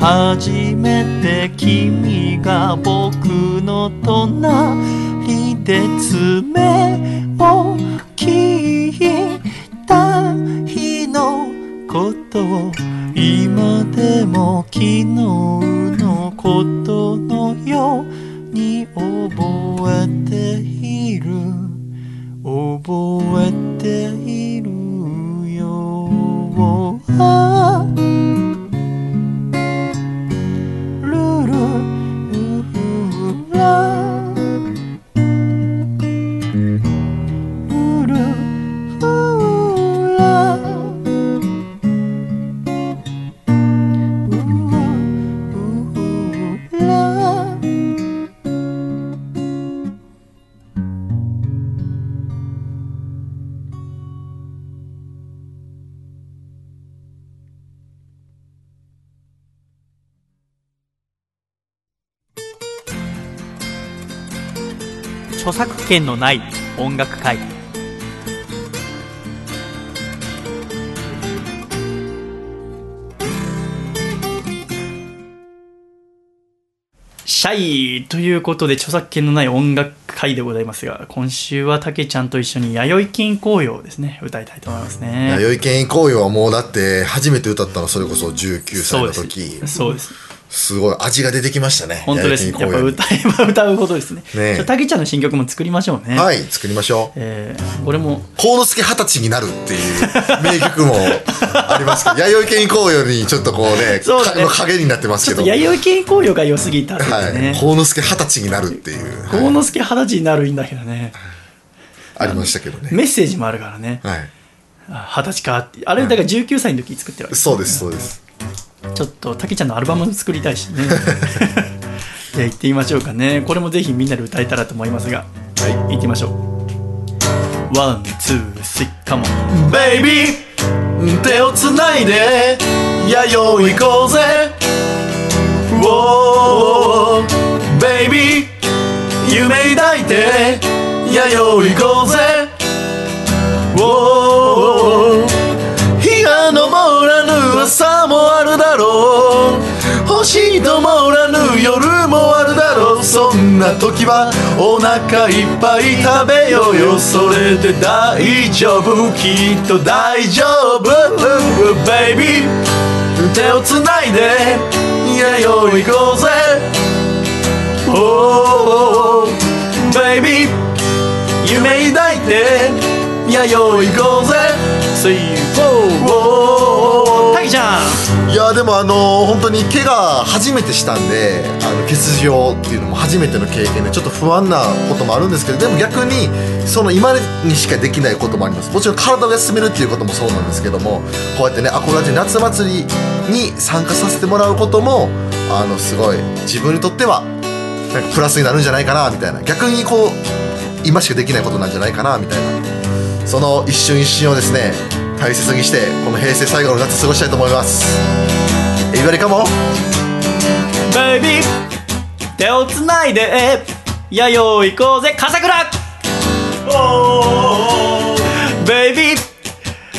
初めて君が僕の隣で爪を切った日のことを今でも昨日のことのように覚えている。覚えているよ。
権のない音楽会。シャイということで著作権のない音楽会でございますが今週はたけちゃんと一緒に弥生金紅葉をですね歌いたいと思いますね。
弥生県行為はもうだって初めて歌ったのそれこそ19歳の時。
そうです。
すごい味が出てきましたね。
本当です
弥生
やっぱ歌えば歌うほどですね。
ね
たけちゃんの新曲も作りましょうね。
はい作りましょう。
えー、これも。
幸之助二十歳になるっていう名曲も ありますけど弥生県行為よりちょっとこうね
そうだね。
か影になってますけど。
と弥生金紅葉が良すぎたです
はい。
ね、
幸之助二十歳になるっていう、はい
幸之助二十歳になるいいんだけどね。
ありましたけどね。
メッセージもあるからね。
はい。
あ二十歳かって。あれだから19歳の時作ってるわけ
そうですそうです
ちょっとたけちゃんのアルバム作りたいしね。じゃあ行ってみましょうかね。これもぜひみんなで歌えたらと思いますが。はい。行ってみましょう。 One two
three come on。 Baby 手をつないで。弥生行こうぜ。Whoa, baby 夢抱いて。弥生行こうぜ。Whoa, 日が昇らぬ朝もあるだろう。星ともらぬ夜もあるだろう。そんな時はお腹いっぱい食べようよ。それで大丈夫。きっと大丈夫。ベイビー手をつないで弥生行こうぜ。Oh, baby 夢抱いて弥生行こうぜ。See you
たけちゃん
いやでもあの本当に怪我初めてしたんであの欠場っていうのも初めての経験でちょっと不安なこともあるんですけどでも逆にその今にしかできないこともあります。もちろん体を休めるっていうこともそうなんですけどもこうやってねアコラジ夏祭りに参加させてもらうこともあのすごい自分にとってはなんかプラスになるんじゃないかなみたいな。逆にこう今しかできないことなんじゃないかなみたいな。その一瞬一瞬をですね大切にしてこの平成最後の夏過ごしたいと思います。エビバリカモン
ベイビー手をつないで弥生行こうぜ笠倉!ベイビー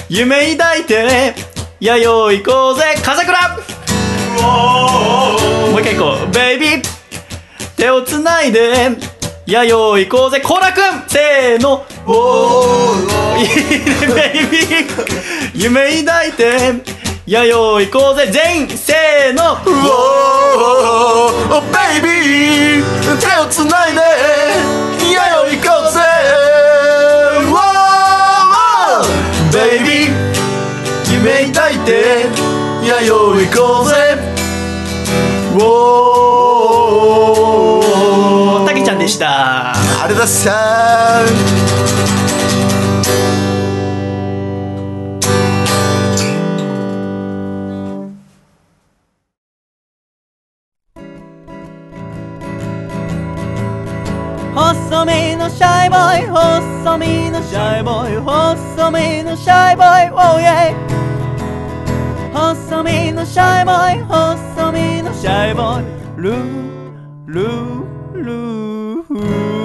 夢抱いて弥生行こうぜ笠倉!もう一回行こう。ベイビー手をつないで弥生行こうぜコーラくんせーの。いいねベイビー。夢抱いて弥生行こうぜ。全員せーの。
Oh, baby 手をつないで弥生行こうぜ。Whoa, baby 夢抱いて弥生行こうぜ。Whoa
たけちゃんでした。
あれださ
細身のシャイボーイ細身のシャイボーイ細身のシャイボーイ Oh yeah 細身のシャイボーイ細身のシャイボーイルールールーフー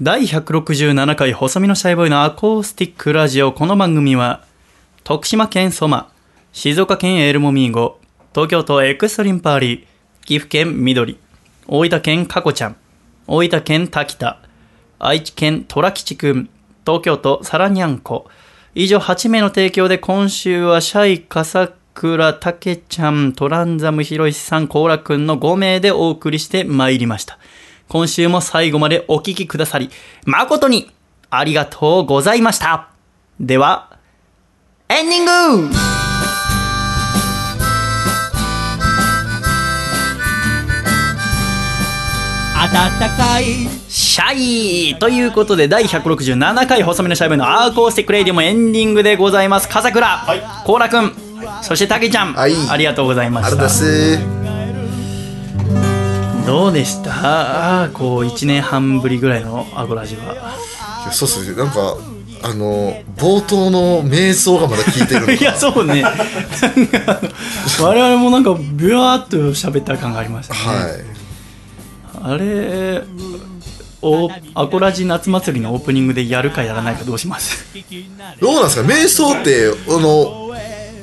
第167回細身のシャイボーイのアコースティックラジオ。この番組は徳島県ソマ静岡県エルモミーゴ東京都エクストリンパーリー岐阜県緑大分県カコちゃん大分県滝田愛知県虎吉くん東京都サラニャンコ以上8名の提供で今週はシャイ笠倉たけちゃんトランザムひろしさんコーラくんの5名でお送りしてまいりました。今週も最後までお聞きくださり誠にありがとうございました。ではエンディング。
暖かい
シャイということで第167回細身のシャイボーイのアコースティックレディオもエンディングでございます。笠倉。コーラくんそしてたけちゃん、
はい。
ありがとうございました
す。
どうでした？こう1年半ぶりぐらいのアゴラジは。
そうっすね。なんかあの冒頭の瞑想がまだ聞いてるのか
いやそうね。我々もなんかビュワーっと喋った感がありましたね、
はい
あれおアコラジ夏祭りのオープニングでやるかやらないかどうします？
どうなんですか？瞑想ってあの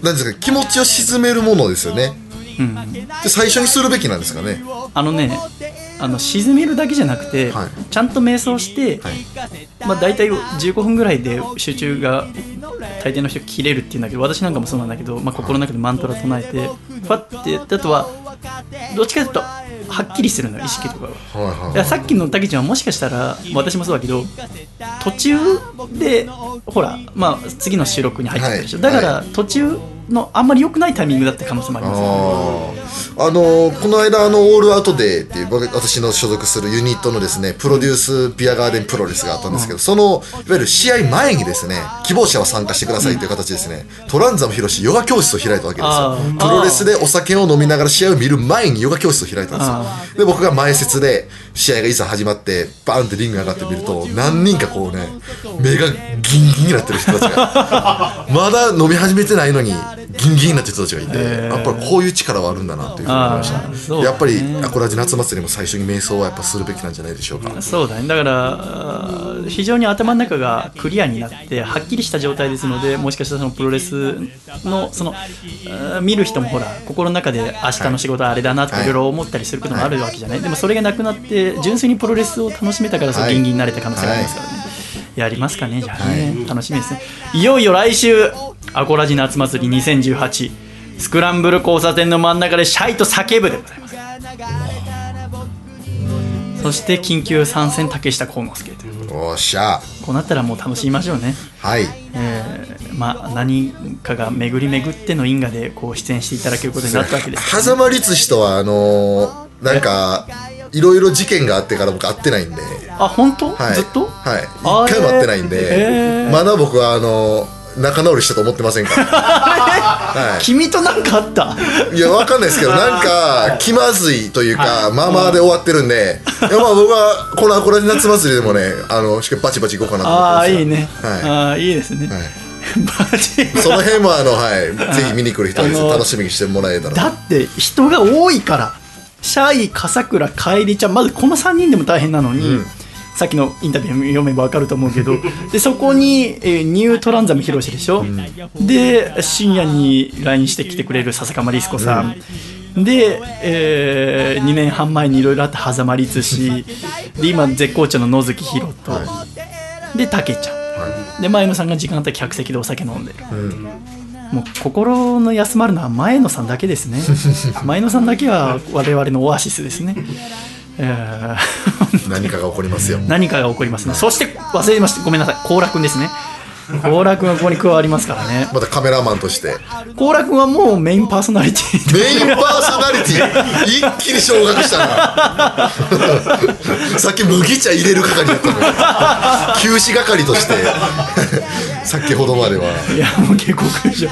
なんですか？気持ちを鎮めるものですよね。
うん。
で最初にするべきなんですかね？
あのねあの沈めるだけじゃなくて、
はい。
ちゃんと瞑想して、
はい。
まあ、大体15分ぐらいで集中が大抵の人切れるっていうんだけど私なんかもそうなんだけど、まあ、心の中でマントラ唱えてファッてやった後はどっちかというとはっきりするのよ意識とかが。
はいはい
いやさっきのたけちゃんはもしかしたら私もそうだけど途中でほら、まあ、次の収録に入っちゃったでしょ、
はい。
だから途中のあんまり良くないタイミングだった可能性もあります。よ
あのこの間あのオールアウトデーっていう僕私の所属するユニットのですねプロデュースビアガーデンプロレスがあったんですけど、そのいわゆる試合前にですね希望者は参加してくださいという形ですね、トランザムヒロシヨガ教室を開いたわけですよ。プロレスでお酒を飲みながら試合を見る前にヨガ教室を開いたんですよ。
あ
で僕が前説で試合がいざ始まってバーンってリングに上がってみると何人かこうね目がギンギンになってる人たちが。まだ飲み始めてないのにギンギンになってる人たちがいて、やっぱりこういう力はあるんだなというふうに思いました。
ね。
やっぱりアコラジ夏祭りも最初に瞑想はやっぱするべきなんじゃないでしょうか。
そうだね。だから非常に頭の中がクリアになってはっきりした状態ですのでもしかしたらそのプロレスのその見る人もほら心の中で明日の仕事はあれだなとか
はい。
いろいろ思ったりすることもあるわけじゃない、でもそれがなくなって純粋にプロレスを楽しめたからそう
はい。
ギンギンになれた可能性がありますからね、やりますかねじゃあね、楽しみですね。いよいよ来週アコラジ夏祭り2018スクランブル交差点の真ん中でシャイと叫ぶでございます。そして緊急参戦竹下幸之助という。
おっしゃ。
こうなったらもう楽しみましょうね、
はい。
えーまあ、何かが巡り巡っての因果でこう出演していただけることになったわけです
狭間律師とはあのーなんかいろいろ事件があってから僕会ってないんで。
あ本当、
はい、
ずっと？
はい。一回も会ってないんで、
えー。
まだ僕はあの仲直りしたと思ってませんから、は
君となんかあった？
い、いやわかんないですけど なんか気まずいというか、まあまあで終わってるんで。い。やまあ僕はこのアコラジ夏祭りでもねあのしっかりバチバチいこうかなと思
ああ
ってます
いいね、
はい。
ああいいですね、
はい。
バチ
その辺もあの、はい、ぜひ見に来る人はですね
あの
楽しみにしてもらえたら。
だって人が多いからシャイ笠倉楓ちゃんまずこの3人でも大変なのに、さっきのインタビュー読めば分かると思うけど でそこに、えーニュートランザムヒロシでしょ、で深夜に LINE してきてくれる笹鎌リスコさん、で、え2年半前にいろいろあった狭間律師で今絶好調の野月ひろと、でたけちゃん。で前野さんが時間あったら客席でお酒飲んでる、もう心の休まるのは前野さんだけですね。前野さんだけは我々のオアシスですね、えー。
何かが起こりますよ。
何かが起こりますね。そして忘れてました。ごめんなさい。高楽君ですね 高楽君はここに加わりますからね。
またカメラマンとして。
高楽君はもうメインパーソナリティ。
メインパーソナリティ？一気に昇格したな。さっき麦茶入れる係だったのよ休止係として。先ほどまでは。い
やもう下克上。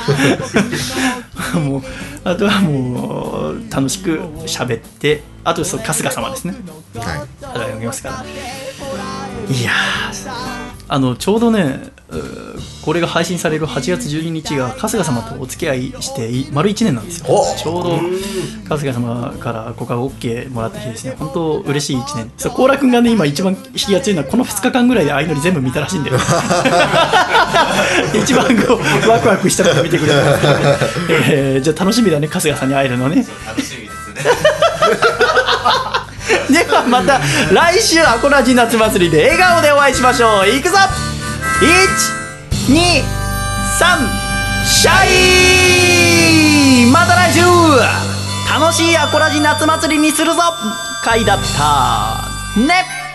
もうあとはもう楽しく喋ってあとそう春日様ですね。
はい。
あとは読みますから。いやーあのちょうどねこれが配信される8月12日が春日様とお付き合いしてい丸1年なんですよ。
お
ちょうど春日様から告白 OK もらった日ですね。本当嬉しい1年。そう高良君がね今一番引きが強いのはこの2日間ぐらいで相乗り全部見たらしいんだよ。一番こうワクワクしたこと見てくれたんですけど、えーじゃあ楽しみだね春日さんに会えるのね。
楽しみですね
ではまた来週アコラジ夏祭りで笑顔でお会いしましょう。いくぞ！123シャイ！また来週！楽しいアコラジ夏祭りにするぞ！回だった。ね